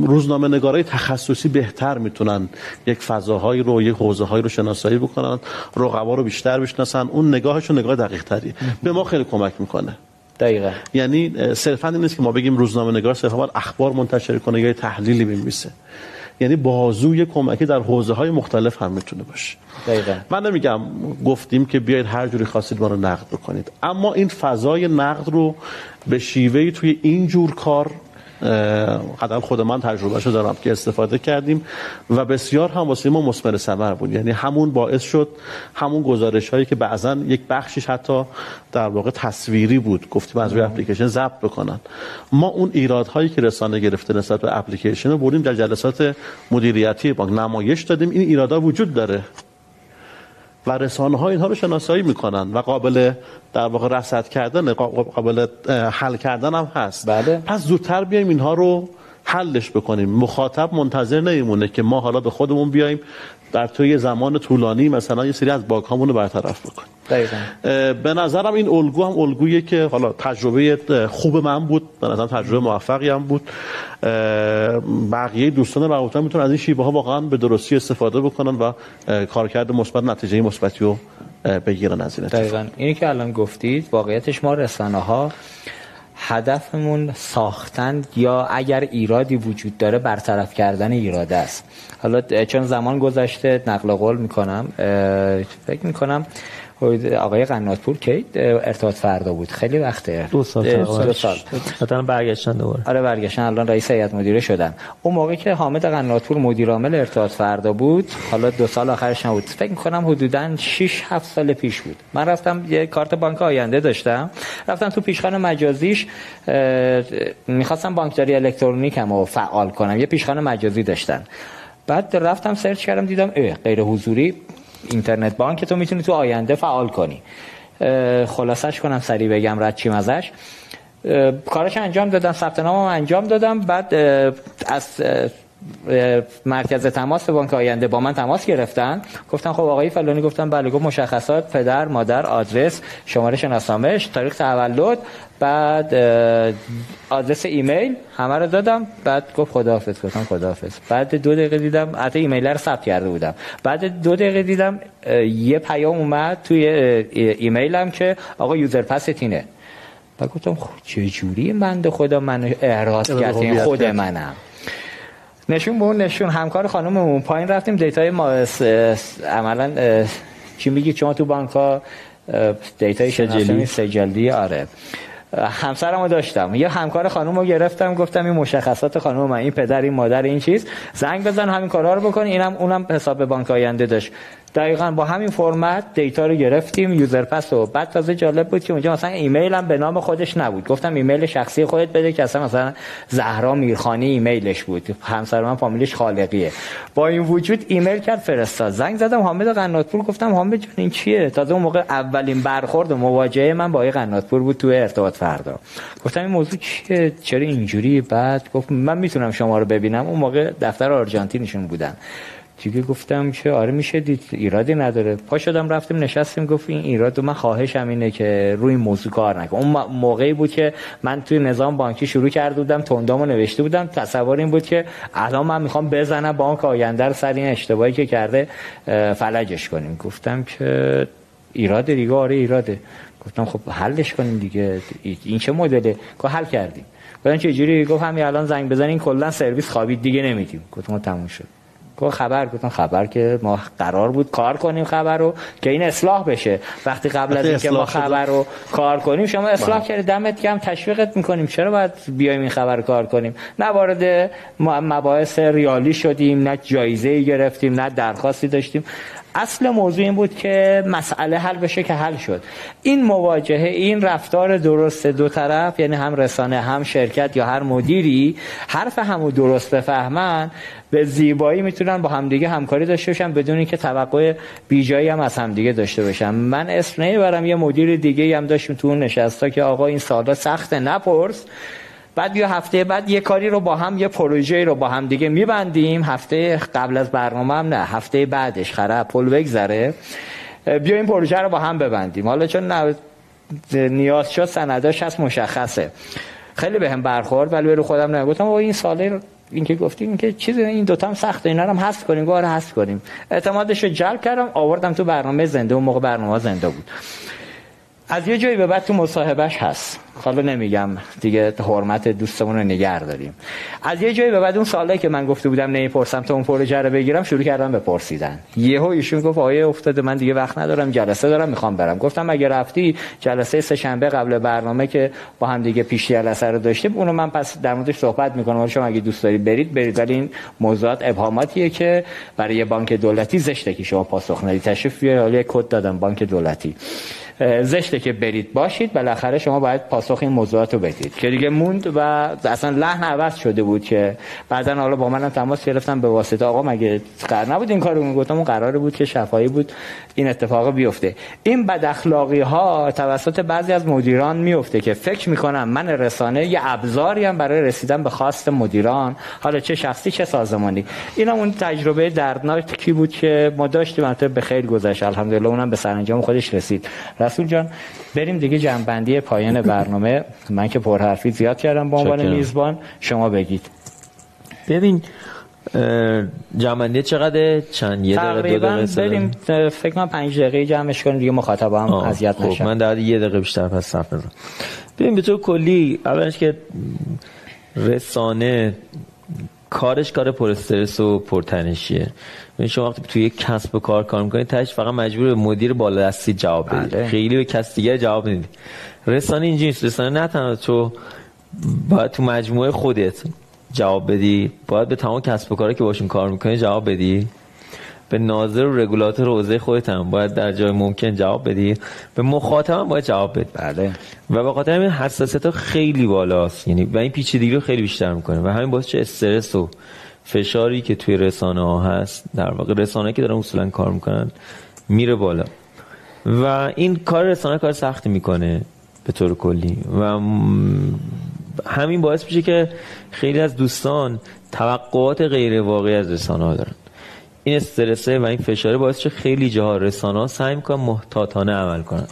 روزنامه نگارای تخصصی بهتر می‌تونن یک فضاهایی رو یک حوزه هایی رو شناسایی بکنن رقبا رو بیشتر بشناسن. اون نگاهشون نگاه دقیق تری به ما خیلی کمک می‌کنه. دقیقا. یعنی صرفا این نیست که ما بگیم روزنامه نگار صرفا اخبار منتشر کنه یا تحلیلی بنویسه. یعنی بازوی کمکی در حوزه های مختلف هم می‌تونه باشه. دقیقا. من نمیگم گفتیم که بیاید هر جوری خواستید ما رو نقد بکنید. اما این فضای نقد رو به شیوهی توی این جور کار قدم خود من تجربه شو دارم که استفاده کردیم و بسیار هم واسه ما مسمر ثمر بود. یعنی همون باعث شد همون گزارش هایی که بعضا یک بخشش حتی در واقع تصویری بود گفتیم از روی اپلیکیشن ضبط بکنن. ما اون ایراد هایی که رسانه گرفته نسبت به اپلیکیشن رو بردیم در جلسات مدیریتی بانک نمایش دادیم. این ایرادا وجود داره. و رسانه ها اینها رو شناسایی می‌کنن و قابل در واقع رصد کردن قابل حل کردن هم هست بله. پس زودتر بیایم اینها رو حلش بکنیم مخاطب منتظر نمیمونه که ما حالا به خودمون بیایم در طی زمان طولانی مثلا یه سری از باگ رو برطرف بکنیم. دقیقا. به نظرم این الگو هم الگویه که حالا تجربه خوب من بود به نظرم تجربه موفقی هم بود. بقیه دوستان روابط می‌تونن از این شیبه ها واقعا به درستی استفاده بکنن و کارکرد مثبت نتیجه مثبتی رو بگیرن از این دقیقا. اینی که الان گفتید واقعیتش ما رسانه ها هدفمون ساختن یا اگر ایرادی وجود داره برطرف کردن ایراد است. حالا چون زمان گذشته نقل قول می‌کنم فکر می‌کنم آقای قناتپور کی ارتباط فردا بود؟ خیلی وقته. دو سال دو سال. مثلا برگشتن دوباره. آره برگشتن. الان رئیس هیئت مدیره شدن. اون موقع که حامد قناتپور مدیر عامل ارتباط فردا بود حالا دو سال آخرش نبود. فکر می‌کنم حدودا 6 7 سال پیش بود. من رفتم یه کارت بانک آینده داشتم. رفتم تو پیشخان مجازیش می‌خواستم بانکداری الکترونیکم رو فعال کنم. یه پیشخان مجازی داشتن. بعد رفتم سرچ کردم دیدم غیر حضوری اینترنت بانک تو می‌تونی تو آینده فعال کنی. خلاصش کنم سریع بگم رد چیم ازش. کارش انجام دادم ثبت نامم انجام دادم. بعد از مرکز تماس بانک آینده با من تماس گرفتن. گفتن خب آقای فلانی گفتم بله گفت مشخصات پدر مادر آدرس شماره شناسنامه‌اش تاریخ تولد. بعد آدرس ایمیل همه رو دادم. بعد گفت خداحافظ گفتم خداحافظ. بعد دو دقیقه دیدم حتی ایمیل رو ثبت کرده بودم. بعد دو دقیقه دیدم یه پیام اومد توی ایمیلم که آقا user pass ت اینه بعد گفتم خب چه جوری بنده خدا منو احراز کرد خود منم. نشون به اون نشون همکار خانممون پایین رفتیم data ی ما عملا چی میگی؟ شما تو بانک ها data ی سجلی. سجلی آره. همسرمو داشتم. یه همکار خانم رو گرفتم گفتم این مشخصات خانم من این پدر این مادر این چیز. زنگ بزن همین کارا رو بکن. اینم اونم حساب بانک آینده داشت. دقیقا با همین فرمت data رو گرفتیم user pass و بعد تازه جالب بود که اونجا مثلا ایمیل هم به نام خودش نبود. گفتم ایمیل شخصی خودت بده که اصلا مثلا زهرا میرخانی ایمیلش بود. همسر من فامیلش خالقیه. با این وجود ایمیل کرد فرستاد. زنگ زدم حامد قناتپور گفتم حامد جان این چیه؟ تازه اون موقع اولین برخورد و مواجهه من با آقای قناتپور بود تو ارتباط فردا. گفتم این موضوع چیه؟ چرا اینجوری؟ بعد گفت من می‌تونم شما رو ببینم. اون موقع دفتر آرژانتینشون بودن. دیگه گفتم که آره میشه دید ایرادی نداره. پا شدم رفتیم نشستیم گفت این ایراد من خواهشم اینه که روی موضوع کار نکن اون موقعی بود که من توی نظام بانکی شروع کرده بودم تندامو نوشته بودم. تصور این بود که الان من می‌خوام بزنم بانک آینده رو سر این اشتباهی که کرده فلجش کنیم. گفتم که ایراده دیگه؟ آره ایراده گفتم خب حلش کنیم دیگه. این چه مدله؟ که حل کردیم. گفتم چه جوری گفت همین الان زنگ بزنین کلا سرویس خوابید دیگه نمیدیم. گفتم تموم شد. گفت خبر گفتم خبر که ما قرار بود کار کنیم خبر رو که این اصلاح بشه. وقتی قبل از اینکه ما خبر رو کار کنیم شما اصلاح بله. کردید دمت کم تشویقت می‌کنیم. چرا باید بیایم این خبر رو کار کنیم؟ نه وارد مباحث ریالی شدیم نه جایزه ای گرفتیم نه درخواستی داشتیم. اصل موضوع این بود که مسئله حل بشه که حل شد. این مواجهه این رفتار درست دو طرف یعنی هم رسانه هم شرکت یا هر مدیری حرف همو درست بفهمن به زیبایی می‌تونن با همدیگه همکاری داشته باشن بدون اینکه توقع بیجایی هم از همدیگه داشته باشن. من اسم نمی‌برم یه مدیر دیگه هم داشتیم تو اون نشستا که آقا این سالا سخت نپرس. بعد یا هفته بعد یه کاری رو با هم یه پروژه رو با هم دیگه میبندیم. هفته قبل از برنامه هم نه هفته بعدش خراب پل بگذره. بیا این پروژه رو با هم ببندیم. حالا چون نیاز شد سنداش هست مشخصه. خیلی به هم برخورد ولی رو خودم نگفتم و این ساله این که گفتیم که چیزی این دوتا هم سخته اینا هم حذف کنیم گواره حذف کنیم. اعتمادش رو جلب کردم آوردم تو برنامه زنده اون موقع برنامه زنده بود. از یه جایی به بعد تو مصاحبهش هست. حالا نمیگم دیگه حرمت دوستمون رو نگه داریم. از یه جایی به بعد اون سالی که من گفته بودم نمی‌پرسم تا اون پروژه رو بگیرم شروع کردم به پرسیدن. یهو ایشون گفت آیه افتاده من دیگه وقت ندارم جلسه دارم می‌خوام برم. گفتم اگه رفتی جلسه سه شنبه قبل برنامه که با هم دیگه پیش جلسه رو داشتیم اونو من پس در موردش صحبت می‌کنم. شما اگه دوست دارید برید برید. ولی این موضوعات ابهاماتیه که برای بانک دولتی زشته که شما پاسخ ندید تشریف بیارید کد دادم بانک دولتی. زشته که برید باشید بالاخره شما باید پاسخ این موضوعات رو بدید. که دیگه موند و اصلا لحن عوض شده بود که بعدا حالا با منم تماس گرفتم به واسطه آقا مگه قرار نبود این کارو گفتم اون قراره بود که شفایی بود این اتفاق بیفته. این بد اخلاقی ها توسط بعضی از مدیران میفته که فکر می‌کنم من رسانه یه ابزاری هم برای رسیدن به خواست مدیران. حالا چه شخصی چه سازمانی. این اون تجربه دردناکی بود که ما داشتیم به خیر گذشت. الحمدلله اونم به سرانجام خودش رسید. رسول جان بریم دیگه جنبندی پایان برنامه. من که پرحرفی زیاد کردم به عنوان میزبان. شما بگید. ببین جمعنی چقدر چند؟ یه دقیقه دو دقیقه بریم فکر کنم پنج دقیقه جمعش کنیم دیگه مخاطب هم اذیت خب نشن. من در یه دقیقه بیشتر پس صرف بزنم. ببین به طور کلی اولش که رسانه کارش کار پر استرس و پرتنشیه. شما وقتی توی یک کسب و کار کار می‌کنید تاش فقط مجبور به مدیر بالا دستی جواب بدید بله. خیلی به کس دیگه جواب ندید رسانه اینجوری نیست. رسانه نه تنها تو باید تو مجموعه خودت جواب بدی باید به تمام کسب و کاری که باشون کار می‌کنی جواب بدی. به ناظر و رگولاتور حوزه خودت هم باید در جای ممکن جواب بدی. به مخاطب هم باید جواب بدی. بله. و به خاطر همین حساسیت خیلی بالاست. یعنی و این پیچیدگی رو خیلی بیشتر می‌کنه. و همین باعث چه استرس و فشاری که توی رسانه ها هست در واقع رسانه که دارن اصولا کار می‌کنن میره بالا. و این کار رسانه کار سختی می‌کنه به طور کلی. و همین باعث میشه که خیلی از دوستان توقعات غیر واقعی از رسانه ها دارن. این استرسه و این فشاره باعث چه خیلی جاها رسانه ها سعی می‌کنن محتاطانه عمل کنن.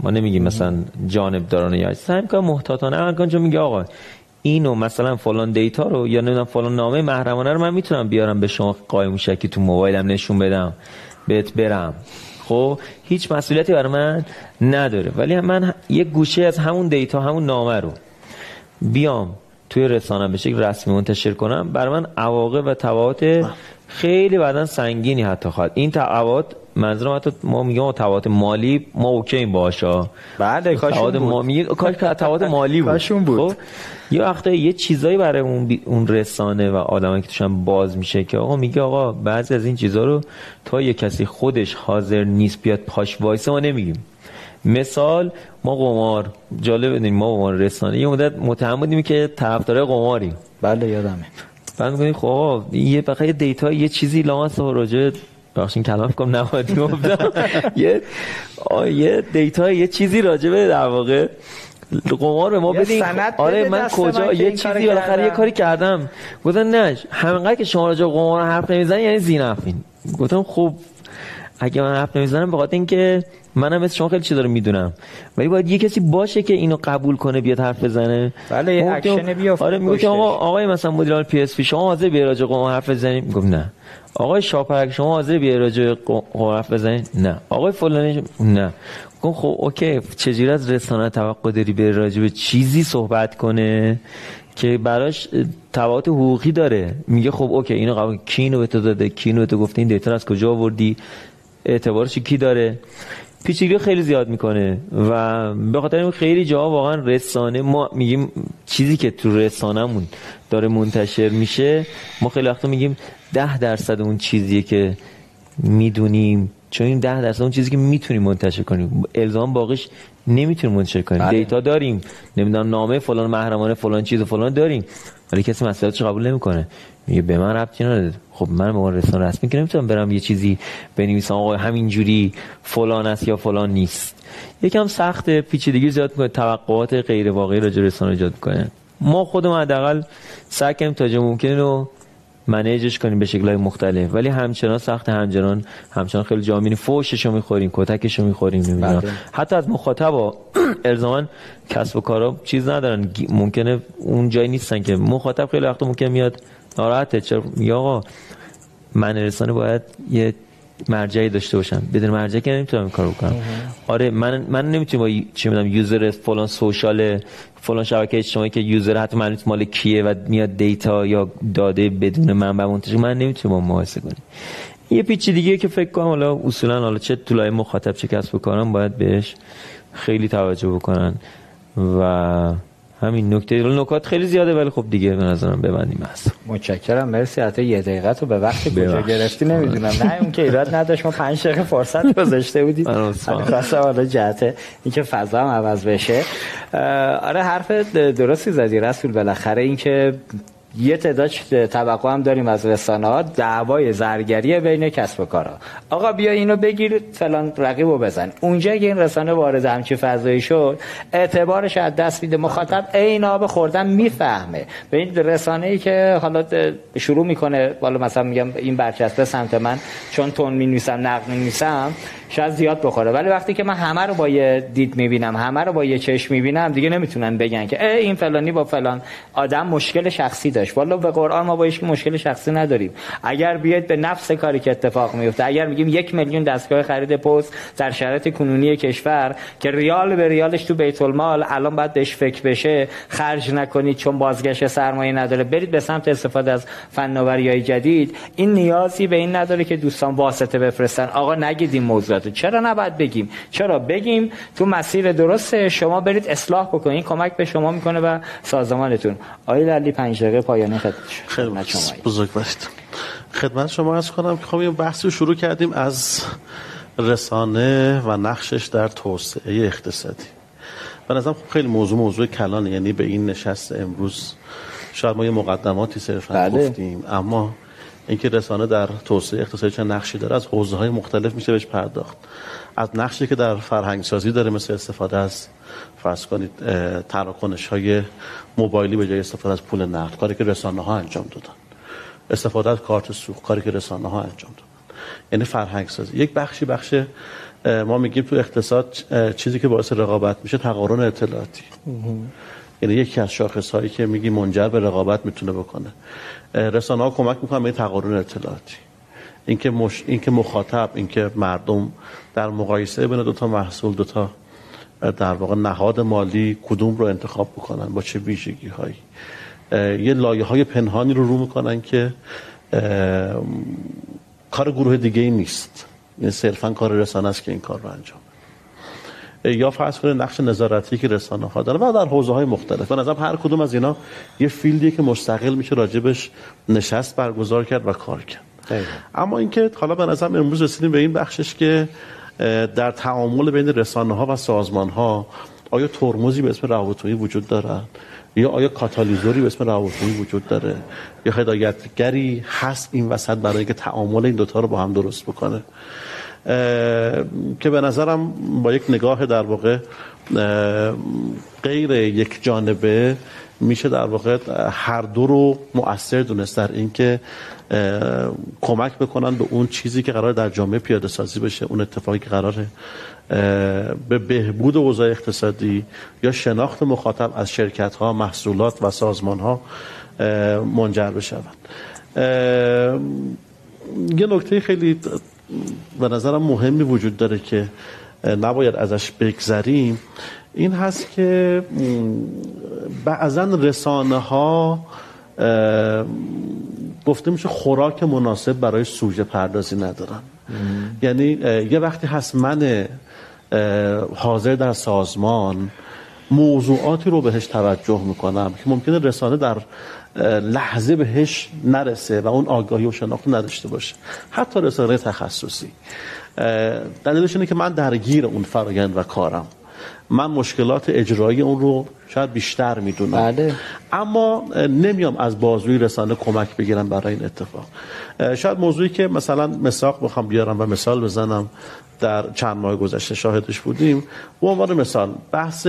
ما نمیگیم مثلا جانب دارانه یا سعی می‌کنن محتاطانه عمل کنن چون میگه آقا اینو مثلا فلان data رو یا نمی‌دونم فلان نامه محرمانه رو من می‌تونم بیارم به شما قایمشکی تو موبایلم نشون بدم بهت برم. خب هیچ مسئولیتی برای من نداره. ولی من یک گوشه از همون data همون نامه رو بیام توی رسانه به شکل رسمی منتشر کنم. برای من عواقب و تبعات خیلی بعدا سنگینی حتی خواهد. این تبعات منظورم حتی ما میگم تبعات مالی ما okay باشا بعد کاش ما کاش تبعات مالی بود. کاشون بود. خب؟ یه وقتا یه چیزایی برای اون, بی... اون رسانه و آدمایی که توشن باز میشه که آقا میگه آقا بعضی از این چیزا رو تا یه کسی خودش حاضر نیست بیاد پاش وایسه ما نمیگیم. مثال ما قمار جالب بدونیم ما قمار رسانه یه مدت متهم بودیم که طرفدار قماریم. بله یادمه. بعد میگیم خب یه بقیه دیتا یه چیزی لامس راجع بخشین کلام کنم نباید گفتم. یه یه دیتا یه چیزی راجع به در واقع قمار به ما بدین. آره من کجا؟ یه چیزی بالاخره یه. کاری کردم. گفتن نه همینقدر که شما راجع به قمار حرف نمی‌زنین یعنی زینفین گفتم خب اگه من حرف نمی‌زنم به خاطر اینکه منم مثل شما خیلی چیزا رو می‌دونم. ولی باید یه کسی باشه که اینو قبول کنه بیاد حرف بزنه. بله، یه اکشن بیفته آره میگه که. آقا آقای مثلا مدیر عامل پی اس پی شما حاضر بیاد راجع به قمار حرف بزنید میگم نه. آقای شاپرک شما حاضر بیاد راجع به قمار حرف بزنید نه. آقای فلانی نه. گفتم خب okay چجوری از رسانه توقع داری به راجع به چیزی صحبت کنه که براش تبعات حقوقی داره؟ میگه خب okay اینو قبول کی اینو به تو داده؟ کی اینو به تو گفته؟ این data از کجا آوردی؟ اعتبارش کی داره؟ پیچیدگی خیلی زیاد می‌کنه و به خاطر این خیلی جاها واقعا رسانه ما میگیم چیزی که تو رسانهمون داره منتشر میشه ما خیلی وقتا میگیم ده درصد اون چیزیه که می‌دونیم. چون این ده درصد اون چیزی که می‌تونیم منتشر کنیم. الزام باقیش نمی‌تونیم منتشر کنیم. بله. دیتا داریم. نمی‌دونم نامه فلان محرمانه فلان چیز و فلان داریم. ولی کسی مسئولیتش قبول نمی‌کنه. میگه به من ربطی نداره. خب من به عنوان رسانه رسمی که نمی‌تونم برم یه چیزی بنویسم. آقا همینجوری فلان است یا فلان نیست. یکم سخت پیچیدگی زیاد می‌کنه. توقعات غیر واقعی راجع رسانه ایجاد می‌کنه. ما خودمون حداقل سعی کنیم تا ممکن رو منیجش کنیم به شکلهای مختلف. ولی همچنان سخت همچنان همچنان خیلی جا میریم فوششو می‌خوریم کتکشو می‌خوریم نمی‌دونم. بله. حتی از مخاطبا الزاما کسب و کارا چیز ندارن. ممکنه اون جایی نیستن که. مخاطب خیلی وقتا ممکن میاد ناراحته. چرا؟ میگه آقا من رسانه باید یه مرجعی داشته باشم. بدون مرجعی که نمی‌تونم این کارو بکنم. آره من من نمی‌تونم با ی- چه می‌دونم یوزر فلان سوشال فلان شبکه اجتماعی که یوزر حتی معلوم نیست مال کیه و میاد دیتا یا داده بدون منبع منتشر من نمی‌تونم با مقایسه کنم. یه پیچیدگیه که فکر کنم حالا اصولا حالا چه طولای مخاطب چه کسب و کارم باید بهش خیلی توجه بکنن و همین نکته. نکات خیلی زیاده ولی خب دیگه به نظرم ببندیم هست متشکرم. مرسی. حتی یه دقیقه تو به وقتی کجا. گرفتی نمی‌دونم. نه اون که ایراد نداشت. ما پنج دقیقه فرصت گذاشته بودیم. من عذرخواهم. خواستم حالا جهت اینکه فضا هم عوض بشه. آره حرف درستی زدی. رسول بالاخره اینکه یه تعداد توقع هم داریم از رسانه ها دعوای زرگری بین کسب و کارها آقا بیا اینو بگیر فلان رقیبو بزن. اونجا که این رسانه وارد همچی فضایی شد اعتبارش از دست میده. مخاطب عین آب خوردن می‌فهمه. به این رسانه ای که حالا شروع می‌کنه بالا مثلا میگم این برچسبه سمت من چون تون می‌نویسم نقد می‌نویسم شاید زیاد بخوره. ولی وقتی که من همه رو با یه دید می‌بینم همه رو با یه چشم می‌بینم دیگه نمی‌تونن بگن که اه این فلانی با فلان آدم مشکل شخصی داشت. والا به قرآن ما با هیچ مشکل شخصی نداریم. اگر بیاید به نفس کاری که اتفاق میفته اگر میگیم یک میلیون دستگاه خرید پست در شرایط کنونی کشور که ریال به ریالش تو بیت المال الان باید بهش فکر بشه خرج نکنید چون بازگشت سرمایه نداره. برید به سمت استفاده از فناوری های جدید. این نیازی به این نداره که دوستان واسطه بفرستن. آقا نگید این موضوعات رو. چرا نباید بگیم؟ چرا؟ بگیم تو مسیر درسته. شما برید اصلاح بکنید. کمک به شما می‌کنه و سازمانتون. آقای علی پنج دقیقه پایانی خدمت شما. بزرگ باشید خدمت شما از کنم که خب یه بحثی رو شروع کردیم از رسانه و نقشش در توسعه اقتصادی. به نظرم خب خیلی موضوع موضوع کلانه. یعنی به این نشست امروز شاید ما یه مقدماتی صرفا بله. گفتیم. اما اینکه رسانه در توسعه اقتصادی چه نقشی داره از حوزه های مختلف میشه بهش پرداخت. از نقشی که در فرهنگ سازی داره مثل استفاده از فرض کنید تراکنش های موبایلی به جای استفاده از پول نقد کاری که رسانه ها انجام دادن. استفاده از کارت سوخت کاری که رسانه ها انجام دادن. یعنی فرهنگ سازی یک بخشی بخش ما میگیم تو اقتصاد چیزی که باعث رقابت میشه تقارن اطلاعاتی. یعنی یکی از شاخص هایی که میگی منجر به رقابت می‌تونه بکنه. رسانه ها کمک می‌کنن به این تقارن اطلاعاتی. اینکه مش... اینکه مخاطب اینکه مردم در مقایسه بین دو تا محصول دو تا در واقع نهاد مالی کدوم رو انتخاب بکنن با چه ویژگی هایی یه لایه های پنهانی رو رو می‌کنن که کار گروه دیگه ای نیست. یعنی صرفا کار رسانه است که این کار رو انجام. یا فرض کنید نقش نظارتی که رسانه ها داره و در حوزه های مختلف نظرم هر کدوم از اینا یه فیلدیه که مستقل میشه راجبش نشست برگزار کرد و کار کرد. اما اینکه حالا به نظرم امروز رسیدیم به این بخشش که در تعامل بین رسانه ها و سازمان ها آیا ترمزی به اسم روابطویی وجود دارد؟ یا آیا کاتالیزوری به اسم روابطویی وجود داره؟ یا هدایتگری هست این وسط برای اینکه تعامل این دوتا رو با هم درست بکنه؟ که به نظرم با یک نگاه در واقع غیر یک جانبه میشه در واقع هر دو رو مؤثر دونست در اینکه کمک بکنن به اون چیزی که قرار در جامعه پیاده سازی بشه اون اتفاقی که قراره به بهبود اوضاع اقتصادی یا شناخت مخاطب از شرکت ها محصولات و سازمان ها منجر بشوند. یه نکته خیلی به نظرم مهمی وجود داره که نباید ازش بگذریم این هست که بعضا رسانه ها گفته میشه خوراک مناسب برای سوژه پردازی ندارن یعنی یه وقتی هست من حاضر در سازمان موضوعاتی رو بهش توجه می‌کنم که ممکنه رسانه در لحظه بهش نرسه و اون آگاهی و شناخت نداشته باشه. حتی رسانه تخصصی. دلیلش اینه که من درگیر اون فرایند و کارم. من مشکلات اجرایی اون رو شاید بیشتر می‌دونم. بله. اما نمیام از بازوی رسانه کمک بگیرم برای این اتفاق. شاید موضوعی که مثلا مساق بخوام بیارم و مثال بزنم در چند ماه گذشته شاهدش بودیم. به عنوان مثال بحث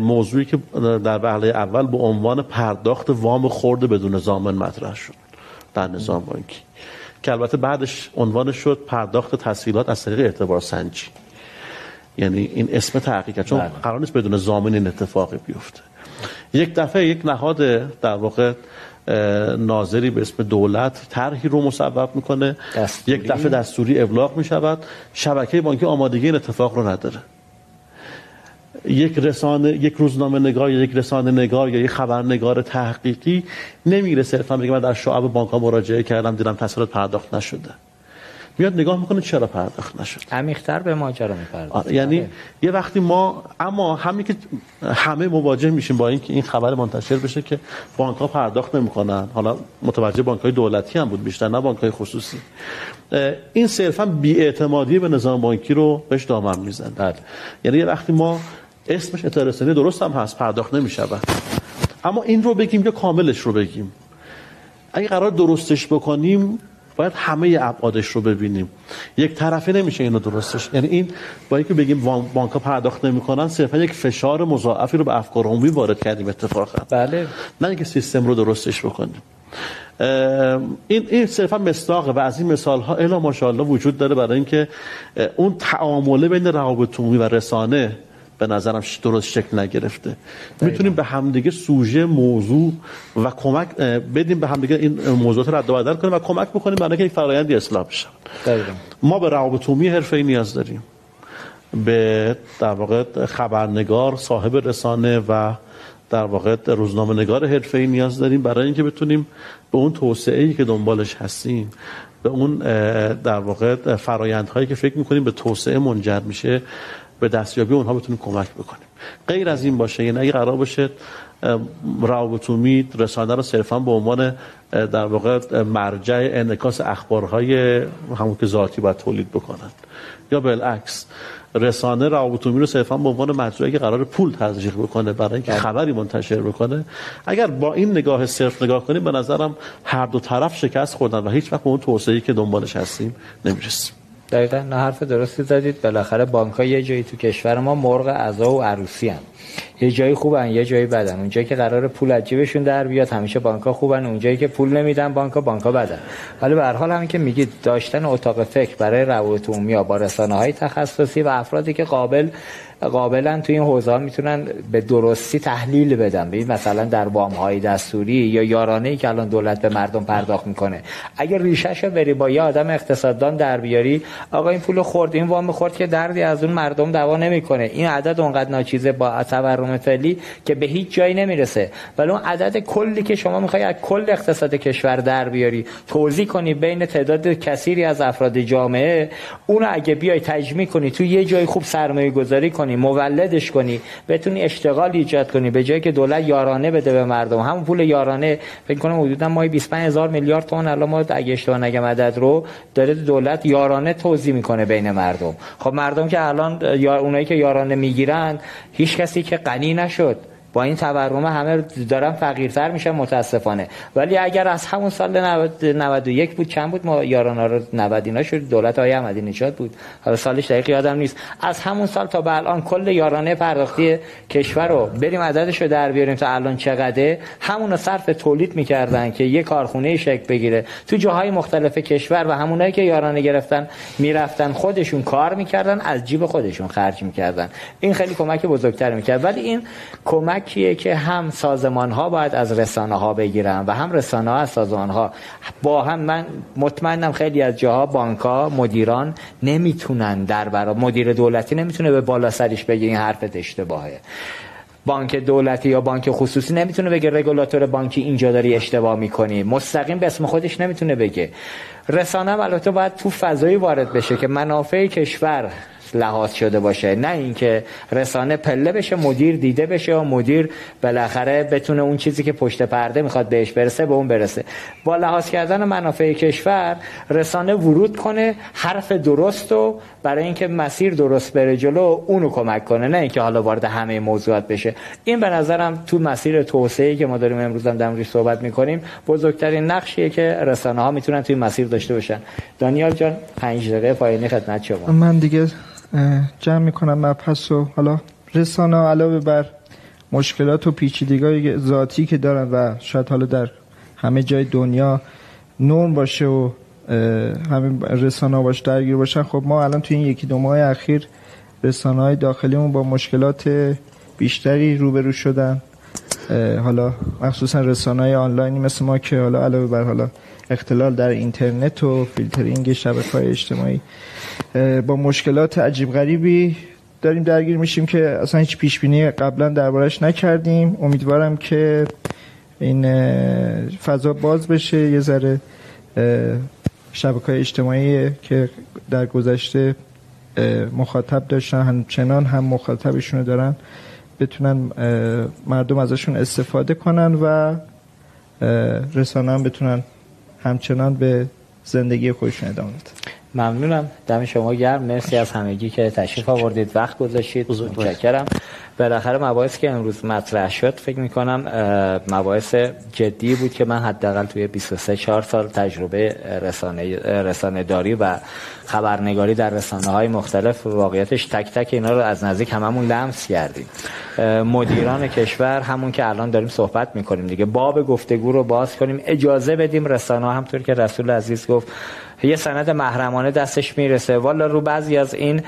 موضوعی که در وهله اول به عنوان پرداخت وام خورده بدون زامن مطرح شد در نظام بانکی. که البته بعدش عنوان شد پرداخت تسهیلات از طریق اعتبار سنجی. یعنی این اسم تحقیق چون بله. قرار نیست بدون زامن این اتفاقی بیفته. یک دفعه یک نهاد در واقع ناظری به اسم دولت طرحی رو مصوب می‌کنه. دستوری. یک دفعه دستوری ابلاغ می‌شود. شبکه بانکی آمادگی این اتفاق رو نداره. یک رسانه یک روزنامه نگار یا یک رسانه نگار یا یک خبرنگار تحقیقی نمیره صرفا بگه من در شعب بانک ها مراجعه کردم دیدم تسهیلات پرداخت نشده. میاد نگاه می‌کنه چرا پرداخت نشد. عمیق‌تر به ماجرا می‌پردازه. یعنی آره. یه وقتی ما اما همین که همه مواجه میشیم با اینکه این خبر منتشر بشه که بانک ها پرداخت نمی‌کنن. حالا متوجه بانک های دولتی هم بود بیشتر نه بانک های خصوصی این صرفا بیاعتمادی به نظام بانکی رو بهش دامن می‌زنه. بله. یعنی یه وقتی ما اسمش اطلاع رسانی درست هم هست پرداخت نمی‌شود. اما این رو بگیم یا کاملش رو بگیم. اگه قرار درستش بکنیم باید همه ابعادش رو ببینیم. یک طرفه نمیشه اینو درستش. یعنی این با اینکه بگیم بانک پرداخت نمی‌کنن صرفا یک فشار مضاعفی رو به افکار عمومی وارد کردیم اتفاقا. بله. نه اینکه سیستم رو درستش بکنیم. این این صرفا مصداقه و از این مثال ها الا ماشاءالله وجود داره برای اینکه اون تعامله بین روابط عمومی و رسانه به نظرم درست شکل نگرفته. می‌تونیم به همدیگه سوژه موضوع و کمک بدیم به همدیگه این موضوعات رد و بدل کنیم و کمک بکنیم برای اینکه یک فرآیندی اصلاح بشه. ما به روابط عمومی حرفه‌ای نیاز داریم. به در واقع خبرنگار صاحب رسانه و در واقع روزنامه نگار حرفه‌ای نیاز داریم. برای اینکه بتونیم به اون توسعه ای که دنبالش هستیم به اون در واقع فرایندهایی که فکر می‌کنیم به توسعه منجر میشه به دستیابی اونها بتونیم کمک بکنیم. غیر از این باشه یعنی اگه قرار باشه روابط امید رسانه رو صرفا به عنوان در واقع مرجع انعکاس اخبارهای همون که ذاتی باید تولید بکنن یا بالعکس رسانه روابط رو صرفا به عنوان مجرایی که قرار پول تزریق بکنه برای اینکه بله. خبری منتشر بکنه. اگر با این نگاه صرف نگاه کنیم به نظرم هر دو طرف شکست خوردن و هیچ وقت به اون توسعه‌ای که دنبالش هستیم نمی‌رسیم. دقیقا نه حرف درستی زدید. بالاخره بانک ها یه جایی تو کشور ما مرغ عزا و عروسی هم. یه جایی خوبن یه جایی بدن. اونجایی که قرار پول عجیبشون در بیاد همیشه بانک ها خوبن. اونجایی که پول نمیدن بانک ها بانک ها بدن. ولی به هر حال همین که میگید داشتن اتاق فکر برای روابط عمومی با رسانه های تخصصی و افرادی که قابل قابلا تو این حوزه می‌تونن به درستی تحلیل بدن. ببین مثلا در وام های دستوری یا یارانه ای که الان دولت به مردم پرداخت می‌کنه. اگر ریشهشو بری با یه آدم اقتصاددان در بیاری آقا این پول خورد این وام خورد که دردی از اون مردم دوا نمی‌کنه. این عدد اونقدر ناچیزه با تورم فعلی که به هیچ جایی نمی‌رسه. ولی اون عدد کلی که شما می‌خوای از کل اقتصاد کشور در بیاری توضیح کنی بین تعداد کثیری از افراد جامعه اون اگه بیای تجمیع کنی تو یه جای خوب سرمایه گذاری کنی. کنی مولدش کنی بتونی اشتغال ایجاد کنی. به جایی که دولت یارانه بده به مردم. همون پول یارانه فکر کنم حدودا ماهی 25 هزار میلیارد تومان الان ما اگه اشتباه نگم عدد رو داره دولت یارانه توزیع می‌کنه بین مردم. خب مردم که الان اونایی که یارانه می‌گیرن هیچ کسی که غنی نشد. با این تورم همه دارن فقیرتر میشن متاسفانه. ولی اگر از همون سال 91 بود چند بود؟ ما یاران رو 90 اینا شد. دولت های احمدی نژاد بود. حالا سالش دقیق یادم نیست. از همون سال تا به الان کل یارانه پرداختی کشور رو. بریم عددش رو در بیاریم تا الان چقدره. همون صرف تولید می‌کردن که یه کارخونه شکل بگیره. تو جاهای مختلف کشور و همونایی که یارانه گرفتن می‌رفتن خودشون کار می‌کردن از جیب خودشون خرج می‌کردن. این خیلی کمک بزرگتر می‌کرد. ولی این کمکیه که هم سازمان ها باید از رسانه ها بگیرن و هم رسانه ها از سازمان ها با هم من مطمئنم خیلی از جاها بانک ها مدیران نمی‌تونن در برا مدیر دولتی نمی‌تونه به بالا سرش بگه این حرفت اشتباهه. بانک دولتی یا بانک خصوصی نمی‌تونه بگه رگولاتور بانکی اینجا داری اشتباه می‌کنی. مستقیم به اسم خودش نمی‌تونه بگه. رسانه البته باید تو فضایی وارد بشه که منافع کشور لحاظ شده باشه. نه اینکه رسانه پله بشه مدیر دیده بشه و مدیر بالاخره بتونه اون چیزی که پشت پرده می‌خواد بهش برسه به اون برسه. با لحاظ کردن منافع کشور رسانه ورود کنه حرف درست و برای اینکه مسیر درست بره جلو اونو کمک کنه. نه اینکه حالا وارد همه موضوعات بشه. این به نظرم تو مسیر توسعه که ما داریم امروز هم در صحبت می‌کنیم بزرگترین نقشیه که رسانه ها می‌تونن توی مسیر داشته باشن. دانیال جان 5 دقیقه پایانی خدمت شما. من دیگه جمع می‌کنم مبحث و حالا رسانه علاوه بر مشکلات و پیچیدگی ذاتی که دارن و شاید حالا در همه جای دنیا نرم باشه و همه رسانه باش درگیر باشن خب ما الان توی این یکی دو ماه اخیر رسانه های داخلیمون با مشکلات بیشتری روبرو شدن. حالا مخصوصا رسانه های آنلاینی مثل ما که حالا علاوه بر حالا اختلال در اینترنت و فیلترینگ شبکه های اجتماعی با مشکلات عجیب غریبی داریم درگیر میشیم که اصلا هیچ پیش بینی قبلا دربارش نکردیم. امیدوارم که این فضا باز بشه. یه ذره شبکه اجتماعی که در گذشته مخاطب داشتن همچنان هم مخاطبشون دارن بتونن مردم ازشون استفاده کنن و رسانه هم بتونن همچنان به زندگی خودشون ادامه بدن. ممنونم. دم شما گرم. مرسی از همگی که تشریف آوردید. وقت گذاشتید. متشکرم. بالاخره مباحث که امروز مطرح شد فکر می کنم مباحث جدی بود که من حداقل توی 23 4 سال تجربه رسانه رسانه داری و خبرنگاری در رسانه های مختلف واقعیتش تک تک اینا رو از نزدیک هممون لمس کردیم. مدیران کشور همون که الان داریم صحبت می‌کنیم دیگه. باب گفتگو رو باز کنیم. اجازه بدیم رسانه همطور که رسول عزیز گفت یه سند محرمانه دستش می‌رسه. والا رو بعضی از این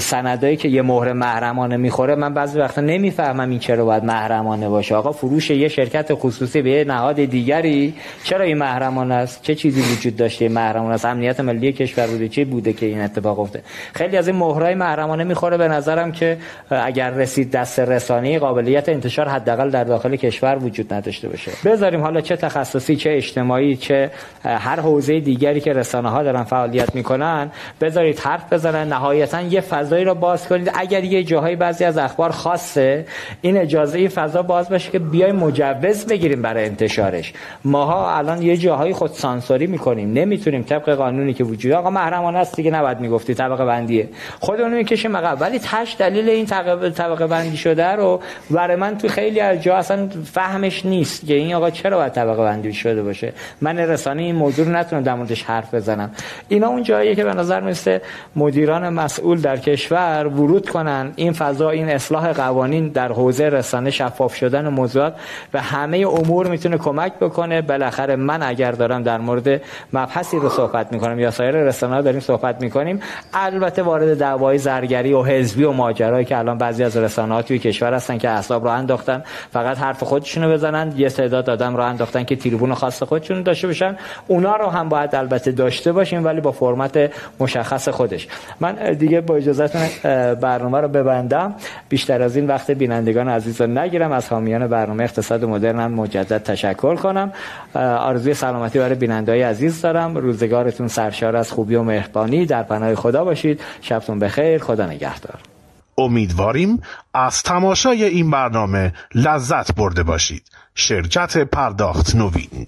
سندایی که یه مهر محرمانه می‌خوره من بعضی وقتا نمی‌فهمم این چرا باید محرمانه باشه. آقا فروش یه شرکت خصوصی به نهاد دیگری چرا این محرمانه است؟ چه چیزی وجود داشته محرمانه است؟ امنیت ملی کشور بوده چه بوده که این اتفاق افتاده؟ خیلی از این مهرهای محرمانه می‌خوره به نظرم که اگر رسید دست رسانی قابلیت انتشار حداقل در داخل کشور وجود نداشته باشه. بذاریم حالا چه تخصصی چه اجتماعی چه هر حوزه دیگری که رسانه ها دارن فعالیت می‌کنن بذارید حرف بزنن. نهایتا یه فضایی رو باز کنید. اگر یه جاهای بعضی از اخبار خاصه این اجازه ای فضا باز باشه که بیای مجوز بگیریم برای انتشارش. ماها الان یه جاهای خود سانسوری می‌کنیم. نمی‌تونیم طبق قانونی که وجود آقا محرمانه است دیگه نباید می‌گفتی طبقه بندیه. خودمون می‌کشیم عقب ولی تاش دلیل این طبقه بندی شده رو برای من تو خیلی از جا اصلا فهمش نیست که این آقا چرا باید طبقه بندی شده باشه. من رسانه این موضوع رو نتونم در موردش حرف بزنم. اینا اون جاییه که به نظر میسته مدیران مسئول در کشور ورود کنن. این فضا این اصلاح قوانین در حوزه رسانه شفاف شدن موضوعات و همه امور می‌تونه کمک بکنه. بالاخره من اگر دارم در مورد مبحثی رو صحبت می‌کنم یا سایر رسانه داریم صحبت می‌کنیم البته وارد دعوای زرگری و حزبی و ماجرایی که الان بعضی از رسانه ها توی کشور هستن که اعصاب رو انداختن فقط حرف خودشونو بزنن. یه تعداد آدم رو انداختن که تریبون خاص خودشون داشته باشن. اونا رو هم باید البته داشته باشیم ولی با فرمت مشخص خودش. من دیگه با اجازهتون برنامه رو ببندم. بیشتر از این وقت بینندگان عزیز رو نگیرم. از حامیان برنامه اقتصاد مدرن مجدد تشکر کنم. آرزوی سلامتی برای بینندگان عزیز دارم. روزگارتون سرشار از خوبی و مهربانی. در پناه خدا باشید. شبتون بخیر. خدا نگهدار. امیدواریم از تماشای این برنامه لذت برده باشید. شرکت پرداخت نوین.